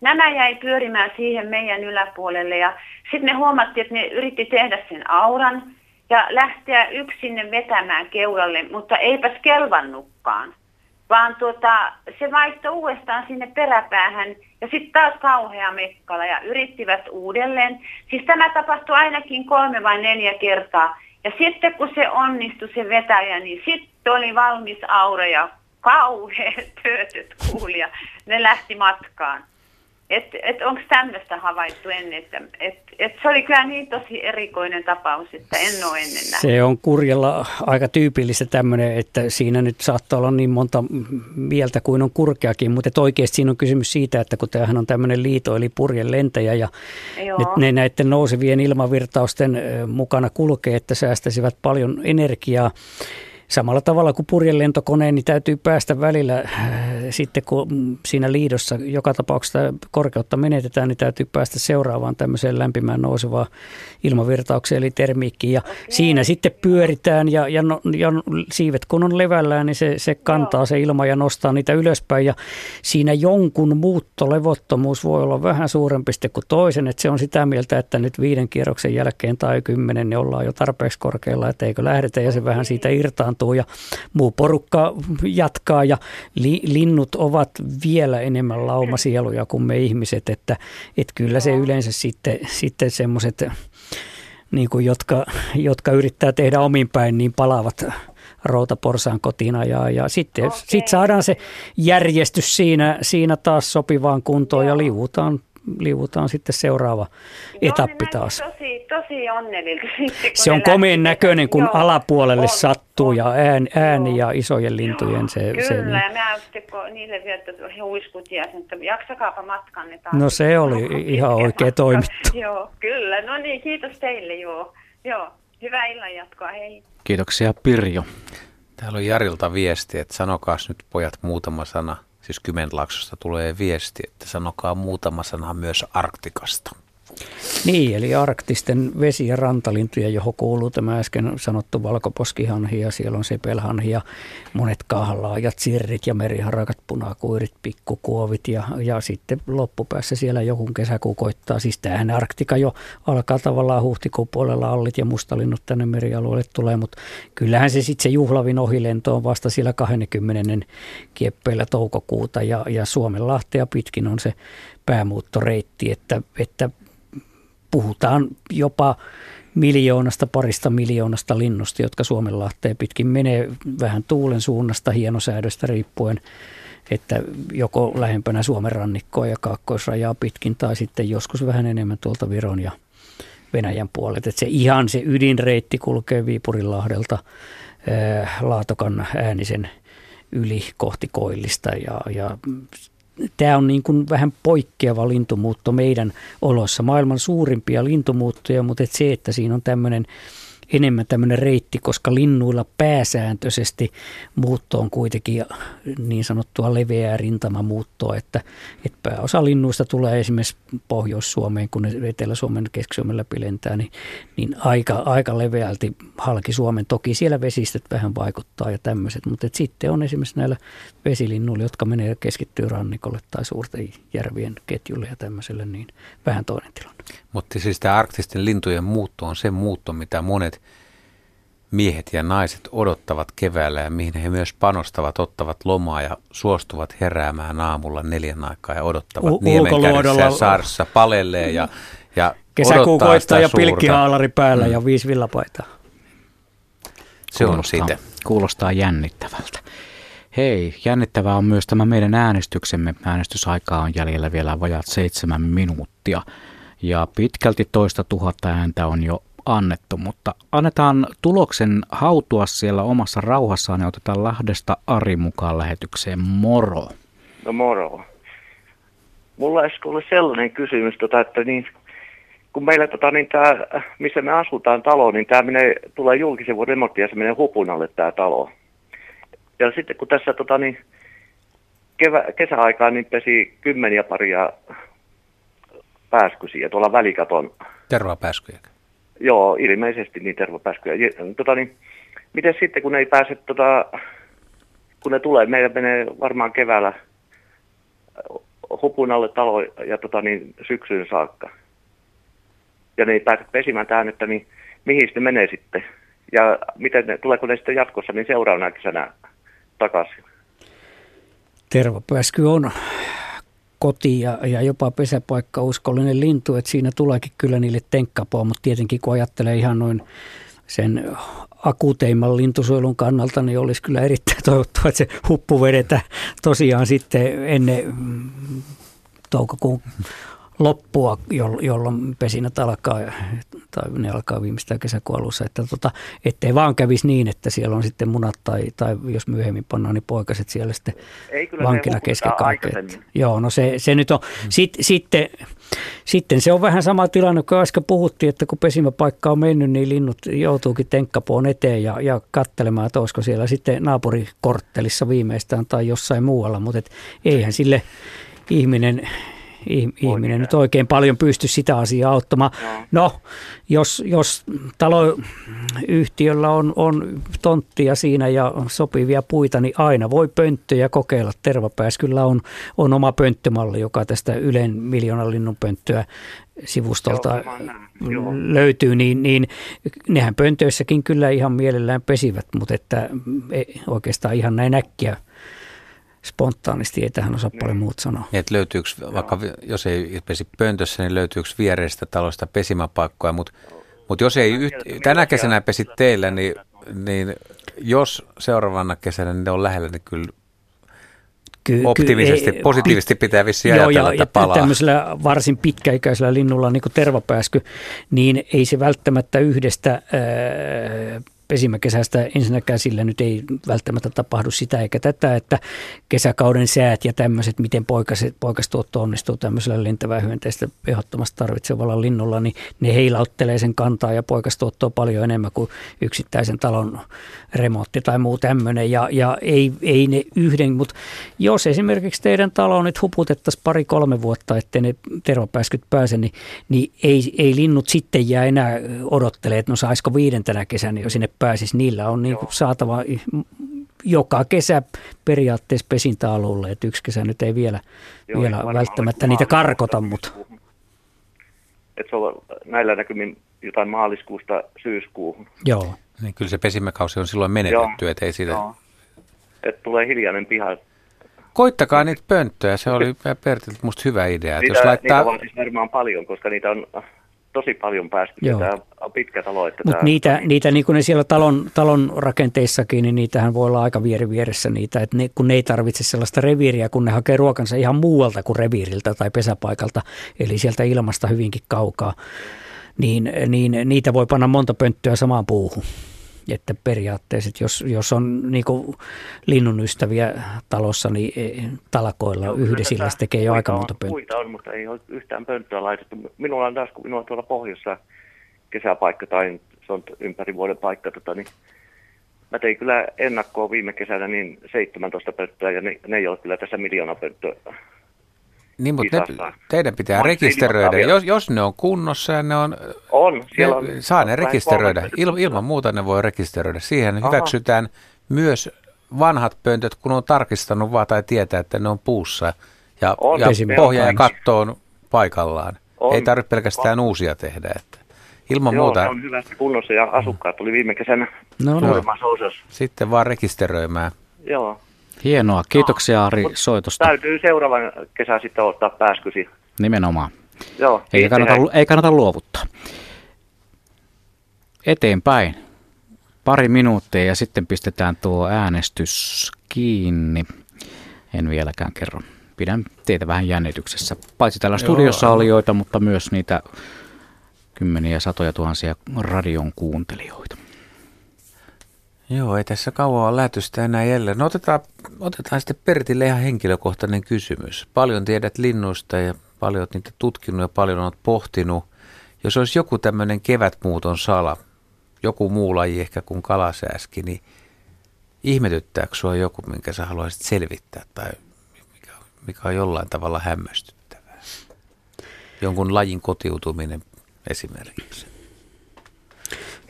Nämä jäi pyörimään siihen meidän yläpuolelle ja sitten me huomattiin, että ne yritti tehdä sen auran ja lähteä yksin vetämään keulalle, mutta eipäs kelvannutkaan vaan tuota, se vaihtoi uudestaan sinne peräpäähän ja sitten taas kauhea mekkala ja yrittivät uudelleen. Siis tämä tapahtui ainakin kolme vai neljä kertaa. Ja sitten kun se onnistui se vetäjä, niin sitten oli valmis aura ja kauheat töötöt kuuli ja ne lähti matkaan. Että et, et onko tämmöistä havaittu ennen, että et, et se oli kyllä niin tosi erikoinen tapaus, että en ole ennen nähnyt. Se on kurjalla aika tyypillistä tämmöinen, että siinä nyt saattaa olla niin monta mieltä kuin on kurkeakin, mutta oikeasti siinä on kysymys siitä, että kun tämähän on tämmöinen liito eli purjen lentäjä ja ne, ne näiden nousevien ilmavirtausten mukana kulkee, että säästäisivät paljon energiaa. Samalla tavalla kuin purjelentokoneen, niin täytyy päästä välillä sitten, kun siinä liidossa joka tapauksessa korkeutta menetetään, niin täytyy päästä seuraavaan tämmöiseen lämpimään nousevaan ilmavirtaukseen, eli termiikkiin. Ja okay. siinä sitten pyöritään ja, ja, no, ja siivet kun on levällään, niin se, se kantaa se ilma ja nostaa niitä ylöspäin. Ja siinä jonkun muuttolevottomuus voi olla vähän suurempi kuin toisen, että se on sitä mieltä, että nyt viiden kierroksen jälkeen tai kymmenen, niin ollaan jo tarpeeksi korkealla, että eikö lähdetä ja se vähän siitä irtaantuu taantuu ja muu porukka jatkaa ja li, linnut ovat vielä enemmän laumasieluja kuin me ihmiset, että, että kyllä se yleensä sitten, sitten semmoiset, niin kuin jotka, jotka yrittää tehdä omin päin, niin palaavat routaporsaan kotina ja, ja sitten okay. sit saadaan se järjestys siinä, siinä taas sopivaan kuntoon Joo. ja liuutaan liuutaan sitten seuraava Joo, etappi taas. Tosi, tosi onnellinen. Se on komeen näköinen, kun Joo, alapuolelle on, sattuu on, ja ääni, ääni ja isojen lintujen. Se, Kyllä, se, niin. ja mä kun niille vielä huiskut ja sen, että jaksakaapa matkan. Niin no se oli no, ihan oikein toimittu. joo, kyllä. No niin, kiitos teille. Joo, joo. hyvää illanjatkoa. Hei. Kiitoksia Pirjo. Täällä on Jarilta viesti, että sanokaas nyt pojat muutama sana siis Kymenlaaksosta tulee viesti, että sanokaa muutama sana myös Arktikasta. Niin, eli arktisten vesi- ja rantalintuja, johon kuuluu tämä äsken sanottu valkoposkihanhi ja siellä on sepelhanhi ja monet kahlaajat, sirrit ja meriharakat, punakuirit, pikkukuovit ja, ja sitten loppupäässä siellä joku kesäkuu koittaa. Siis tämähän Arktika jo alkaa tavallaan huhtikuun puolella allit ja mustalinnut tänne merialueelle tulee, mutta kyllähän se sitten se juhlavin ohilento on vasta siellä 20. kieppeillä toukokuuta ja, ja Suomenlahtea pitkin on se päämuuttoreitti, että, että puhutaan jopa miljoonasta, parista miljoonasta linnusta, jotka Suomenlahteen pitkin menee vähän tuulen suunnasta hienosäädöstä riippuen, että joko lähempänä Suomen rannikkoa ja kaakkoisrajaa pitkin tai sitten joskus vähän enemmän tuolta Viron ja Venäjän puolelta. Että se ihan se ydinreitti kulkee Viipurinlahdelta Laatokan äänisen yli kohti Koillista ja, ja tämä on niin kuin vähän poikkeava lintumuutto meidän olossa. Maailman suurimpia lintumuuttoja, mutta et se, että siinä on tämmöinen enemmän tämmöinen reitti, koska linnuilla pääsääntöisesti muutto on kuitenkin niin sanottua leveää rintamamuuttoa, että, että pääosa linnuista tulee esimerkiksi Pohjois-Suomeen, kun ne Etelä-Suomen keski läpi lentää, niin, niin aika, aika leveälti halki Suomen. Toki siellä vesistöt vähän vaikuttaa ja tämmöiset, mutta sitten on esimerkiksi näillä vesilinnuilla, jotka menee keskittyy rannikolle tai suurten järvien ketjulle ja tämmöiselle, niin vähän toinen tilanne. Mutta siis tämä arktisten lintujen muutto on se muutto, mitä monet miehet ja naiset odottavat keväällä ja mihin he myös panostavat, ottavat lomaa ja suostuvat heräämään aamulla neljän aikaa ja odottavat U- niemenkädessä ja saarissa palellee ja, ja Kesäkuu koittaa ja pilkkihaalari päällä mm. ja viisi villapaitaa. Se on siitä. Kuulostaa jännittävältä. Hei, jännittävää on myös tämä meidän äänestyksemme. Äänestysaikaa on jäljellä vielä vajaat seitsemän minuuttia. Ja pitkälti toista tuhatta ääntä on jo annettu, mutta annetaan tuloksen hautua siellä omassa rauhassaan ja otetaan Lahdesta Ari mukaan lähetykseen. Moro. No moro. Mulla olisi ollut sellainen kysymys, tota, että niin, kun meillä, tota, niin tää, missä me asutaan talo, niin tämä menee, tulee julkisen vuoden remontti ja se menee hupun alle tämä talo. Ja sitten kun tässä tota, niin, kevä, kesäaikaan niin pesi kymmeniä paria pääskysiä tuolla välikaton. Tervapääskyjä? Joo, ilmeisesti niin tervapääskyjä. Tota, niin, miten sitten, kun ne ei pääse, tota, kun ne tulee, meillä menee varmaan keväällä hupun alle talo ja tota, niin, syksyyn saakka. Ja ne ei pääse pesimään tähän, että niin, mihin ne menee sitten. Ja miten ne, tuleeko ne sitten jatkossa niin seuraavana kesänä takaisin. Tervapääsky on koti ja, ja jopa pesäpaikka uskollinen lintu, että siinä tuleekin kyllä niille tenkkapoa, mutta tietenkin kun ajattelee ihan noin sen akuteimman lintusuojelun kannalta, niin olisi kyllä erittäin toivottavaa, että se huppu vedetään tosiaan sitten ennen toukokuun loppua, jolloin pesinät alkaa, tai ne alkaa viimeistään kesäkuun alussa, että tota, ettei vaan kävisi niin, että siellä on sitten munat tai, tai jos myöhemmin pannaan, niin poikaset siellä sitten Ei, vankina kesken kaiken. Joo, no se, se nyt on. Mm. Sit, sitten, sitten se on vähän sama tilanne, kun äsken puhuttiin, että kun pesimäpaikka on mennyt, niin linnut joutuukin tenkkapoon eteen ja, ja kattelemaan, että olisiko siellä sitten naapurikorttelissa viimeistään tai jossain muualla, mutta et eihän sille ihminen ihminen nyt oikein paljon pysty sitä asiaa auttamaan. No, jos, jos taloyhtiöllä on, on tonttia siinä ja sopivia puita, niin aina voi pönttöjä kokeilla. Tervapääskyllä on, on oma pönttömalli, joka tästä Ylen miljoonan linnun pönttöä sivustolta Joo, löytyy, niin, niin nehän pöntöissäkin kyllä ihan mielellään pesivät, mutta että e, oikeastaan ihan näin äkkiä – spontaanisti, ei tähän osaa paljon muut sanoa. Niin, että löytyykö, vaikka jos ei pesi pöntössä, niin löytyykö viereistä talosta pesimäpaikkoja, mutta mut jos ei yht, tänä kesänä pesi teillä, niin, niin jos seuraavana kesänä niin ne on lähellä, niin kyllä Ky- optimisesti, ky- positiivisesti pitää vissiin joo, ajatella, ja, että palaa. Tämmöisellä varsin pitkäikäisellä linnulla, niin kuin tervapääsky, niin ei se välttämättä yhdestä ää, pesimäkesästä ensinnäkään sillä nyt ei välttämättä tapahdu sitä eikä tätä, että kesäkauden säät ja tämmöiset, miten poikas, poikastuotto onnistuu tämmöisellä lentävää hyönteistä ehdottomasti tarvitsevalla linnulla, niin ne heilauttelee sen kantaa ja poikastuottoa paljon enemmän kuin yksittäisen talon remontti tai muu tämmöinen. Ja, ja ei, ei ne yhden, mutta jos esimerkiksi teidän talo nyt huputettaisiin pari-kolme vuotta, ettei ne tervapääskyt pääse, niin, niin ei, ei linnut sitten jää enää odottelemaan, että no saisiko viidentenä kesänä jo sinne pääsisi. Niillä on niin saatava joka kesä periaatteessa pesintäalueelle, että yksi kesä nyt ei vielä, Joo, vielä välttämättä niitä karkota, mutta... Että se on näillä näkymin jotain maaliskuusta syyskuuhun. Joo. Niin kyllä se pesimäkausi on silloin menetetty, että ei siitä... Joo. Että tulee hiljainen piha. Koittakaa niitä pönttöjä, se oli Pertiltä musta hyvä idea. Niitä, jos laittaa... niitä siis varmaan paljon, koska niitä on tosi paljon päästy. Tämä on pitkä talo. Mutta tämä... niitä, niitä niin kuin ne siellä talon, talon rakenteissakin, niin niitähän voi olla aika vieri vieressä niitä, että ne, kun ne ei tarvitse sellaista reviiriä, kun ne hakee ruokansa ihan muualta kuin reviiriltä tai pesäpaikalta, eli sieltä ilmasta hyvinkin kaukaa, niin, niin niitä voi panna monta pönttöä samaan puuhun. Että periaatteessa, että jos, jos on niin linnun ystäviä talossa, niin e, talakoilla no, yhdessä se tekee jo aika monta pönttöä. Puita on, mutta ei ole yhtään pönttöä laitettu. Minulla on taas, kun minulla on tuolla pohjoissa kesäpaikka tai se on ympäri vuoden paikka, tota, niin mä tein kyllä ennakkoa viime kesänä niin 17 pönttöä ja ne, ne ei ole kyllä tässä miljoona pönttöä niin, mutta ne, teidän pitää on rekisteröidä. Jos, jos ne on kunnossa ja ne on... On, siellä on. Saa ne rekisteröidä. Il, ilman muuta ne voi rekisteröidä. Siihen Aha. hyväksytään myös vanhat pöntöt, kun on tarkistanut vaan tai tietää, että ne on puussa. Ja, on, ja pohja ja katto on paikallaan. On. Ei tarvitse pelkästään on. uusia tehdä. Että ilman Joo, muuta... on hyvässä kunnossa ja asukkaat tuli viime kesänä no, no. Sitten vaan rekisteröimään. Joo. Hienoa. Kiitoksia Ari soitosta. Täytyy seuraavan kesän sitten ottaa pääskysi. Nimenomaan. Joo, ei, kannata, ei kannata luovuttaa. Eteenpäin. Pari minuuttia ja sitten pistetään tuo äänestys kiinni. En vieläkään kerro. Pidän teitä vähän jännityksessä. Paitsi täällä Joo, studiossa olijoita, mutta myös niitä kymmeniä satoja tuhansia radion kuuntelijoita. Joo, ei tässä kauan lähetystä enää jälleen. No otetaan, otetaan sitten Pertille ihan henkilökohtainen kysymys. Paljon tiedät linnuista ja paljon niitä tutkinut ja paljon olet pohtinut. Jos olisi joku tämmöinen kevätmuuton sala, joku muu laji ehkä kuin kalasääski, niin ihmetyttääkö sinua joku, minkä sä haluaisit selvittää tai mikä, mikä on jollain tavalla hämmästyttävää? Jonkun lajin kotiutuminen esimerkiksi.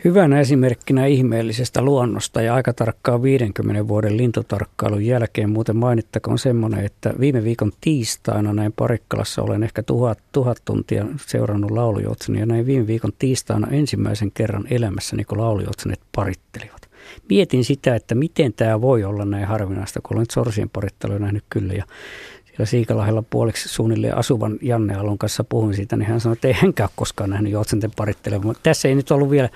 Hyvänä esimerkkinä ihmeellisestä luonnosta ja aika tarkkaa 50 vuoden lintutarkkailun jälkeen muuten mainittakoon semmoinen, että viime viikon tiistaina näin Parikkalassa olen ehkä tuhat, tuhat tuntia seurannut laulujoutsen ja näin viime viikon tiistaina ensimmäisen kerran elämässäni, kun laulujoutsenet parittelivat. Mietin sitä, että miten tämä voi olla näin harvinaista, kun olen sorsien parittelua nähnyt kyllä ja siellä Siikalahdella puoliksi suunnilleen asuvan Janne Alon kanssa puhuin siitä, niin hän sanoi, että ei hänkään koskaan nähnyt joutsenten parittelevan. Tässä ei nyt ollut vielä,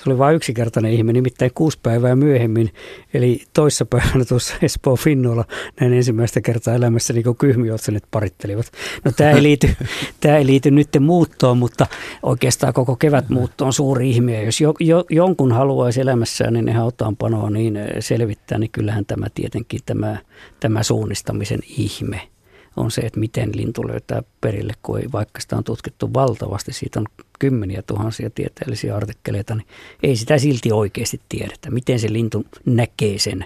tässä oli vain yksinkertainen ihme, nimittäin kuusi päivää myöhemmin, eli toissapäivänä tuossa Espoo Finnolla näin ensimmäistä kertaa elämässä niin kyhmijoutsenet parittelivat. No tämä ei liity, tämä ei liity nyt muuttoon, mutta oikeastaan koko kevätmuutto on suuri ihme. Jos jo, jo, jonkun haluaisi elämässään niin ihan panoa niin selvittää, niin kyllähän tämä tietenkin tämä, tämä suunnistamisen ihme on se, että miten lintu löytää perille, kun ei, vaikka sitä on tutkittu valtavasti, siitä on kymmeniä tuhansia tieteellisiä artikkeleita, niin ei sitä silti oikeasti tiedetä, miten se lintu näkee sen.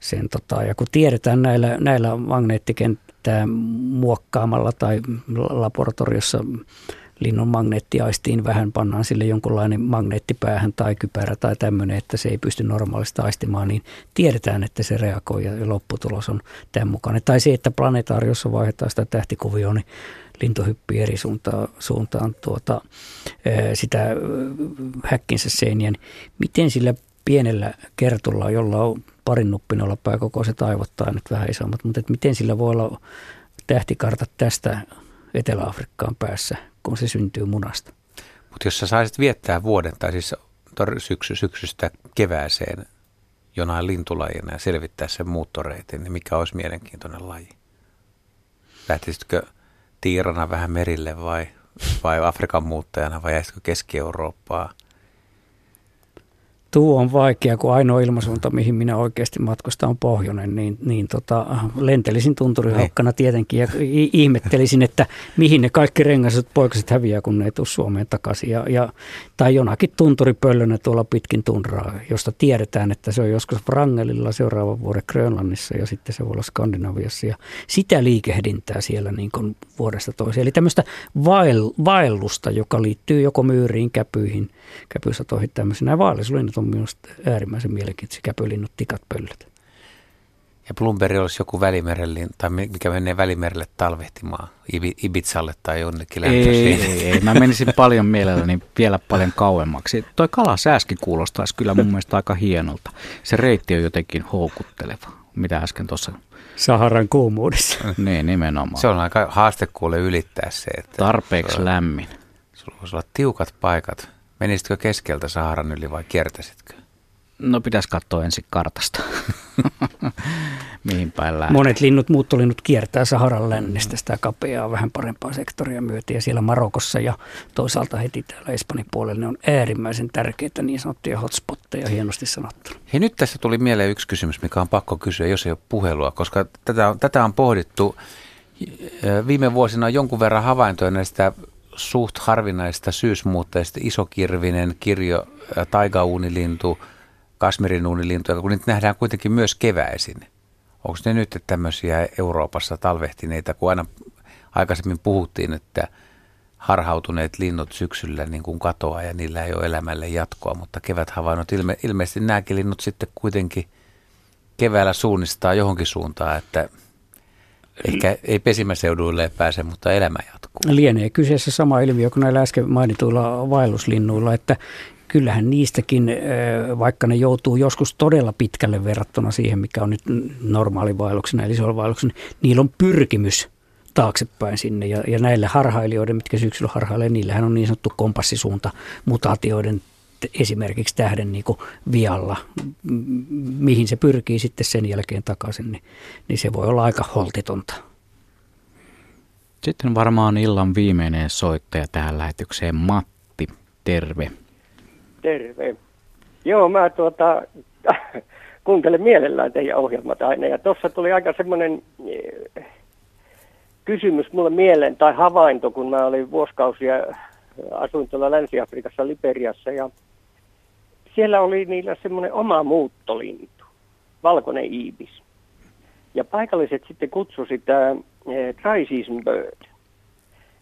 sen tota, ja kun tiedetään näillä, näillä magneettikenttää muokkaamalla tai laboratoriossa linnun magneettiaistiin vähän pannaan sille jonkunlainen magneettipäähän tai kypärä tai tämmöinen, että se ei pysty normaalisti aistimaan, niin tiedetään, että se reagoi ja lopputulos on tämän mukainen. Tai se, että planetaariossa vaihdetaan sitä tähtikuvioon, niin lintu hyppii eri suuntaan, suuntaan tuota, sitä häkkinsä seiniä. Niin miten sillä pienellä kertulla, jolla on parin nuppinolla pääkokoiset aivot tai nyt vähän isommat, mutta miten sillä voi olla tähtikartat tästä Etelä-Afrikkaan päässä kun se syntyy munasta. Mutta jos sä saisit viettää vuoden tai siis syksy, syksystä kevääseen jonain lintulajina ja selvittää sen muuttoreitin, niin mikä olisi mielenkiintoinen laji? Lähtisitkö tiirana vähän merille vai, vai Afrikan muuttajana vai jäisitkö Keski-Eurooppaa – Tuo on vaikea, kun ainoa ilmasuunta, mihin minä oikeasti matkustan, on pohjoinen, niin, niin tota, lentelisin tunturihaukkana niin. tietenkin ja ihmettelisin, että mihin ne kaikki rengaset poikaset häviää, kun ne ei tule Suomeen takaisin. Ja, ja, tai jonakin tunturipöllönä tuolla pitkin tundraa, josta tiedetään, että se on joskus Wrangelilla seuraavan vuoden Grönlannissa ja sitten se voi olla Skandinaviassa. Ja sitä liikehdintää siellä niin kuin vuodesta toiseen. Eli tämmöistä vael, vaellusta, joka liittyy joko myyriin, käpyihin, käpysatoihin tämmöisiin. Nämä vaelluslinnut on minusta äärimmäisen mielenkiintoisia, käpylinnut, tikat, pöllöt. Ja Bloomberg olisi joku välimerellin, tai mikä menee välimerelle talvehtimaan, Ibizalle tai jonnekin ei, ei, ei, mä menisin paljon mielelläni vielä paljon kauemmaksi. Toi kalasääski kuulostaisi kyllä mun mielestä aika hienolta. Se reitti on jotenkin houkutteleva, mitä äsken tuossa Saharan kuumuudessa. niin, nimenomaan. Se on aika haaste kuule ylittää se. Että Tarpeeksi sulla, lämmin. Sulla voisi olla tiukat paikat. Menisitkö keskeltä Saharan yli vai kiertäisitkö? No pitäisi katsoa ensin kartasta, mihin päin lähtee. Monet linnut, muuttolinnut kiertää Saharan lännestä sitä kapeaa vähän parempaa sektoria myöten ja siellä Marokossa ja toisaalta heti täällä Espanjan puolella ne on äärimmäisen tärkeitä niin sanottuja hotspotteja, hienosti sanottuna. Hei nyt tässä tuli mieleen yksi kysymys, mikä on pakko kysyä, jos ei ole puhelua, koska tätä on, tätä on pohdittu viime vuosina on jonkun verran havaintoja näistä suht harvinaista syysmuutteista, isokirvinen, kirjo, taigauunilintu, kasmirin uunilintuja, kun niitä nähdään kuitenkin myös keväisin. Onko ne nyt tämmöisiä Euroopassa talvehtineita, kun aina aikaisemmin puhuttiin, että harhautuneet linnut syksyllä niin kuin katoaa ja niillä ei ole elämälle jatkoa, mutta keväthavainnot ilme, ilmeisesti nämäkin linnut sitten kuitenkin keväällä suunnistaa johonkin suuntaan, että Ehkä ei pesimäseuduille pääse, mutta elämä jatkuu. Lienee kyseessä sama ilmiö kuin näillä äsken mainituilla vaelluslinnuilla, että kyllähän niistäkin, vaikka ne joutuu joskus todella pitkälle verrattuna siihen, mikä on nyt normaali vaelluksena, eli vaelluksena, niin niillä on pyrkimys taaksepäin sinne. Ja, ja näille harhailijoiden, mitkä syksyllä harhailee, niillähän on niin sanottu kompassisuunta mutaatioiden esimerkiksi tähden niin kuin vialla, mihin se pyrkii sitten sen jälkeen takaisin, niin, niin se voi olla aika holtitonta. Sitten varmaan illan viimeinen soittaja tähän lähetykseen Matti. terve. Terve. Joo, mä tuota, kuuntelen mielellään teidän ohjelmat aina. Ja tuossa tuli aika semmoinen eh, kysymys mulle mieleen tai havainto, kun mä olin vuosikausia, asuin tuolla Länsi-Afrikassa Liberiassa ja siellä oli niillä semmoinen oma muuttolintu, valkoinen iibis. Ja paikalliset sitten kutsui sitä eh, dry season bird.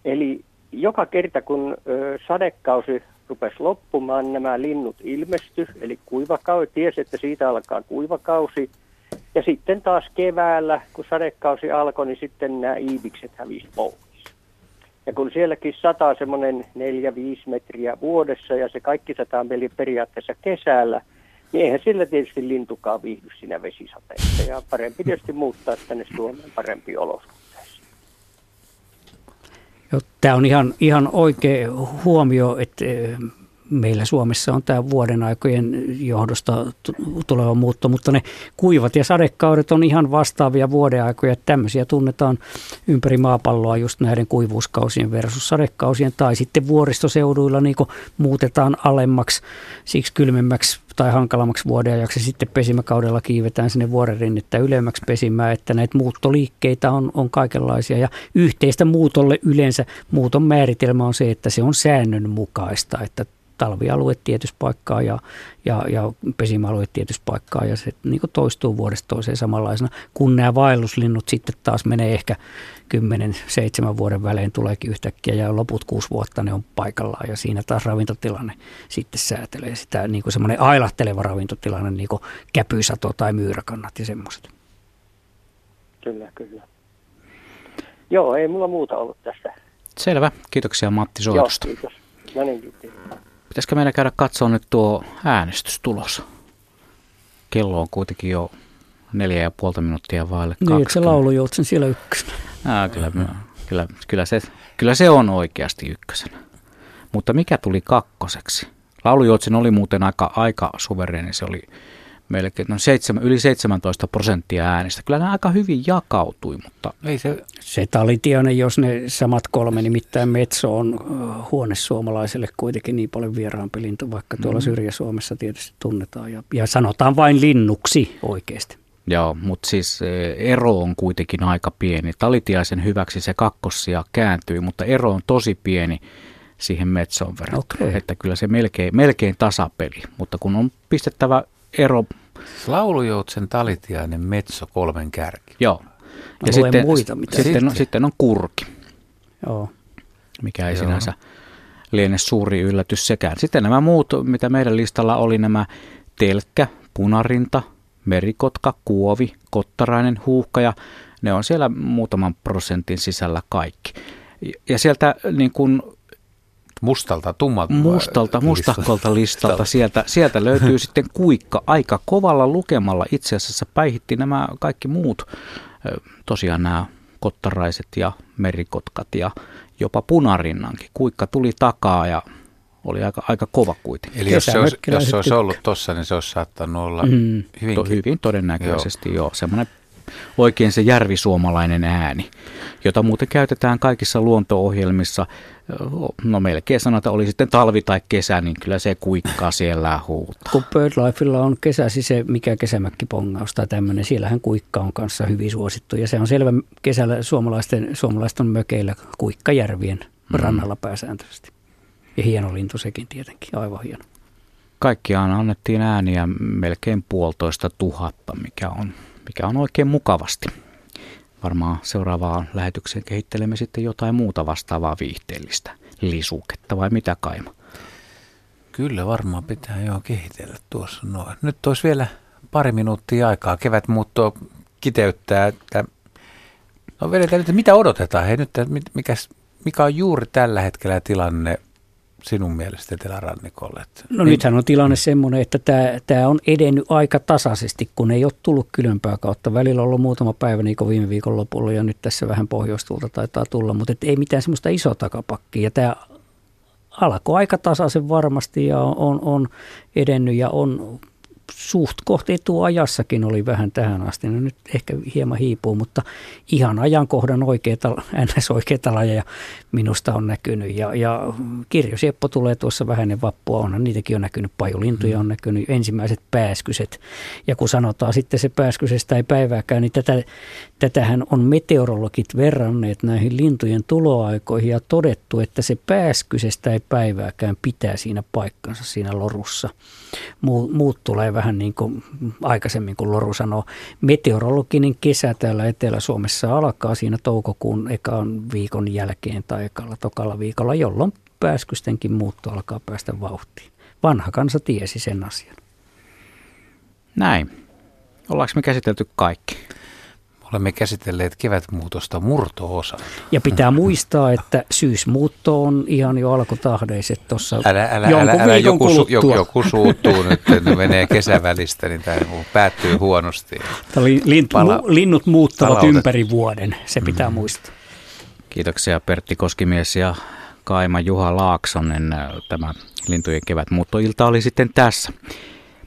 Eli joka kerta kun ö, sadekausi rupesi loppumaan, nämä linnut ilmesty, eli kuivakausi, tiesi, että siitä alkaa kuivakausi. Ja sitten taas keväällä, kun sadekausi alkoi, niin sitten nämä iibikset hävisi pois. Ja kun sielläkin sataa semmoinen 4-5 metriä vuodessa ja se kaikki sataa meille periaatteessa kesällä, niin eihän sillä tietysti lintukaan viihdy siinä vesisateessa. Ja parempi tietysti muuttaa tänne Suomeen parempi olosuhteisiin. Tämä on ihan, ihan oikea huomio, että meillä Suomessa on tämä vuoden aikojen johdosta tuleva muutto, mutta ne kuivat ja sadekaudet on ihan vastaavia vuodenaikoja. Tämmöisiä tunnetaan ympäri maapalloa just näiden kuivuuskausien versus sadekausien tai sitten vuoristoseuduilla niin muutetaan alemmaksi, siksi kylmemmäksi tai hankalammaksi vuodenajaksi. Sitten pesimäkaudella kiivetään sinne vuorerinnettä ylemmäksi pesimään, että näitä muuttoliikkeitä on, on kaikenlaisia. Ja yhteistä muutolle yleensä muuton määritelmä on se, että se on säännönmukaista, että talvialue tietyssä paikkaa ja, ja, ja pesimäalue tietyssä paikkaa ja se niin toistuu vuodesta toiseen samanlaisena. Kun nämä vaelluslinnut sitten taas menee ehkä 10-7 vuoden välein tuleekin yhtäkkiä ja loput kuusi vuotta ne on paikallaan ja siinä taas ravintotilanne sitten säätelee sitä niin kuin semmoinen ailahteleva ravintotilanne niin kuin käpysato tai myyräkannat ja semmoiset. Kyllä, kyllä. Joo, ei mulla muuta ollut tässä. Selvä. Kiitoksia Matti soitosta. Joo, kiitos. No niin, kiitos. Pitäisikö meidän käydä katsoa nyt tuo äänestystulos? Kello on kuitenkin jo neljä ja puolta minuuttia vaille Niin, että se laulujoutsen siellä ykkösenä. Ää, kyllä, kyllä, kyllä, se, kyllä se on oikeasti ykkösenä. Mutta mikä tuli kakkoseksi? Laulujoutsen oli muuten aika, aika suvereeni. Se oli melkein no seitsemän, yli 17 prosenttia äänestä. Kyllä nämä aika hyvin jakautui, mutta... Ei se... Se talitiainen, jos ne samat kolme, nimittäin Metso on huone suomalaiselle kuitenkin niin paljon vieraampi lintu, vaikka tuolla mm. Syrjä-Suomessa tietysti tunnetaan. Ja, ja sanotaan vain linnuksi oikeasti. Joo, mutta siis ero on kuitenkin aika pieni. Talitiaisen hyväksi se kakkossia kääntyi, mutta ero on tosi pieni siihen Metsoon verrattuna. Okay. Että kyllä se melkein, melkein tasapeli, mutta kun on pistettävä ero Laulujoutsen talitiainen Metso kolmen kärki. Joo. Ja sitten, muita, mitä sitten, sitten? On, sitten on kurki. Joo. Mikä ei Joo. sinänsä liene suuri yllätys sekään. Sitten nämä muut, mitä meidän listalla oli, nämä telkkä, punarinta, merikotka, kuovi, kottarainen, huuhka ja ne on siellä muutaman prosentin sisällä kaikki. Ja sieltä niin kuin Mustalta, tummalta Mustalta, mustahkolta listalta. Sieltä, sieltä löytyy sitten kuikka aika kovalla lukemalla. Itse asiassa päihitti nämä kaikki muut, tosiaan nämä kottaraiset ja merikotkat ja jopa punarinnankin. Kuikka tuli takaa ja oli aika, aika kova kuitenkin. Eli jos se, olisi, jos se olisi ollut tuossa, niin se olisi saattanut olla mm, hyvinkin. To, hyvin todennäköisesti, joo. joo semmoinen oikein se järvisuomalainen ääni, jota muuten käytetään kaikissa luonto-ohjelmissa. No melkein sanotaan, oli sitten talvi tai kesä, niin kyllä se kuikkaa siellä huutaa. Kun BirdLifella on kesäsi se, mikä kesämäkkipongaus tai tämmöinen, siellähän kuikka on kanssa hyvin suosittu. Ja se on selvä kesällä suomalaisten, suomalaisten mökeillä kuikkajärvien mm. rannalla pääsääntöisesti. Ja hieno lintu sekin tietenkin, aivan hieno. Kaikkiaan annettiin ääniä melkein puolitoista tuhatta, mikä on mikä on oikein mukavasti. Varmaan seuraavaan lähetykseen kehittelemme sitten jotain muuta vastaavaa viihteellistä lisuketta vai mitä kaima? Kyllä varmaan pitää jo kehitellä tuossa noin. Nyt olisi vielä pari minuuttia aikaa. Kevät muutto kiteyttää, että no vedetään nyt, mitä odotetaan. Hei nyt, mikä, mikä on juuri tällä hetkellä tilanne sinun mielestä etelärannikolle? No niin. nythän on tilanne semmoinen, että tämä, tämä on edennyt aika tasaisesti, kun ei ole tullut kylempää kautta. Välillä on ollut muutama päivä niin kuin viime viikon lopulla ja nyt tässä vähän pohjoistulta taitaa tulla, mutta ei mitään semmoista isoa takapakkia. Ja tämä alkoi aika tasaisen varmasti ja on, on edennyt ja on suht kohti etuajassakin oli vähän tähän asti. No nyt ehkä hieman hiipuu, mutta ihan ajankohdan oikeita, ns. oikeita lajeja minusta on näkynyt. Ja, ja Kirjo Seppo tulee tuossa vähän ennen vappua, onhan niitäkin on näkynyt, pajulintuja on näkynyt, ensimmäiset pääskyset. Ja kun sanotaan sitten se pääskysestä ei päivääkään, niin tätä, tätähän on meteorologit verranneet näihin lintujen tuloaikoihin ja todettu, että se pääskysestä ei päivääkään pitää siinä paikkansa siinä lorussa. Muut tulee vähän niin kuin aikaisemmin, kun Loru sanoo. Meteorologinen kesä täällä Etelä-Suomessa alkaa siinä toukokuun ekan viikon jälkeen tai ekalla tokalla viikolla, jolloin pääskystenkin muutto alkaa päästä vauhtiin. Vanha kansa tiesi sen asian. Näin. Ollaanko me käsitelty kaikki? Olemme käsitelleet kevätmuutosta murto-osa. Ja pitää muistaa, että syysmuutto on ihan jo alkutahdeiset tuossa älä, älä, älä, älä, joku, su, joku, joku suuttuu nyt, että menee kesävälistä, niin tämä päättyy huonosti. lintu, Pala, linnut muuttavat palautet. ympäri vuoden, se pitää mm. muistaa. Kiitoksia Pertti Koskimies ja Kaima Juha Laaksonen. Tämä lintujen kevätmuuttoilta oli sitten tässä.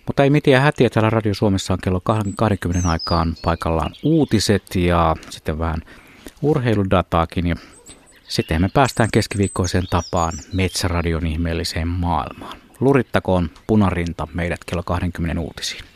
Mutta ei mitään hätiä, täällä Radio Suomessa on kello 20 aikaan paikallaan uutiset ja sitten vähän urheiludataakin. Ja sitten me päästään keskiviikkoiseen tapaan Metsäradion ihmeelliseen maailmaan. Lurittakoon punarinta meidät kello 20 uutisiin.